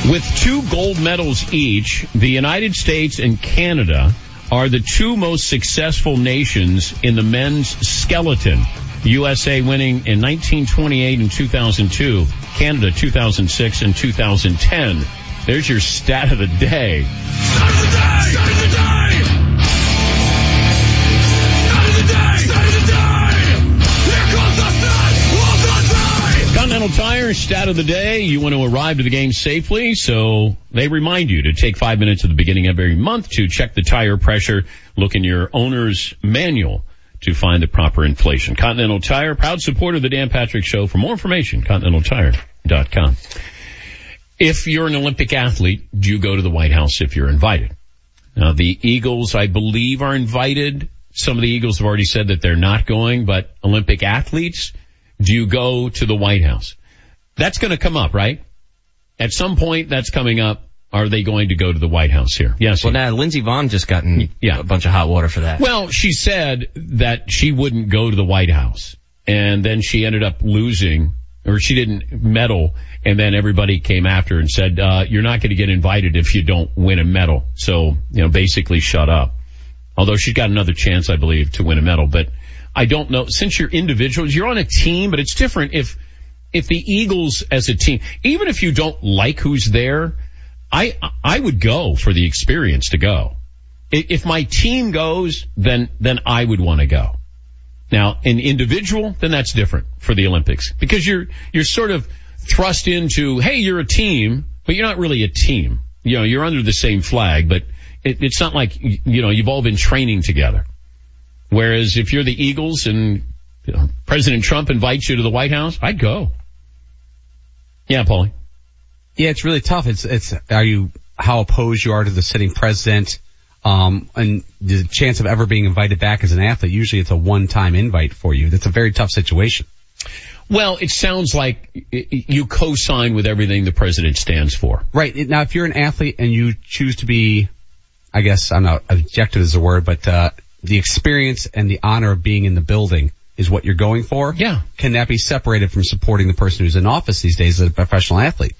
With two gold medals each, the United States and Canada are the two most successful nations in the men's skeleton. USA winning in 1928 and 2002, Canada 2006 and 2010. There's your stat of the day. Continental Tire, stat of the day. You want to arrive to the game safely, so they remind you to take five minutes at the beginning of every month to check the tire pressure, look in your owner's manual to find the proper inflation. Continental Tire, proud supporter of the Dan Patrick Show. For more information, continentaltire.com. If you're an Olympic athlete, do you go to the White House if you're invited? Now, the Eagles, I believe, are invited. Some of the Eagles have already said that they're not going, but Olympic athletes, do you go to the White House? That's going to come up, right? At some point, that's coming up. Are they going to go to the White House here? Yes. Well, now Lindsey Vonn just gotten yeah. a bunch of hot water for that. Well, she said that she wouldn't go to the White House, and then she ended up losing, or she didn't medal, and then everybody came after and said, uh, "You're not going to get invited if you don't win a medal." So, you know, basically, shut up. Although she's got another chance, I believe, to win a medal, but I don't know. Since you're individuals, you're on a team, but it's different if if the Eagles as a team, even if you don't like who's there, I I would go for the experience to go. If my team goes, then then I would want to go. Now, an individual, then that's different for the Olympics because you're you're sort of thrust into, hey, you're a team, but you're not really a team. You know, you're under the same flag, but it, it's not like you know you've all been training together. Whereas if you're the Eagles and you know, President Trump invites you to the White House, I'd go. Yeah, Paulie. Yeah, it's really tough. It's it's are you how opposed you are to the sitting president, um, and the chance of ever being invited back as an athlete. Usually, it's a one-time invite for you. That's a very tough situation. Well, it sounds like you co-sign with everything the president stands for. Right now, if you're an athlete and you choose to be, I guess I'm not objective is the word, but uh, the experience and the honor of being in the building is what you're going for. Yeah. Can that be separated from supporting the person who's in office these days as a professional athlete?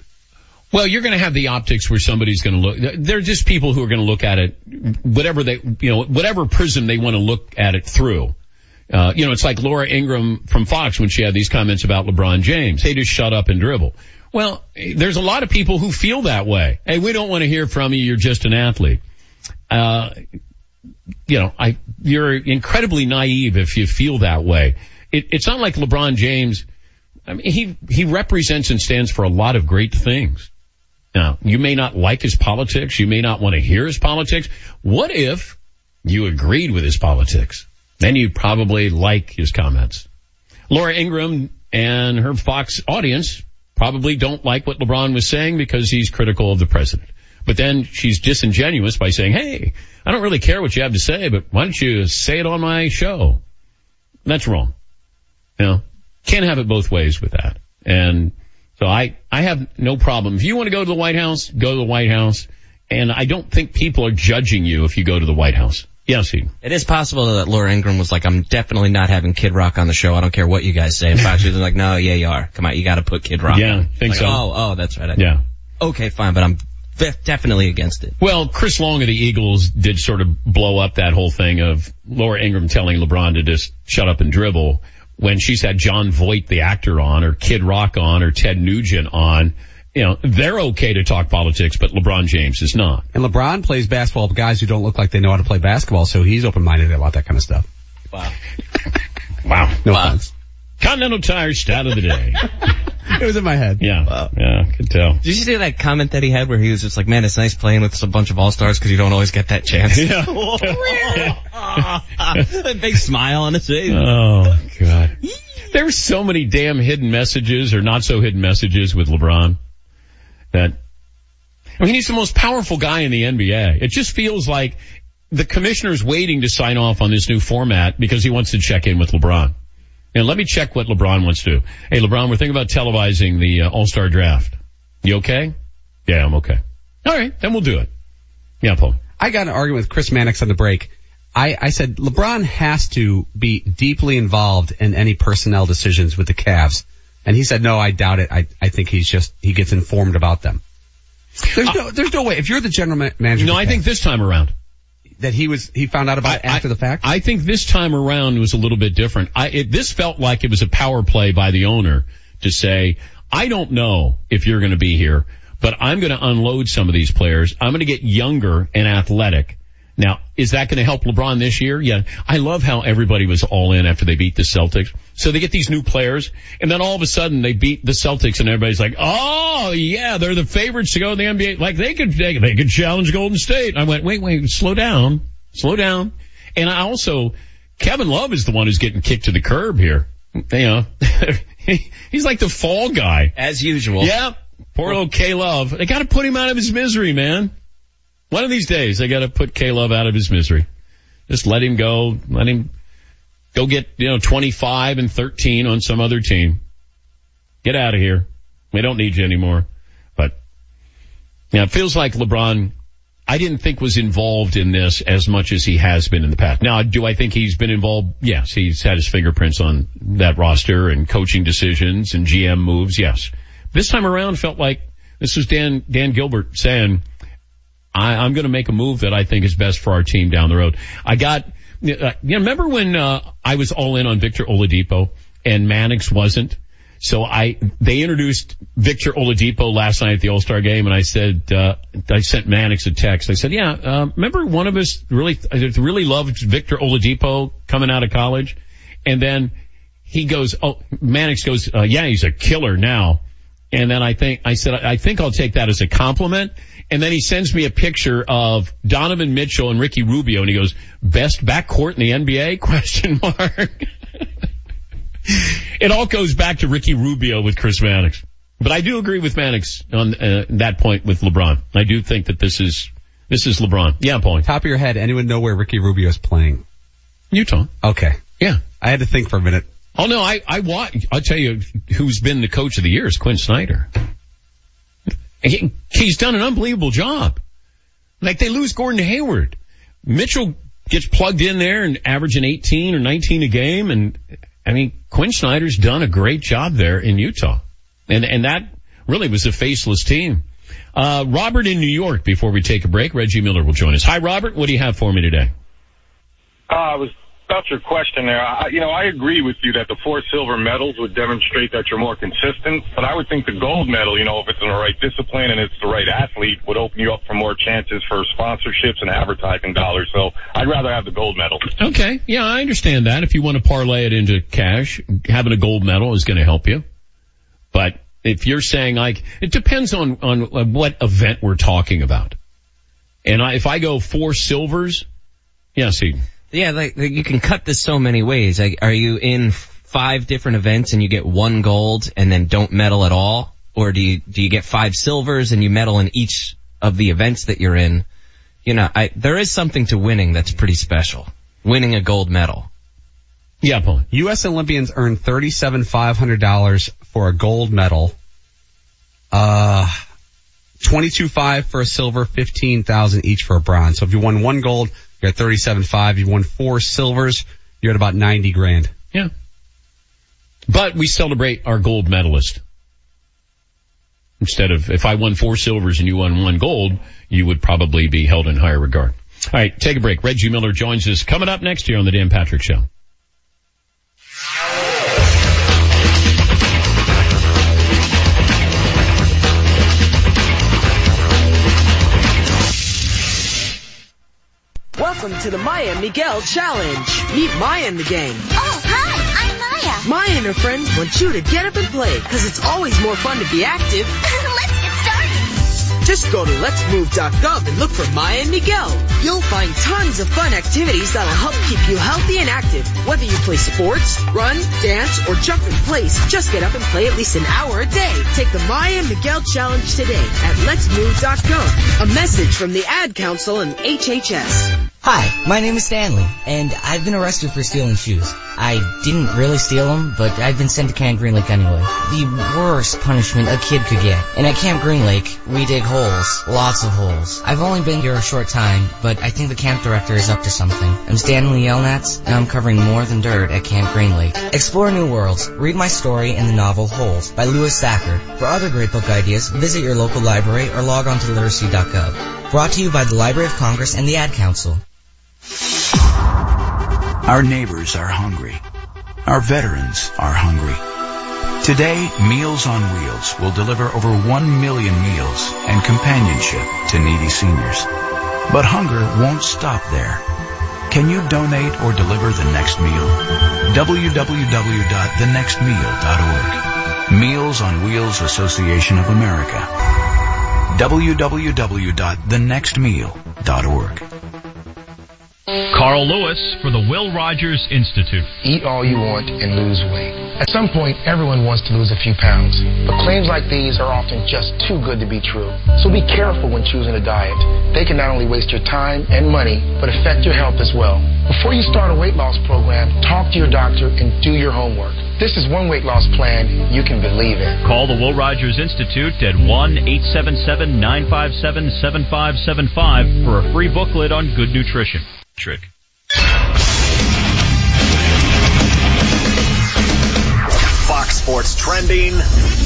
Well, you're going to have the optics where somebody's going to look. They're just people who are going to look at it, whatever they, you know, whatever prism they want to look at it through. Uh, you know, it's like Laura Ingraham from Fox when she had these comments about LeBron James. Hey, just shut up and dribble. Well, there's a lot of people who feel that way. Hey, we don't want to hear from you. You're just an athlete. Uh, you know, I, you're incredibly naive if you feel that way. It, it's not like LeBron James. I mean, he, he represents and stands for a lot of great things. Now, you may not like his politics. You may not want to hear his politics. What if you agreed with his politics? Then you'd probably like his comments. Laura Ingraham and her Fox audience probably don't like what LeBron was saying because he's critical of the president. But then she's disingenuous by saying, hey, I don't really care what you have to say, but why don't you say it on my show? That's wrong. You know, can't have it both ways with that. And so I, I have no problem. If you want to go to the White House, go to the White House. And I don't think people are judging you if you go to the White House. Yes, he. It is possible that Laura Ingraham was like, I'm definitely not having Kid Rock on the show. I don't care what you guys say. In fact, she was like, no, yeah, you are. Come on, you got to put Kid Rock. Yeah, on. think like, so. Oh, oh, that's right. I, yeah. Okay, fine, but I'm definitely against it. Well, Chris Long of the Eagles did sort of blow up that whole thing of Laura Ingraham telling LeBron to just shut up and dribble when she's had Jon Voight, the actor, on, or Kid Rock on, or Ted Nugent on. You know, they're okay to talk politics, but LeBron James is not. And LeBron plays basketball with guys who don't look like they know how to play basketball, so he's open-minded about that kind of stuff. Wow. wow. No wow. offense. Continental Tire stat of the day. it was in my head. Yeah. Wow. Yeah, could tell. Did you see that comment that he had where he was just like, man, it's nice playing with a bunch of all-stars because you don't always get that chance. Yeah. a big smile on his face. Oh, God. there There's so many damn hidden messages or not so hidden messages with LeBron that, I mean, he's the most powerful guy in the NBA. It just feels like the commissioner's waiting to sign off on this new format because he wants to check in with LeBron. And let me check what LeBron wants to do. Hey, LeBron, we're thinking about televising the uh, All-Star draft. You okay? Yeah, I'm okay. All right, then we'll do it. Yeah, Paul. I got an argument with Chris Mannix on the break. I, I said LeBron has to be deeply involved in any personnel decisions with the Cavs. And he said, no, I doubt it. I, I think he's just, he gets informed about them. There's no, there's no way. If you're the general ma- manager, No, I think this time around. That he was, he found out about it after the fact. I think this time around was a little bit different. I, it, this felt like it was a power play by the owner to say, I don't know if you're going to be here, but I'm going to unload some of these players. I'm going to get younger and athletic. Now, is that going to help LeBron this year? Yeah. I love how everybody was all in after they beat the Celtics. So they get these new players and then all of a sudden they beat the Celtics and everybody's like, oh yeah, they're the favorites to go in the NBA. Like they could, they, they could challenge Golden State. I went, wait, wait, slow down, slow down. And I also, Kevin Love is the one who's getting kicked to the curb here. You know, he's like the fall guy. As usual. Yeah. Poor old K Love. They gotta put him out of his misery, man. One of these days, they gotta put K Love out of his misery. Just let him go. Let him go get, you know, 25 and 13 on some other team. Get out of here. We don't need you anymore. But, yeah, it feels like LeBron, I didn't think was involved in this as much as he has been in the past. Now, do I think he's been involved? Yes, he's had his fingerprints on that roster and coaching decisions and GM moves. Yes. This time around felt like this was Dan, Dan Gilbert saying, I, I'm going to make a move that I think is best for our team down the road. I got, uh, you know, remember when, uh, I was all in on Victor Oladipo and Mannix wasn't? So I, they introduced Victor Oladipo last night at the All-Star game and I said, uh, I sent Mannix a text. I said, yeah, uh, remember one of us really, really loved Victor Oladipo coming out of college? And then he goes, oh, Mannix goes, uh, yeah, he's a killer now. And then I think, I said, I think I'll take that as a compliment. And then he sends me a picture of Donovan Mitchell and Ricky Rubio and he goes, best backcourt in the NBA? Question mark. it all goes back to Ricky Rubio with Chris Mannix. But I do agree with Mannix on uh, that point with LeBron. I do think that this is, this is LeBron. Yeah, point. Top of your head, anyone know where Ricky Rubio is playing? Utah. Okay. Yeah. I had to think for a minute. Oh no, I, I watch, I'll tell you who's been the coach of the year is Quin Snyder. He, he's done an unbelievable job. Like they lose Gordon Hayward. Mitchell gets plugged in there and averaging 18 or 19 a game. And I mean, Quin Snyder's done a great job there in Utah. And, and that really was a faceless team. Uh, Robert in New York before we take a break. Reggie Miller will join us. Hi, Robert. What do you have for me today? Uh, I was about your question there. I, you know, I agree with you that the four silver medals would demonstrate that you're more consistent, but I would think the gold medal, you know, if it's in the right discipline and it's the right athlete, would open you up for more chances for sponsorships and advertising dollars. So I'd rather have the gold medal. Okay. Yeah, I understand that. If you want to parlay it into cash, having a gold medal is going to help you. But if you're saying like, it depends on, on what event we're talking about. And I, if I go four silvers, yeah, see, Yeah, like, like you can cut this so many ways. Like, are you in five different events and you get one gold and then don't medal at all, or do you do you get five silvers and you medal in each of the events that you're in? You know, I, there is something to winning that's pretty special. Winning a gold medal. Yeah, Paul. U.S. Olympians earn thirty-seven five hundred dollars for a gold medal. Uh, twenty-two five for a silver, fifteen thousand each for a bronze. So if you won one gold, you're at thirty-seven five. You won four silvers, you're at about ninety grand. Yeah. But we celebrate our gold medalist. Instead of, if I won four silvers and you won one gold, you would probably be held in higher regard. All right, take a break. Reggie Miller joins us coming up next year on the Dan Patrick Show. Welcome to the Maya Miguel Challenge. Meet Maya in the game. Oh, hi, I'm Maya. Maya and her friends want you to get up and play, because it's always more fun to be active. Let's get started. Just go to letsmove.gov and look for Maya and Miguel. You'll find tons of fun activities that'll help keep you healthy and active. Whether you play sports, run, dance, or jump in place, just get up and play at least an hour a day. Take the Maya and Miguel Challenge today at letsmove.gov. A message from the Ad Council and HHS. Hi, my name is Stanley, and I've been arrested for stealing shoes. I didn't really steal them, but I've been sent to Camp Green Lake anyway. The worst punishment a kid could get. And at Camp Green Lake, we dig holes. Lots of holes. I've only been here a short time, but I think the camp director is up to something. I'm Stanley Yelnats, and I'm covering more than dirt at Camp Green Lake. Explore new worlds. Read my story in the novel Holes by Louis Sachar. For other great book ideas, visit your local library or log on to literacy.gov. Brought to you by the Library of Congress and the Ad Council. Our neighbors are hungry. Our veterans are hungry. Today, Meals on Wheels will deliver over 1 million meals and companionship to needy seniors. But hunger won't stop there. Can you donate or deliver the next meal? www.thenextmeal.org. Meals on Wheels Association of America. www.thenextmeal.org. Carl Lewis for the Will Rogers Institute. Eat all you want and lose weight. At some point, everyone wants to lose a few pounds, but claims like these are often just too good to be true. So be careful when choosing a diet. They can not only waste your time and money, but affect your health as well. Before you start a weight loss program, talk to your doctor and do your homework. This is one weight loss plan you can believe in. Call the Will Rogers Institute at 1-877-957-7575 for a free booklet on good nutrition. Trick. Fox Sports trending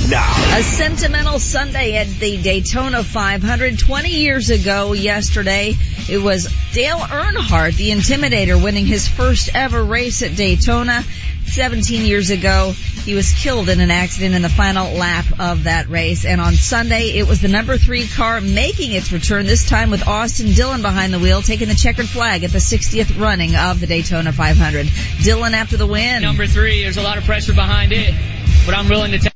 now. A sentimental Sunday at the Daytona 500. 20 years ago yesterday, it was Dale Earnhardt, the Intimidator, winning his first ever race at Daytona. 17 years ago, he was killed in an accident in the final lap of that race. And on Sunday, it was the number three car making its return, this time with Austin Dillon behind the wheel, taking the checkered flag at the 60th running of the Daytona 500. Dillon after the win. Number three, there's a lot of pressure behind it, but I'm willing to take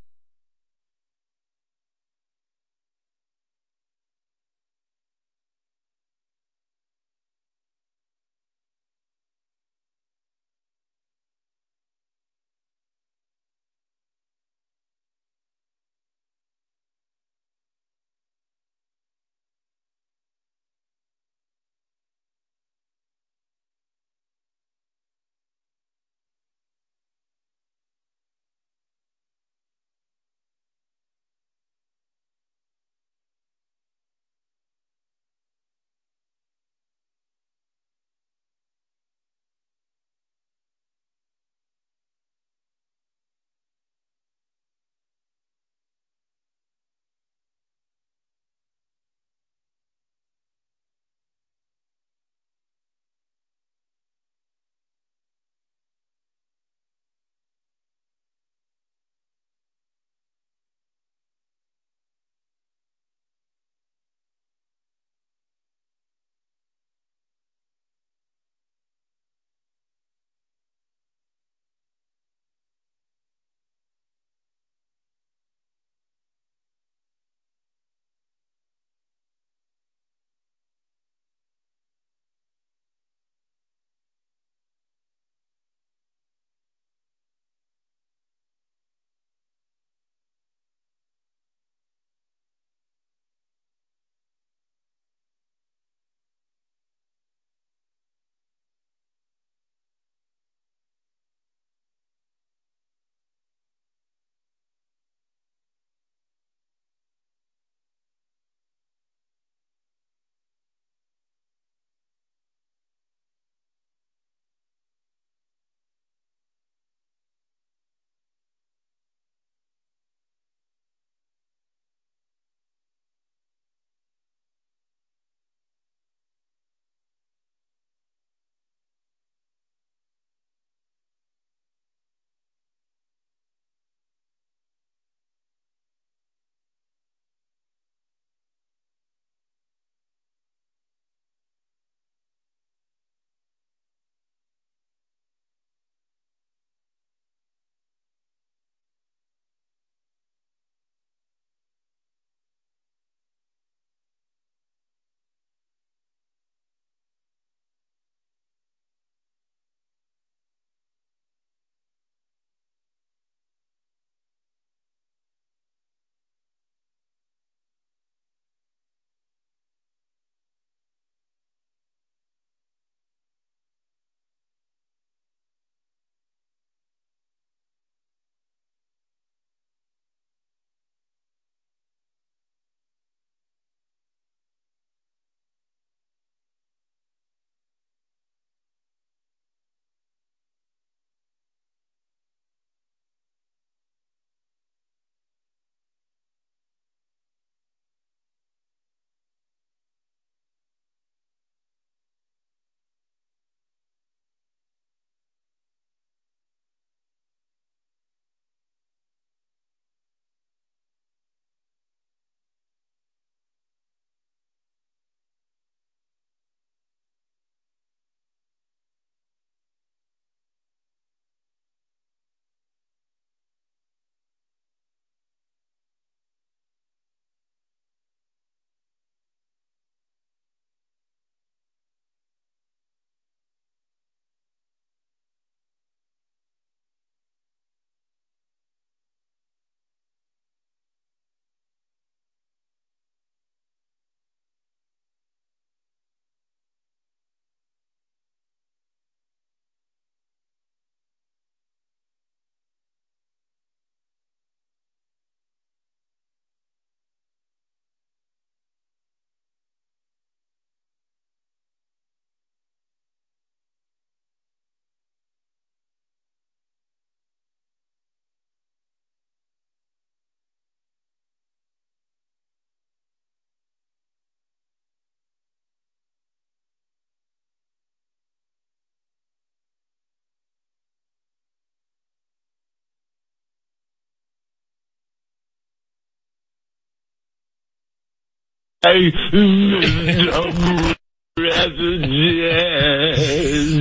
All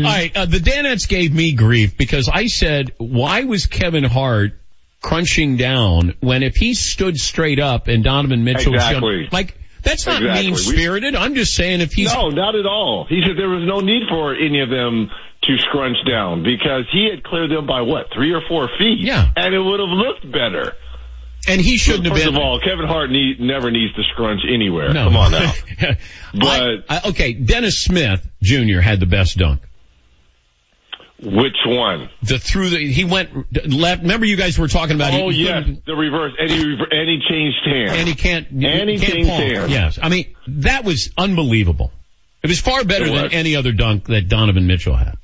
right, uh, the Danettes gave me grief because I said, why was Kevin Hart crunching down when if he stood straight up and Donovan Mitchell was Exactly. going, like, that's not Exactly. mean spirited. I'm just saying if he's, No, not at all. He said there was no need for any of them to scrunch down because he had cleared them by what, three or four feet? Yeah. And it would have looked better. And he shouldn't have been. First of all, Kevin Hart need, never needs to scrunch anywhere. No. Come on now. I- I- okay, Dennis Smith Jr. had the best dunk. Which one? The through the he went left. Remember you guys were talking about. oh he, he yes, the reverse. And he, and he changed hands. and he can't. And he can't changed hands. Yes, I mean that was unbelievable. It was far better than any other dunk that Donovan Mitchell had.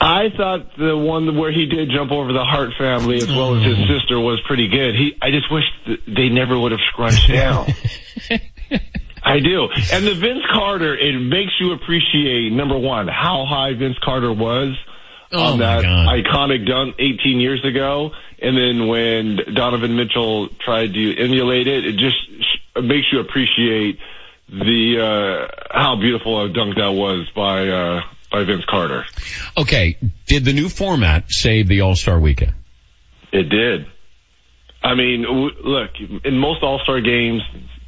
I thought the one where he did jump over the Hart family as well as his Oh. sister was pretty good. He, I just wish th- they never would have scrunched down. I do. And the Vince Carter, it makes you appreciate number one how high Vince Carter was Oh, on that God. iconic dunk 18 years ago, and then when Donovan Mitchell tried to emulate it, it just sh- makes you appreciate the uh how beautiful a dunk that was by uh by Vince Carter. Okay, did the new format save the All Star Weekend? It did. I mean, w- look, in most All-Star games,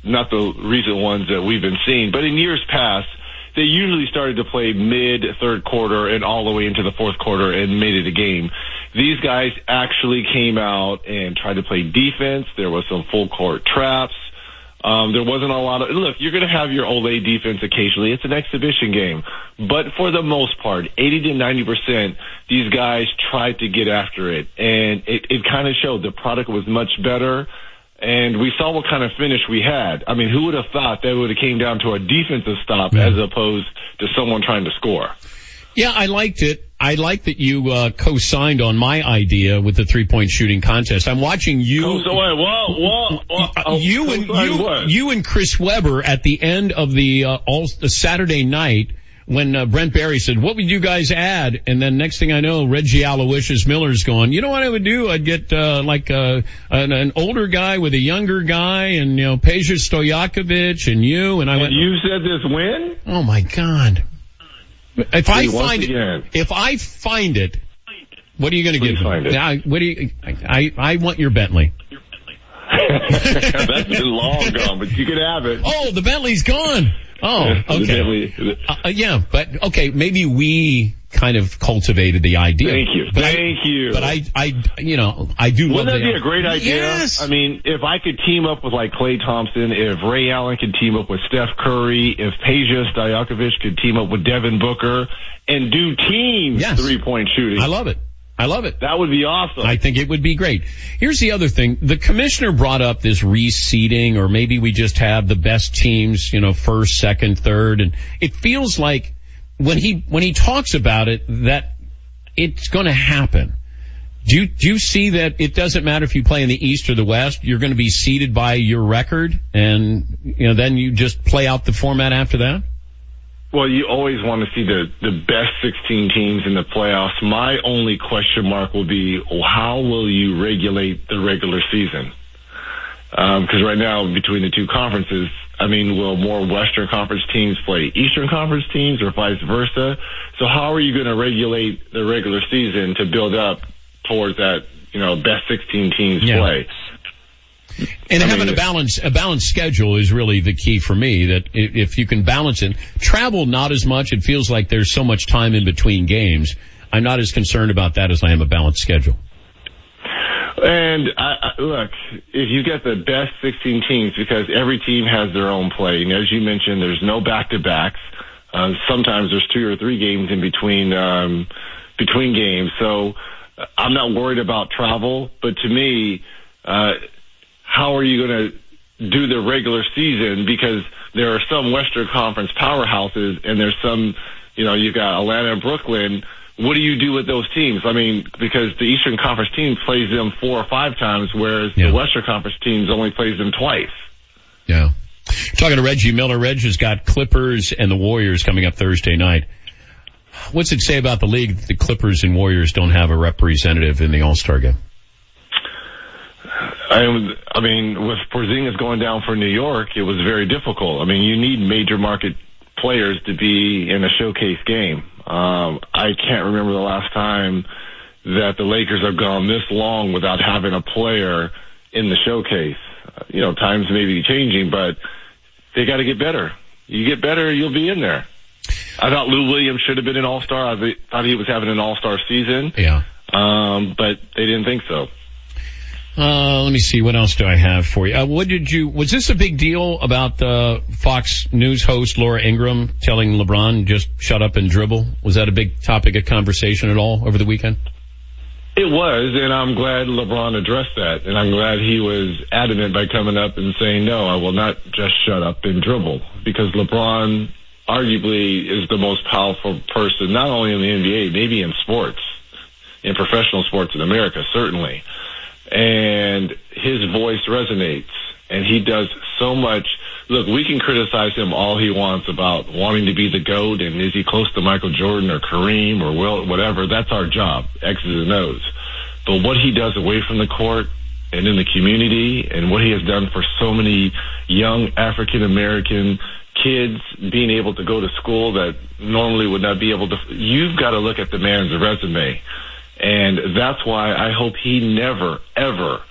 not the recent ones that we've been seeing, but in years past, they usually started to play mid third quarter and all the way into the fourth quarter and made it a game. These guys actually came out and tried to play defense. There was some full court traps. Um, there wasn't a lot of look. You're going to have your Olé defense occasionally. It's an exhibition game, but for the most part, 80 to 90 percent, these guys tried to get after it, and it, it kind of showed. The product was much better, and we saw what kind of finish we had. I mean, who would have thought that would have came down to a defensive stop as opposed to someone trying to score? Yeah, I liked it. I like that you uh, co-signed on my idea with the three-point shooting contest. I'm watching you. Oh, whoa, whoa, whoa, you and you, you and Chris Webber at the end of the uh, all the Saturday night when uh, Brent Barry said, "What would you guys add?" And then next thing I know, Reggie Aloysius Miller's going. You know what I would do? I'd get uh, like uh, an, an older guy with a younger guy, and you know, Peja Stojakovic and you. And I went. You said this win? Oh my God! If I find it, if I find it, what are you going to give me? find it. Now, what do you? I, I I want your Bentley. That's been long gone, but you could have it. Oh, the Bentley's gone. Oh, okay. Uh, uh, yeah, but okay, maybe we kind of cultivated the idea. Thank you. But I- Thank you. But I, I, you know, I do love Wouldn't that the- be a great idea? Yes. I mean, if I could team up with like Klay Thompson, if Ray Allen could team up with Steph Curry, if Peja Stojakovic could team up with Devin Booker and do team Yes. three point shooting. I love it. I love it. That would be awesome. I think it would be great. Here's the other thing. The commissioner brought up this reseeding or maybe we just have the best teams, you know, first, second, third. And it feels like when he, when he talks about it that it's going to happen. Do you, do you see that it doesn't matter if you play in the East or the West, you're going to be seeded by your record and, you know, then you just play out the format after that? Well, you always want to see the, the best 16 teams in the playoffs. My only question mark will be, how will you regulate the regular season? Um, because right now, between the two conferences, I mean, will more Western Conference teams play Eastern Conference teams or vice versa? So how are you going to regulate the regular season to build up towards that, you know, best 16 teams Yeah. play? And I having mean, a balance, a balanced schedule is really the key for me. That if you can balance it, travel not as much. It feels like there's so much time in between games. I'm not as concerned about that as I am a balanced schedule. And I, I, look, if you get the best 16 teams, because every team has their own play, and as you mentioned, there's no back-to-backs. Uh, sometimes there's two or three games in between um, between games, so uh, I'm not worried about travel. But to me, uh, how are you going to do the regular season? Because there are some Western Conference powerhouses, and there's some, you know, you've got Atlanta and Brooklyn. What do you do with those teams? I mean, because the Eastern Conference team plays them four or five times, whereas the Western Conference teams only plays them twice. Yeah. Talking to Reggie Miller. Reg has got Clippers and the Warriors coming up Thursday night. What's it say about the league that the Clippers and Warriors don't have a representative in the All-Star game? I, I mean, with Porzingis going down for New York, it was very difficult. I mean, you need major market players to be in a showcase game. Um, I can't remember the last time that the Lakers have gone this long without having a player in the showcase. Uh, you know, times may be changing, but they got to get better. You get better, you'll be in there. I thought Lou Williams should have been an All-Star. I thought he was having an All-Star season. Yeah. Um, but they didn't think so. Uh, let me see. What else do I have for you? Uh, what did you, was this a big deal about the Fox News host Laura Ingraham telling LeBron just shut up and dribble? Was that a big topic of conversation at all over the weekend? It was, and I'm glad LeBron addressed that, and I'm glad he was adamant by coming up and saying, no, I will not just shut up and dribble, because LeBron arguably is the most powerful person, not only in the NBA, maybe in sports, in professional sports in America, certainly. And his voice resonates, and he does so much. Look, we can criticize him all he wants about wanting to be the GOAT and is he close to Michael Jordan or Kareem or Will, whatever. That's our job, X's and O's. But what he does away from the court and in the community and what he has done for so many young African American kids being able to go to school that normally would not be able to, you've got to look at the man's resume. And that's why I hope he never, ever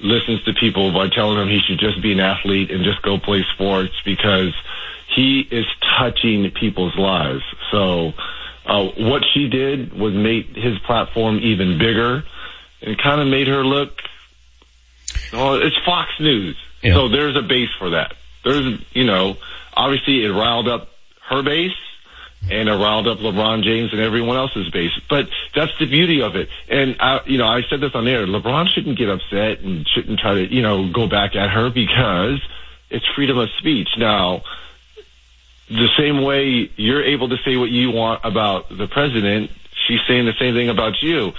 listens to people by telling him he should just be an athlete and just go play sports because he is touching people's lives. So, uh, what she did was make his platform even bigger and kind of made her look, oh, it's Fox News. Yeah. So there's a base for that. There's, you know, obviously it riled up her base and riled up LeBron James and everyone else's base. But that's the beauty of it. And I, you know, I said this on air. LeBron shouldn't get upset and shouldn't try to, you know, go back at her because it's freedom of speech. Now, the same way you're able to say what you want about the president, she's saying the same thing about you.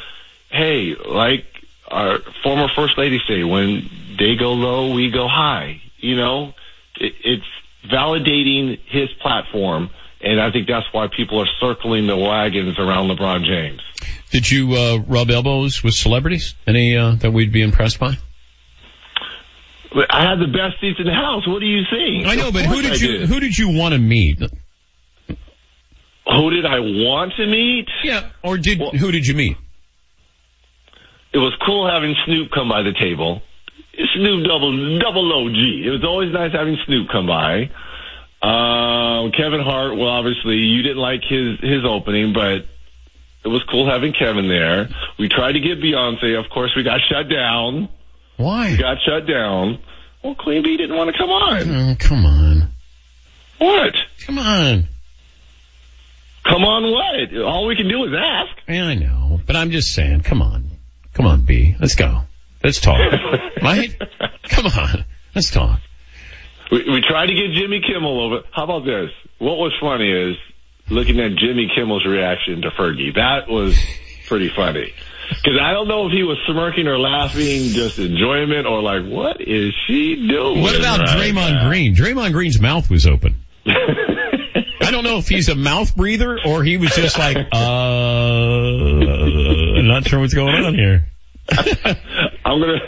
Hey, like our former first lady say, when they go low, we go high. You know, it, it's validating his platform. And I think that's why people are circling the wagons around LeBron James. Did you uh, rub elbows with celebrities? Any uh, that we'd be impressed by? I had the best seats in the house. What do you think? I know, but who did I you who did you want to meet? Who did I want to meet? Yeah, or did who did you meet? It was cool having Snoop come by the table. Snoop double double OG. It was always nice having Snoop come by. Um, Kevin Hart. Well, obviously you didn't like his his opening, but it was cool having Kevin there. We tried to get Beyonce. Of course, we got shut down. Why? We got shut down. Well, Queen Bee didn't want to come on. Oh, come on. What? Come on. Come on, what? All we can do is ask. Yeah, I know, but I'm just saying. Come on, come on, B. Let's go. Let's talk. right? Come on. Let's talk. We, we tried to get Jimmy Kimmel over. How about this? What was funny is looking at Jimmy Kimmel's reaction to Fergie. That was pretty funny. Because I don't know if he was smirking or laughing, just enjoyment, or like, what is she doing? What about right Draymond now? Green? Draymond Green's mouth was open. I don't know if he's a mouth breather or he was just like, uh, I'm not sure what's going on here. I'm gonna,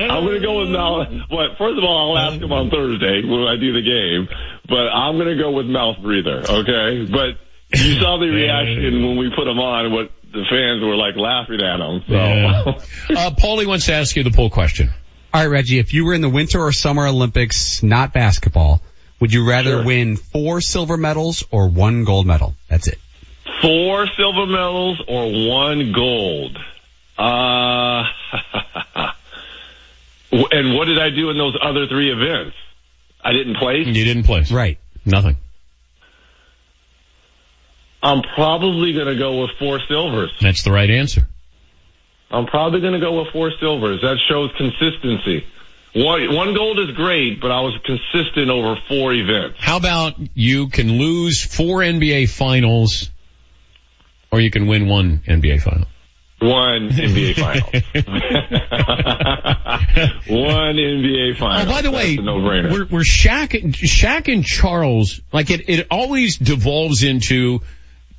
I'm gonna go with mouth. Well, first of all, I'll ask him on Thursday when I do the game. But I'm gonna go with mouth breather. Okay, but you saw the reaction when we put him on. What the fans were like laughing at him. So. Yeah. Uh, Paulie wants to ask you the poll question. All right, Reggie, if you were in the Winter or Summer Olympics, not basketball, would you rather Sure. win four silver medals or one gold medal? That's it. Four silver medals or one gold? Uh, and what did I do in those other three events? I didn't place. You didn't place. Right. Nothing. I'm probably going to go with four silvers. That's the right answer. I'm probably going to go with four silvers. That shows consistency. One, one gold is great, but I was consistent over four events. How about you can lose four NBA finals or you can win one NBA final? One NBA final. One NBA final. Oh, by the way, That's no-brainer. we're, we're Shaq, and- Shaq and Charles, like it, it always devolves into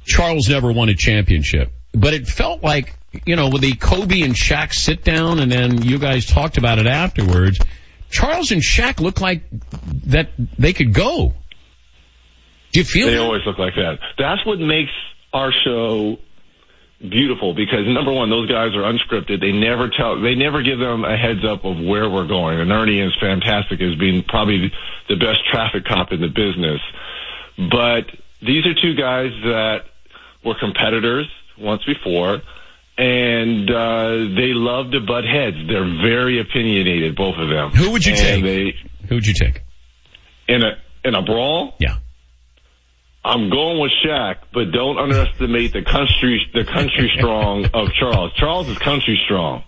Charles never won a championship, but it felt like you know, with the Kobe and Shaq sit down and then you guys talked about it afterwards, Charles and Shaq look like that they could go. Do you feel They that? always look like that. That's what makes our show beautiful because number one, those guys are unscripted. They never tell, they never give them a heads up of where we're going. And Ernie is fantastic as being probably the best traffic cop in the business. But these are two guys that were competitors once before and uh, they love to butt heads. They're very opinionated, both of them. Who would you And take? They, Who would you take? in a in a brawl? Yeah. I'm going with Shaq, but don't underestimate the country the country strong of Charles. Charles is country strong.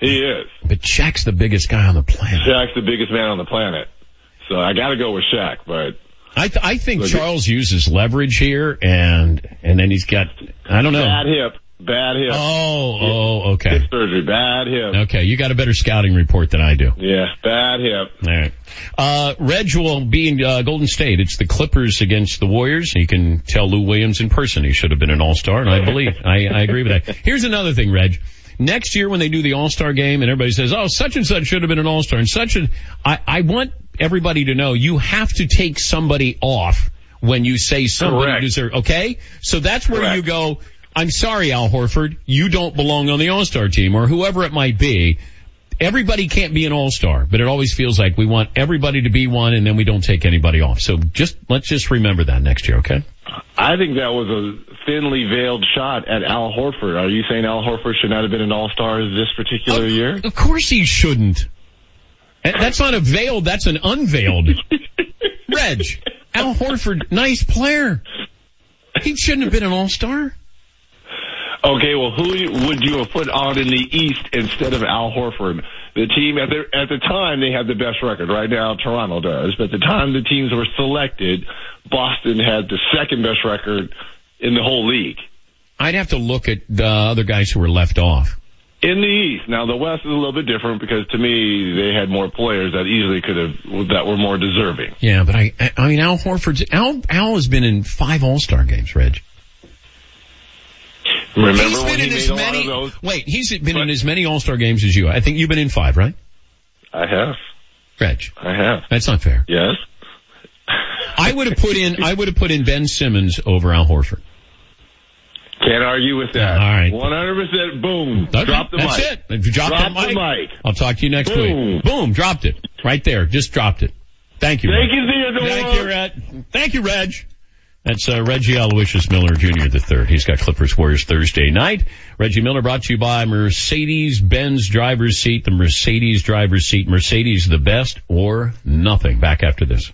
He is. But Shaq's the biggest guy on the planet. Shaq's the biggest man on the planet. So I got to go with Shaq, but I th- I think Charles uses leverage here, and and then he's got I don't know. bad hip, bad hip. Oh, oh, okay. Hip surgery, bad hip. Okay, you got a better scouting report than I do. Yeah, bad hip. All right. Uh, Reg will be in uh, Golden State. It's the Clippers against the Warriors. You can tell Lou Williams in person he should have been an All-Star, and I believe, I, I agree with that. Here's another thing, Reg. Next year when they do the All-Star game and everybody says, oh, such and such should have been an All-Star and such and, I, I want everybody to know you have to take somebody off when you say somebody Correct. deserves, okay? So that's where Correct. you go, I'm sorry, Al Horford, you don't belong on the All-Star team or whoever it might be. Everybody can't be an all-star, but it always feels like we want everybody to be one and then we don't take anybody off. So just, let's just remember that next year, okay? I think that was a thinly veiled shot at Al Horford. Are you saying Al Horford should not have been an All-Star this particular year? Of course he shouldn't. Eh, that's not a veiled, that's an unveiled. Reg, Al Horford, nice player. He shouldn't have been an all-star. Okay, well, who would you have put on in the East instead of Al Horford? The team at the at the time they had the best record. Right now, Toronto does, but at the time the teams were selected, Boston had the second best record in the whole league. I'd have to look at the other guys who were left off. In the East, now the West is a little bit different because to me they had more players that easily could have that were more deserving. Yeah, but I, I- I mean, Al Horford's, Al, Al has been in five all-star games, Reg. Remember he's been in as many, wait, he's been in as many all-star games as you. I think you've been in five, right? I have, Reg. I have. That's not fair. Yes. I would have put in, I would have put in Ben Simmons over Al Horford. Can't argue with that. All right. 100% boom. Okay, Drop the that's mic. it. If drop, Drop the, mic, mic. I'll talk to you next Boom. week. Boom, dropped it. Right there. Just dropped it. Thank you. Thank Reg. you, Theodore. Thank you, Reg. Thank you, Reg. That's uh, Reggie Aloysius Miller Jr. the third. He's got Clippers Warriors Thursday night. Reggie Miller brought to you by Mercedes Benz driver's seat. The Mercedes driver's seat. Mercedes the best or nothing. Back after this.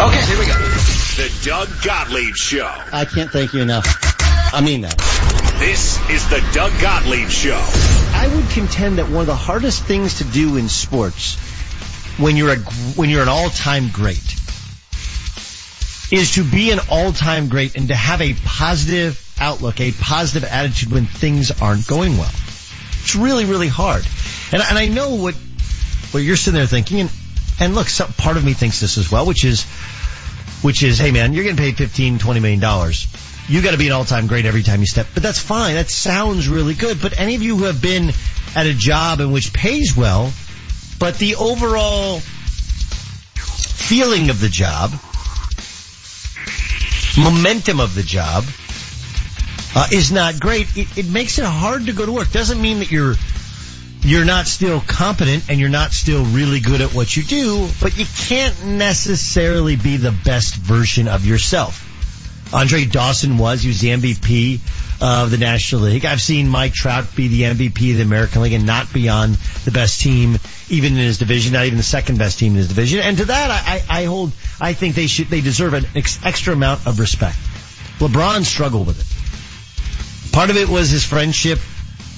Okay, here we go. The Doug Gottlieb Show. I can't thank you enough. I mean that. This is the Doug Gottlieb Show. I would contend that one of the hardest things to do in sports when you're a when you're an all-time great is to be an all-time great and to have a positive outlook, a positive attitude when things aren't going well. It's really, really hard. And, and I know what what you're sitting there thinking, and and look, some, part of me thinks this as well, which is which is, hey man, you're getting paid 15, 20 million dollars. You got to be an all-time great every time you step. But that's fine. That sounds really good. But any of you who have been at a job in which pays well, but the overall feeling of the job, momentum of the job, uh, is not great. It, it makes it hard to go to work. Doesn't mean that you're you're not still competent and you're not still really good at what you do, but you can't necessarily be the best version of yourself. Andre Dawson was, he was the MVP of the National League. I've seen Mike Trout be the MVP of the American League and not be on the best team, even in his division, not even the second best team in his division. And to that, I, I hold, I think they should, they deserve an ex- extra amount of respect. LeBron struggled with it. Part of it was his friendship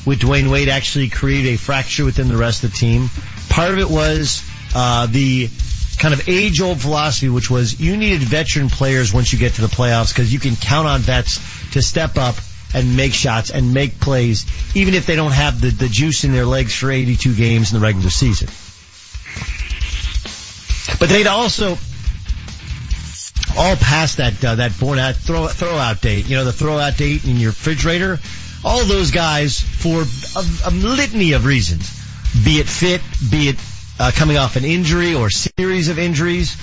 with Dwyane Wade actually created a fracture within the rest of the team. Part of it was uh, the kind of age-old philosophy, which was you needed veteran players once you get to the playoffs because you can count on vets to step up and make shots and make plays, even if they don't have the, the juice in their legs for 82 games in the regular season. But they'd also all past that uh, that born out throw throw out date. You know, the throw out date in your refrigerator. All those guys for a, a litany of reasons, be it fit, be it uh, coming off an injury or series of injuries.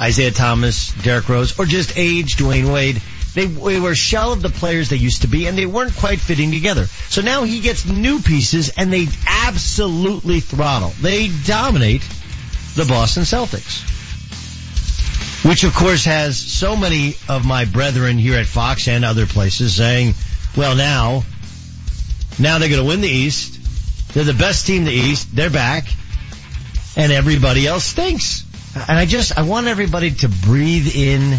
Isaiah Thomas, Derrick Rose, or just age, Dwyane Wade. They, they were a shell of the players they used to be, and they weren't quite fitting together. So now he gets new pieces, and they absolutely throttle. They dominate the Boston Celtics. Which of course has so many of my brethren here at Fox and other places saying, well now, now they're going to win the East. They're the best team in the East. They're back. And everybody else stinks. And I just, I want everybody to breathe in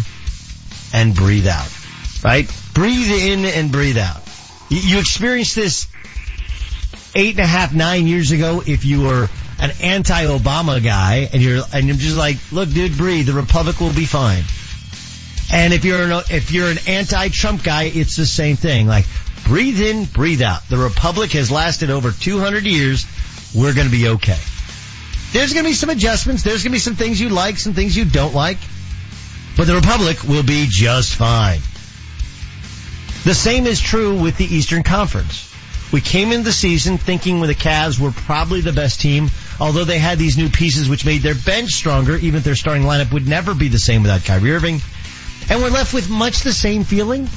and breathe out. Right? Breathe in and breathe out. You, experienced this eight and a half, nine years ago if you were an anti-Obama guy and you're, and you're just like, look dude, breathe. The Republic will be fine. And if you're an, if you're an anti-Trump guy, it's the same thing. Like, breathe in, breathe out. The Republic has lasted over 200 years. We're gonna be okay. There's gonna be some adjustments. There's gonna be some things you like, some things you don't like. But the Republic will be just fine. The same is true with the Eastern Conference. We came into the season thinking the Cavs were probably the best team, although they had these new pieces which made their bench stronger, even if their starting lineup would never be the same without Kyrie Irving. And we're left with much the same feeling.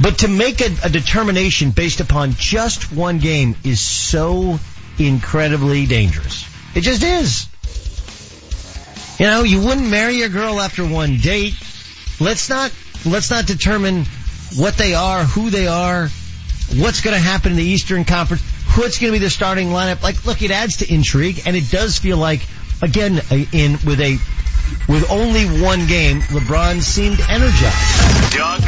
But to make a, a determination based upon just one game is so incredibly dangerous. It just is. You know, you wouldn't marry a girl after one date. Let's not, let's not determine what they are, who they are, what's going to happen in the Eastern Conference, what's going to be the starting lineup. Like, look, it adds to intrigue, and it does feel like, again, in with a with only one game, LeBron seemed energized. Doug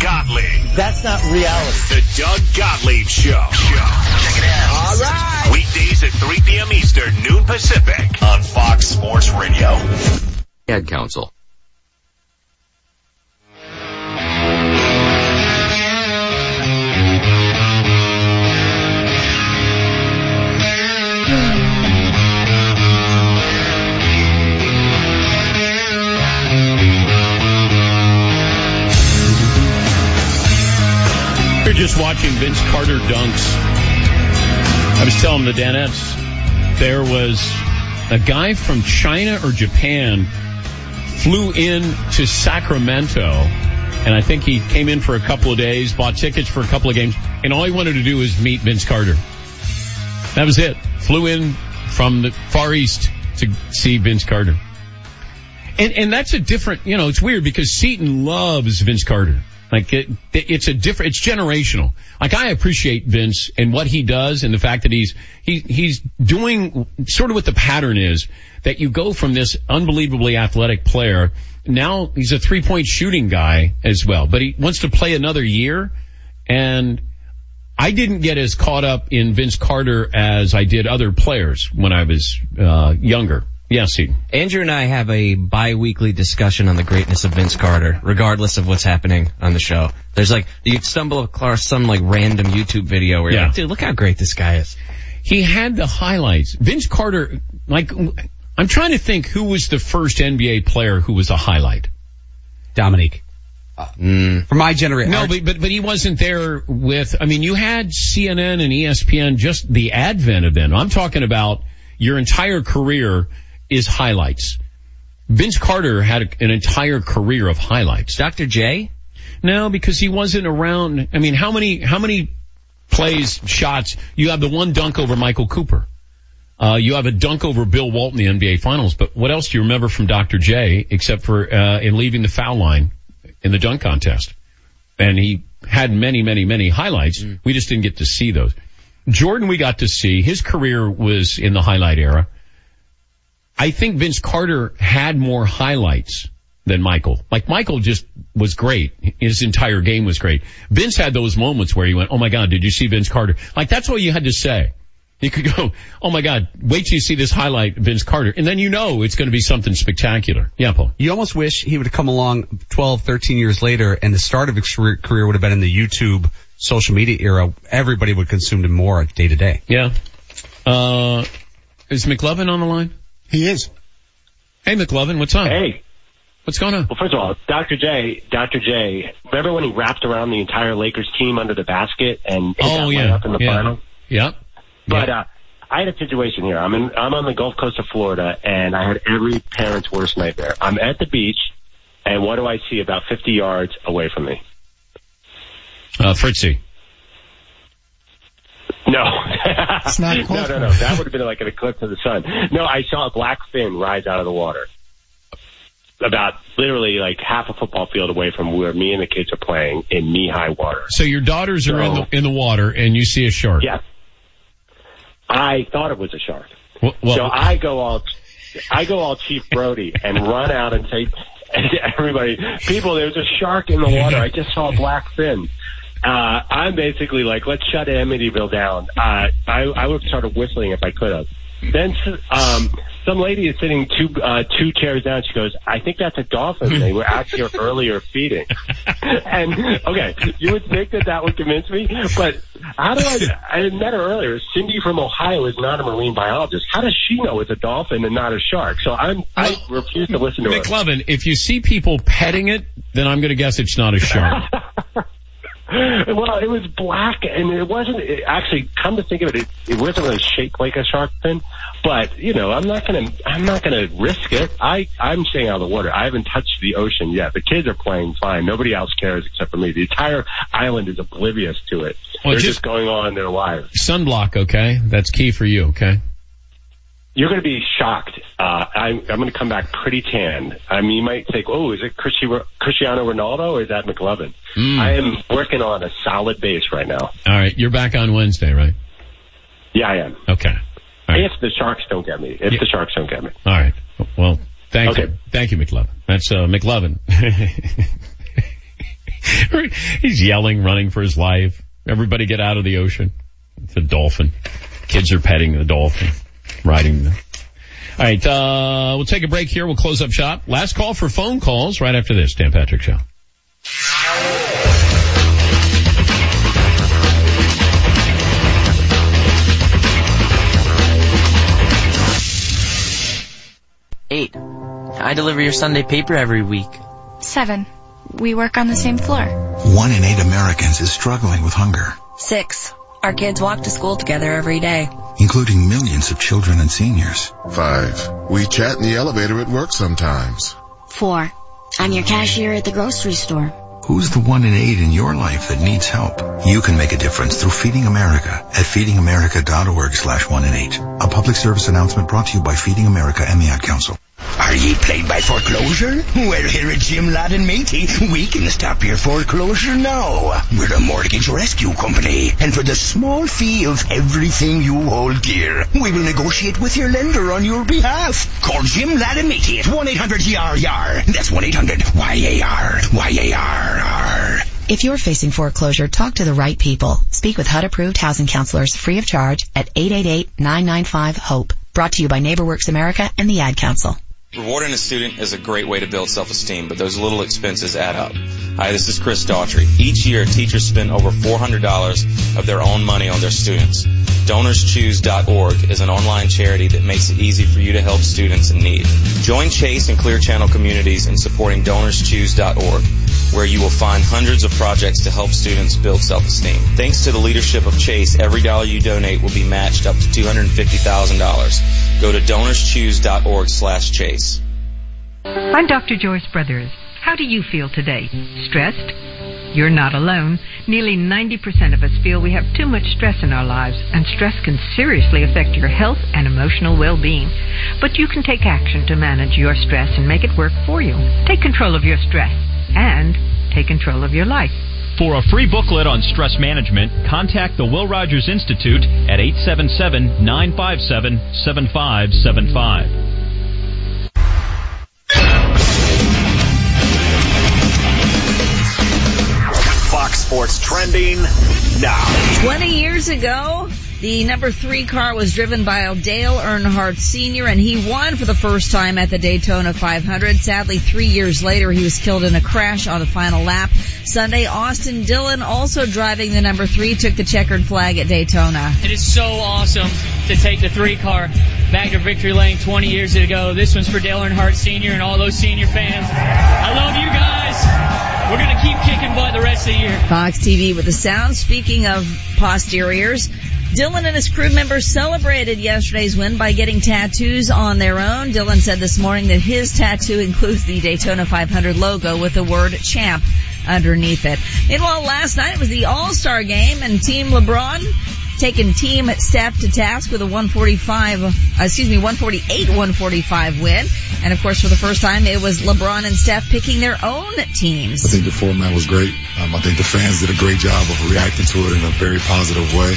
Gottlieb. That's not reality. The Doug Gottlieb Show. Check it out. All right. Weekdays at 3 p.m. Eastern, noon Pacific on Fox Sports Radio. Ad Council. Just watching Vince Carter dunks. I was telling the Danettes there was a guy from China or Japan flew in to Sacramento, and I think he came in for a couple of days, bought tickets for a couple of games, and all he wanted to do was meet Vince Carter. That was it. Flew in from the Far East to see Vince Carter. And and that's a different, you know, it's weird because Seton loves Vince Carter. Like it, it's a different, it's generational. Like I appreciate Vince and what he does and the fact that he's, he, he's doing sort of what the pattern is that you go from this unbelievably athletic player. Now he's a three point shooting guy as well, but he wants to play another year and I didn't get as caught up in Vince Carter as I did other players when I was, uh, younger. Yes, Seton. Andrew and I have a bi-weekly discussion on the greatness of Vince Carter, regardless of what's happening on the show. There's like, you stumble across some like random YouTube video where you're Yeah. like, dude, look how great this guy is. He had the highlights. Vince Carter, like, I'm trying to think who was the first NBA player who was a highlight. Dominique. Mm. For my generation. No, but, but, but he wasn't there with, I mean, you had CNN and ESPN, just the advent of them. I'm talking about your entire career is highlights. Vince Carter had a, an entire career of highlights. Dr. J? No, because he wasn't around. I mean, how many, how many plays, shots? You have the one dunk over Michael Cooper. Uh, you have a dunk over Bill Walton in the NBA Finals, but what else do you remember from Dr. J except for uh, in leaving the foul line in the dunk contest? And he had many, many, many highlights. We just didn't get to see those. Jordan, we got to see. His career was in the highlight era. I think Vince Carter had more highlights than Michael. Like Michael just was great. His entire game was great. Vince had those moments where he went, "Oh my God, did you see Vince Carter?" Like that's all you had to say. You could go, oh my God, wait till you see this highlight, Vince Carter. And then you know it's going to be something spectacular. Yeah, Paul. You almost wish he would have come along 12, 13 years later and the start of his career career would have been in the YouTube social media era. Everybody would consume him more day to day. Yeah. Uh, is McLovin on the line? He is. Hey, McLovin, what's up? Hey. What's going on? Well, first of all, Dr. J, Dr. J, remember when he wrapped around the entire Lakers team under the basket and hit Oh, that yeah. layup in the Yeah. final? Yep. But uh, I had a situation here. I'm in, I'm on the Gulf Coast of Florida, and I had every parent's worst nightmare. I'm at the beach, and what do I see about 50 yards away from me? Uh, Fritzy. No. It's not no, close. no, no. That would have been like an eclipse of the sun. No, I saw a black fin rise out of the water. About literally like half a football field away from where me and the kids are playing in knee-high water. So your daughters are in the, in the water and you see a shark. Yeah. I thought it was a shark. Well, well- so I go all, I go all Chief Brody and run out and say to everybody, people, there's a shark in the water. I just saw a black fin. Uh, I'm basically like, let's shut Amityville down. Uh, I, I would have started whistling if I could have. Then, um, some lady is sitting two, uh, two chairs down. She goes, I think that's a dolphin. They were out here earlier feeding. and, okay, you would think that that would convince me, but how do I, I had met her earlier. Cindy from Ohio is not a marine biologist. How does she know it's a dolphin and not a shark? So I'm, I refuse to listen to her. McLovin, if you see people petting it, then I'm going to guess it's not a shark. well, it was black, and it wasn't. It actually, come to think of it, it, it wasn't really shaped like a shark fin. But you know, I'm not gonna, I'm not gonna risk it. I, I'm staying out of the water. I haven't touched the ocean yet. The kids are playing fine. Nobody else cares except for me. The entire island is oblivious to it. Well, They're just- just going on in their lives. Sunblock, okay? That's key for you, okay? You're going to be shocked. Uh, I'm, I'm going to come back pretty tan. I mean, you might think, oh, is it Cristiano Ronaldo or is that McLovin? Mm. I am working on a solid base right now. All right, you're back on Wednesday, right? Yeah, I am. Okay. If the sharks don't get me. If the sharks don't get me. All right. Well, thank Okay. you. Thank you, McLovin. That's, uh, McLovin. He's yelling, running for his life. Everybody get out of the ocean. It's a dolphin. Kids are petting the dolphin, riding the. All right, uh, we'll take a break here. We'll close up shop. Last call for phone calls right after this. Dan Patrick Show. Eight. I deliver your Sunday paper every week. Seven. We work on the same floor. One in eight Americans is struggling with hunger, Six. Our kids walk to school together every day. including millions of children and seniors. Five. We chat in the elevator at work sometimes. Four. I'm your cashier at the grocery store. Who's the one in eight in your life that needs help? You can make a difference through Feeding America at feedingamerica.org slash one in eight. A public service announcement brought to you by Feeding America and the Ad Council. Are ye plagued by foreclosure? Well, here at Jim Ladd and Matey, we can stop your foreclosure now. We're a mortgage rescue company, and for the small fee of everything you hold dear, we will negotiate with your lender on your behalf. Call Jim Ladd and Matey at 1-800-YAR-YAR. That's 1-800-YAR. Y-A-R-R. If you're facing foreclosure, talk to the right people. Speak with HUD-approved housing counselors free of charge at 888-995-HOPE. Brought to you by NeighborWorks America and the Ad Council. Rewarding a student is a great way to build self-esteem, but those little expenses add up. Hi, this is Chris Daughtry. Each year, teachers spend over $400 of their own money on their students. DonorsChoose.org is an online charity that makes it easy for you to help students in need. Join Chase and Clear Channel communities in supporting DonorsChoose.org, where you will find hundreds of projects to help students build self-esteem. Thanks to the leadership of Chase, every dollar you donate will be matched up to $250,000. Go to DonorsChoose.org slash Chase. I'm Dr. Joyce Brothers. How do you feel today? Stressed? You're not alone. Nearly 90% of us feel we have too much stress in our lives, and stress can seriously affect your health and emotional well-being. But you can take action to manage your stress and make it work for you. Take control of your stress and take control of your life. For a free booklet on stress management, contact the Will Rogers Institute at 877 957 7575. Sports trending now. 20 years ago, The number three car was driven by Dale Earnhardt Sr. and he won for the first time at the Daytona 500. Sadly, three years later, he was killed in a crash on the final lap. Sunday, Austin Dillon, also driving the number three, took the checkered flag at Daytona. It is so awesome to take the three car back to victory lane 20 years ago. This one's for Dale Earnhardt Sr. and all those senior fans. I love you guys. We're gonna keep kicking butt the rest of the year. Fox TV with the sound. Speaking of posteriors, Dillon and his crew members celebrated yesterday's win by getting tattoos on their own. Dillon said this morning that his tattoo includes the Daytona 500 logo with the word champ underneath it. Meanwhile, last night it was the All-Star game and Team LeBron taking Team Steph to task with a 145, uh, excuse me, 148, 145 win. And of course, for the first time, it was LeBron and Steph picking their own teams. I think the format was great. Um, I think the fans did a great job of reacting to it in a very positive way.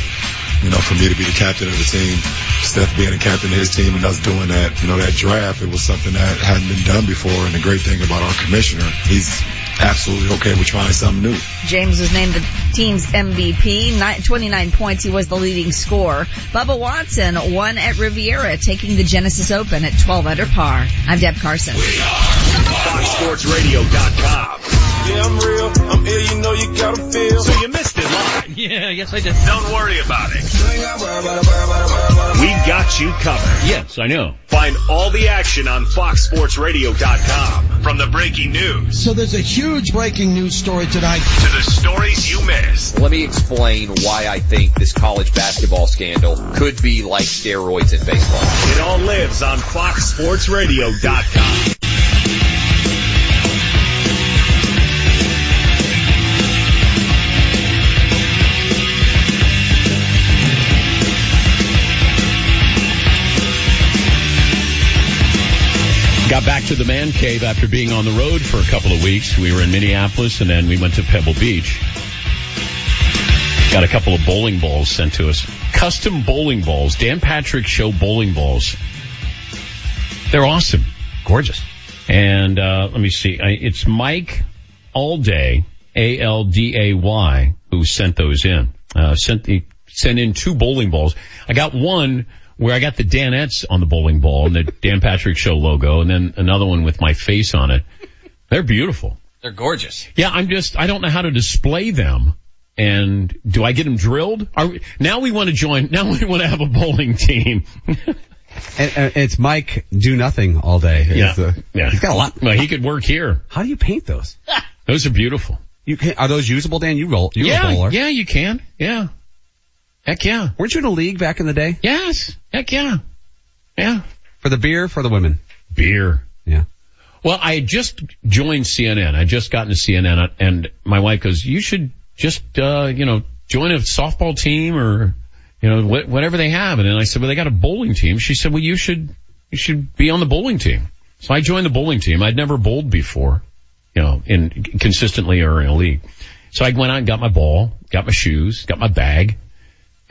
You know, for me to be the captain of the team, Steph being the captain of his team and us doing that, you know, that draft, it was something that hadn't been done before. And the great thing about our commissioner, he's absolutely okay with trying something new. James was named the team's MVP. Nine, 29 points. He was the leading scorer. Bubba Watson won at Riviera, taking the Genesis Open at 12 under par. I'm Deb Carson. FoxSportsRadio.com. Yeah, I'm real. I'm ill, you know you gotta feel. So you missed it live. Yeah, yes I did. Don't worry about it. We got you covered. Yes, I know. Find all the action on FoxSportsRadio.com. From the breaking news So there's a huge breaking news story tonight. to the stories you missed. Let me explain why I think this college basketball scandal could be like steroids in baseball. It all lives on FoxSportsRadio.com. Got back to the man cave after being on the road for a couple of weeks. We were in Minneapolis and then we went to Pebble Beach. Got a couple of bowling balls sent to us. Custom bowling balls. Dan Patrick Show bowling balls. They're awesome. Gorgeous. And, uh, let me see. I, it's Mike Alday, A-L-D-A-Y, who sent those in. Uh, sent the, sent in two bowling balls. I got one where I got the Danettes on the bowling ball and the Dan Patrick Show logo and then another one with my face on it. They're beautiful. They're gorgeous. Yeah, I'm just, I don't know how to display them. And do I get them drilled? Are we, now we want to join, now we want to have a bowling team. And, and it's Mike do nothing all day. Yeah. It's, uh, yeah. He's got a lot. Well, he could work here. How do you paint those? Those are beautiful. You can, are those usable, Dan? You roll. You're yeah, a bowler. yeah, you can. Yeah. Heck yeah. Weren't you in a league back in the day? Yes. Heck yeah. Yeah. For the beer, for the women. Beer. Yeah. Well, I had just joined CNN. I just gotten to CNN and my wife goes, you should just, uh, you know, join a softball team or, you know, wh- whatever they have. And then I said, well, they got a bowling team. She said, well, you should, you should be on the bowling team. So I joined the bowling team. I'd never bowled before, you know, in consistently or in a league. So I went out and got my ball, got my shoes, got my bag,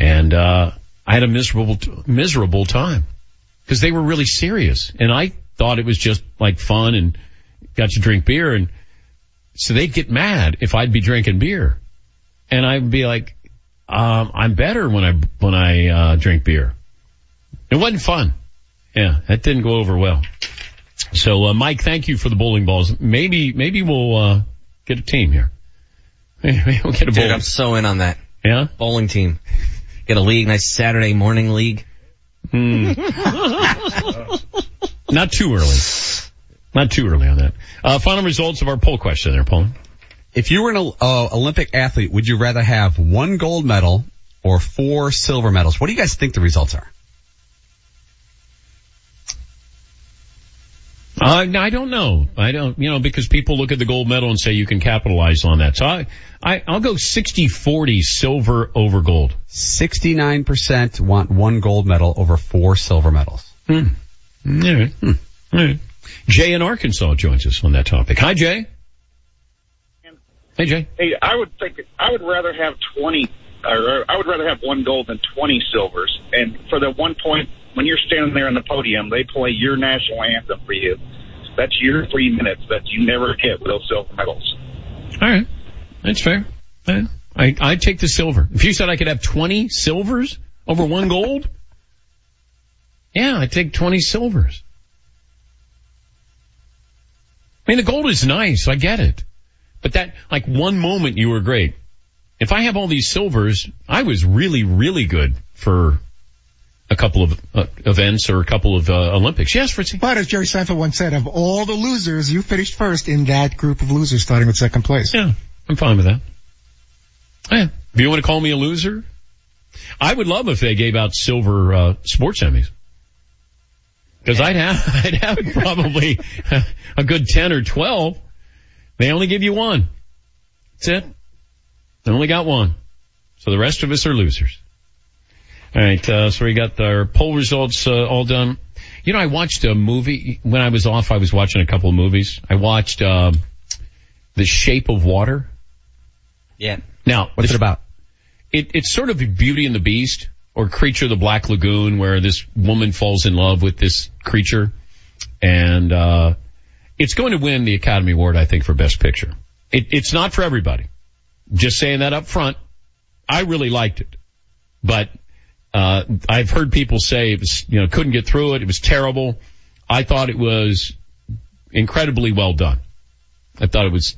and, uh, I had a miserable, miserable time because they were really serious. And I thought it was just like fun and got to drink beer. And so they'd get mad if I'd be drinking beer. And I'd be like, um, I'm better when I, when I, uh, drink beer. It wasn't fun. Yeah, that didn't go over well. So, uh, Mike, thank you for the bowling balls. Maybe, maybe we'll, uh, get a team here. Maybe we'll get a Dude, bowling. I'm so in on that. Yeah? Bowling team. Get a league, nice Saturday morning league. Hmm. Not too early. Not too early on that. Uh, final results of our poll question there, Paul. If you were an uh, Olympic athlete, would you rather have one gold medal or four silver medals? What do you guys think the results are? Uh, no, I don't know. I don't, you know, because people look at the gold medal and say you can capitalize on that. So I, I, I'll go 60-40 silver over gold. 69% want one gold medal over four silver medals. Hmm. All right. Hmm. All right. Jay in Arkansas joins us on that topic. Hi, Jay. Hey, Jay. Hey, I would think I would rather have twenty, or I would rather have one gold than twenty silvers. And for the one point when you're standing there on the podium, they play your national anthem for you. That's your three minutes that you never get with those silver medals. All right. That's fair. I, I'd take the silver. If you said I could have 20 silvers over one gold? Yeah, I take 20 silvers. I mean, the gold is nice. I get it. But that, like one moment you were great. If I have all these silvers, I was really, really good for a couple of uh, events or a couple of uh, Olympics. Yes, Fritzy. But as Jerry Seinfeld once said, of all the losers, you finished first in that group of losers, starting with second place. Yeah, I'm fine with that. Yeah. If you want to call me a loser, I would love if they gave out silver uh, sports Emmys. Because I'd have, I'd have probably a good 10 or 12. They only give you one. That's it. They only got one. So the rest of us are losers. All right, uh, so we got our poll results uh, all done. You know, I watched a movie when I was off. I was watching a couple of movies. I watched uh, The Shape of Water. Yeah. Now, What's it about? It, it's sort of Beauty and the Beast or Creature of the Black Lagoon, where this woman falls in love with this creature, and uh, it's going to win the Academy Award, I think, for Best Picture. It, it's not for everybody. Just saying that up front. I really liked it, but uh, I've heard people say it was, you know, couldn't get through it. It was terrible. I thought it was incredibly well done. I thought it was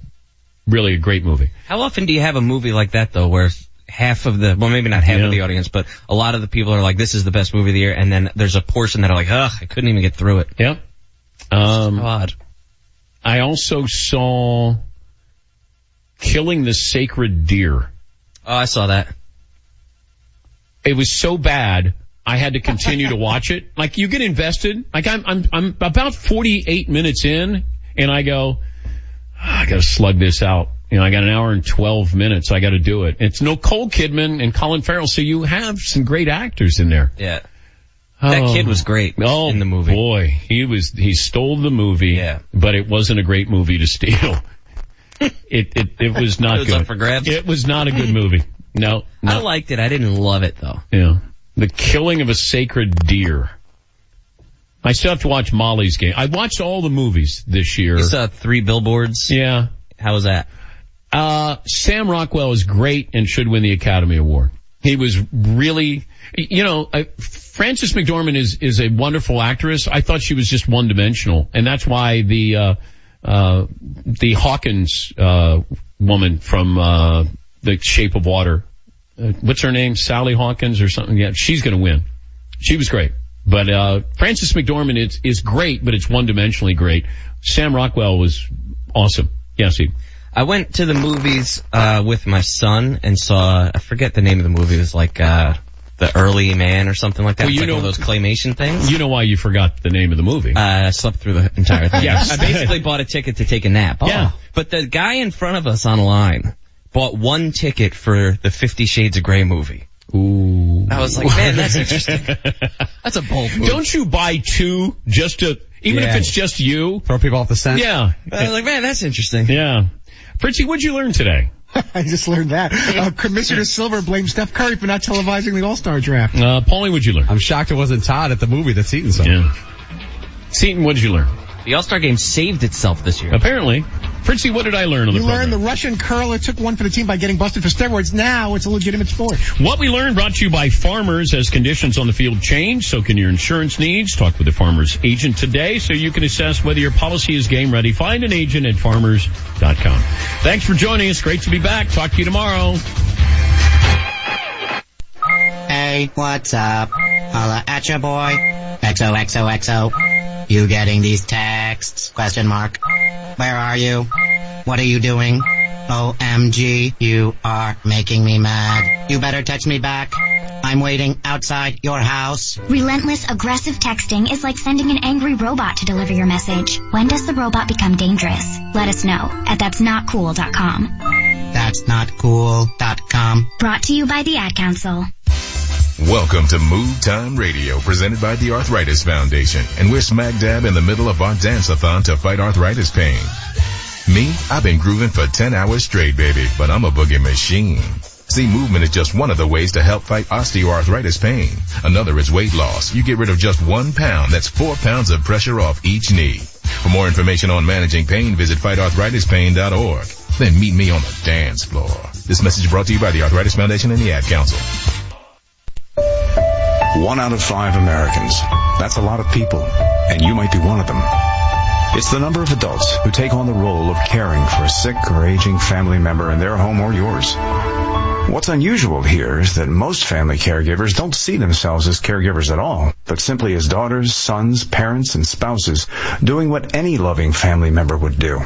really a great movie. How often do you have a movie like that though, where half of the, well maybe not half Yeah. of the audience, but a lot of the people are like, this is the best movie of the year, and then there's a portion that are like, ugh, I couldn't even get through it. Yeah. Um, odd. I also saw Killing the Sacred Deer. Oh, I saw that. It was so bad. I had to continue to watch it. Like you get invested. Like I'm, I'm, I'm about 48 minutes in and I go, "Ah, I gotta slug this out. You know, I got an hour and 12 minutes. I gotta do it. It's Nicole Kidman and Colin Farrell. So you have some great actors in there. Yeah. That Oh. kid was great Oh, in the movie. boy, he was, he stole the movie. Yeah. But it wasn't a great movie to steal. it, it, it was not It was good. up for grabs? It was not a good movie. No, I liked it. I didn't love it though. Yeah. The killing of a sacred deer. I still have to watch Molly's game. I watched all the movies this year. You saw three billboards. Yeah. How was that? Uh, Sam Rockwell is great and should win the Academy Award. He was really, you know, uh, Frances McDormand is, is a wonderful actress. I thought she was just one dimensional and that's why the, uh, uh, the Hawkins, uh, woman from, uh, The Shape of Water, uh, what's her name? Sally Hawkins or something? Yeah, she's gonna win. She was great. But, uh, Frances McDormand is, is great, but it's one dimensionally great. Sam Rockwell was awesome. Yes, he, I went to the movies uh with my son and saw I forget the name of the movie. It was like uh the Early Man or something like that. Well, It's you like know- one of those claymation things. You know why you forgot the name of the movie? Uh, I slept through the entire thing. Yes. I basically bought a ticket to take a nap. Yeah. But the guy in front of us on line bought one ticket for the Fifty Shades of Grey movie. Ooh. I was like, man, that's interesting. That's a bold move. Don't you buy two just to, even if it's just you? Throw people off the scent. Yeah. I was like, man, that's interesting. Yeah. Fritzy, what'd you learn today? I just learned that. Uh, Commissioner Silver blames Steph Curry for not televising the All-Star draft. Uh, Paulie, what'd you learn? I'm shocked it wasn't Todd at the movie that's eating something. Yeah. Seton, what'd you learn? The All Star game saved itself this year. Apparently. Fritzy, what did I learn on the You program? learned the Russian curler took one for the team by getting busted for steroids. Now it's a legitimate sport. What we learned brought to you by Farmers as conditions on the field change, so can your insurance needs. Talk with a Farmers agent today so you can assess whether your policy is game ready. Find an agent at farmers.com. Thanks for joining us. Great to be back. Talk to you tomorrow. Hey, what's up? Holla at ya boy. XOXOXO. You getting these texts? Question mark. Where are you? What are you doing? OMG, you are making me mad. You better text me back. I'm waiting outside your house. Relentless, aggressive texting is like sending an angry robot to deliver your message. When does the robot become dangerous? Let us know at that'snotcool.com. That's not cool.com. Brought to you by the Ad Council. Welcome to Move Time Radio, presented by the Arthritis Foundation. And we're smack dab in the middle of our dance-a-thon to fight arthritis pain. Me, I've been grooving for 10 hours straight, baby, but I'm a boogie machine. See, movement is just one of the ways to help fight osteoarthritis pain. Another is weight loss. You get rid of just one pound. That's four pounds of pressure off each knee. For more information on managing pain, visit fightarthritispain.org. Then meet me on the dance floor. This message brought to you by the Arthritis Foundation and the Ad Council. One out of five Americans. That's a lot of people, and you might be one of them. It's the number of adults who take on the role of caring for a sick or aging family member in their home or yours. What's unusual here is that most family caregivers don't see themselves as caregivers at all, but simply as daughters, sons, parents, and spouses doing what any loving family member would do.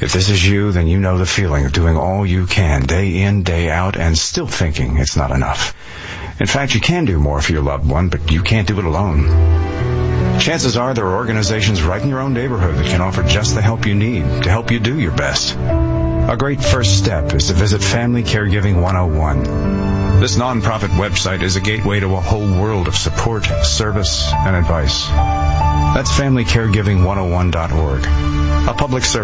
If this is you, then you know the feeling of doing all you can day in, day out, and still thinking it's not enough. In fact, you can do more for your loved one, but you can't do it alone. Chances are there are organizations right in your own neighborhood that can offer just the help you need to help you do your best. A great first step is to visit Family Caregiving 101. This nonprofit website is a gateway to a whole world of support, service, and advice. That's FamilyCaregiving101.org. A public service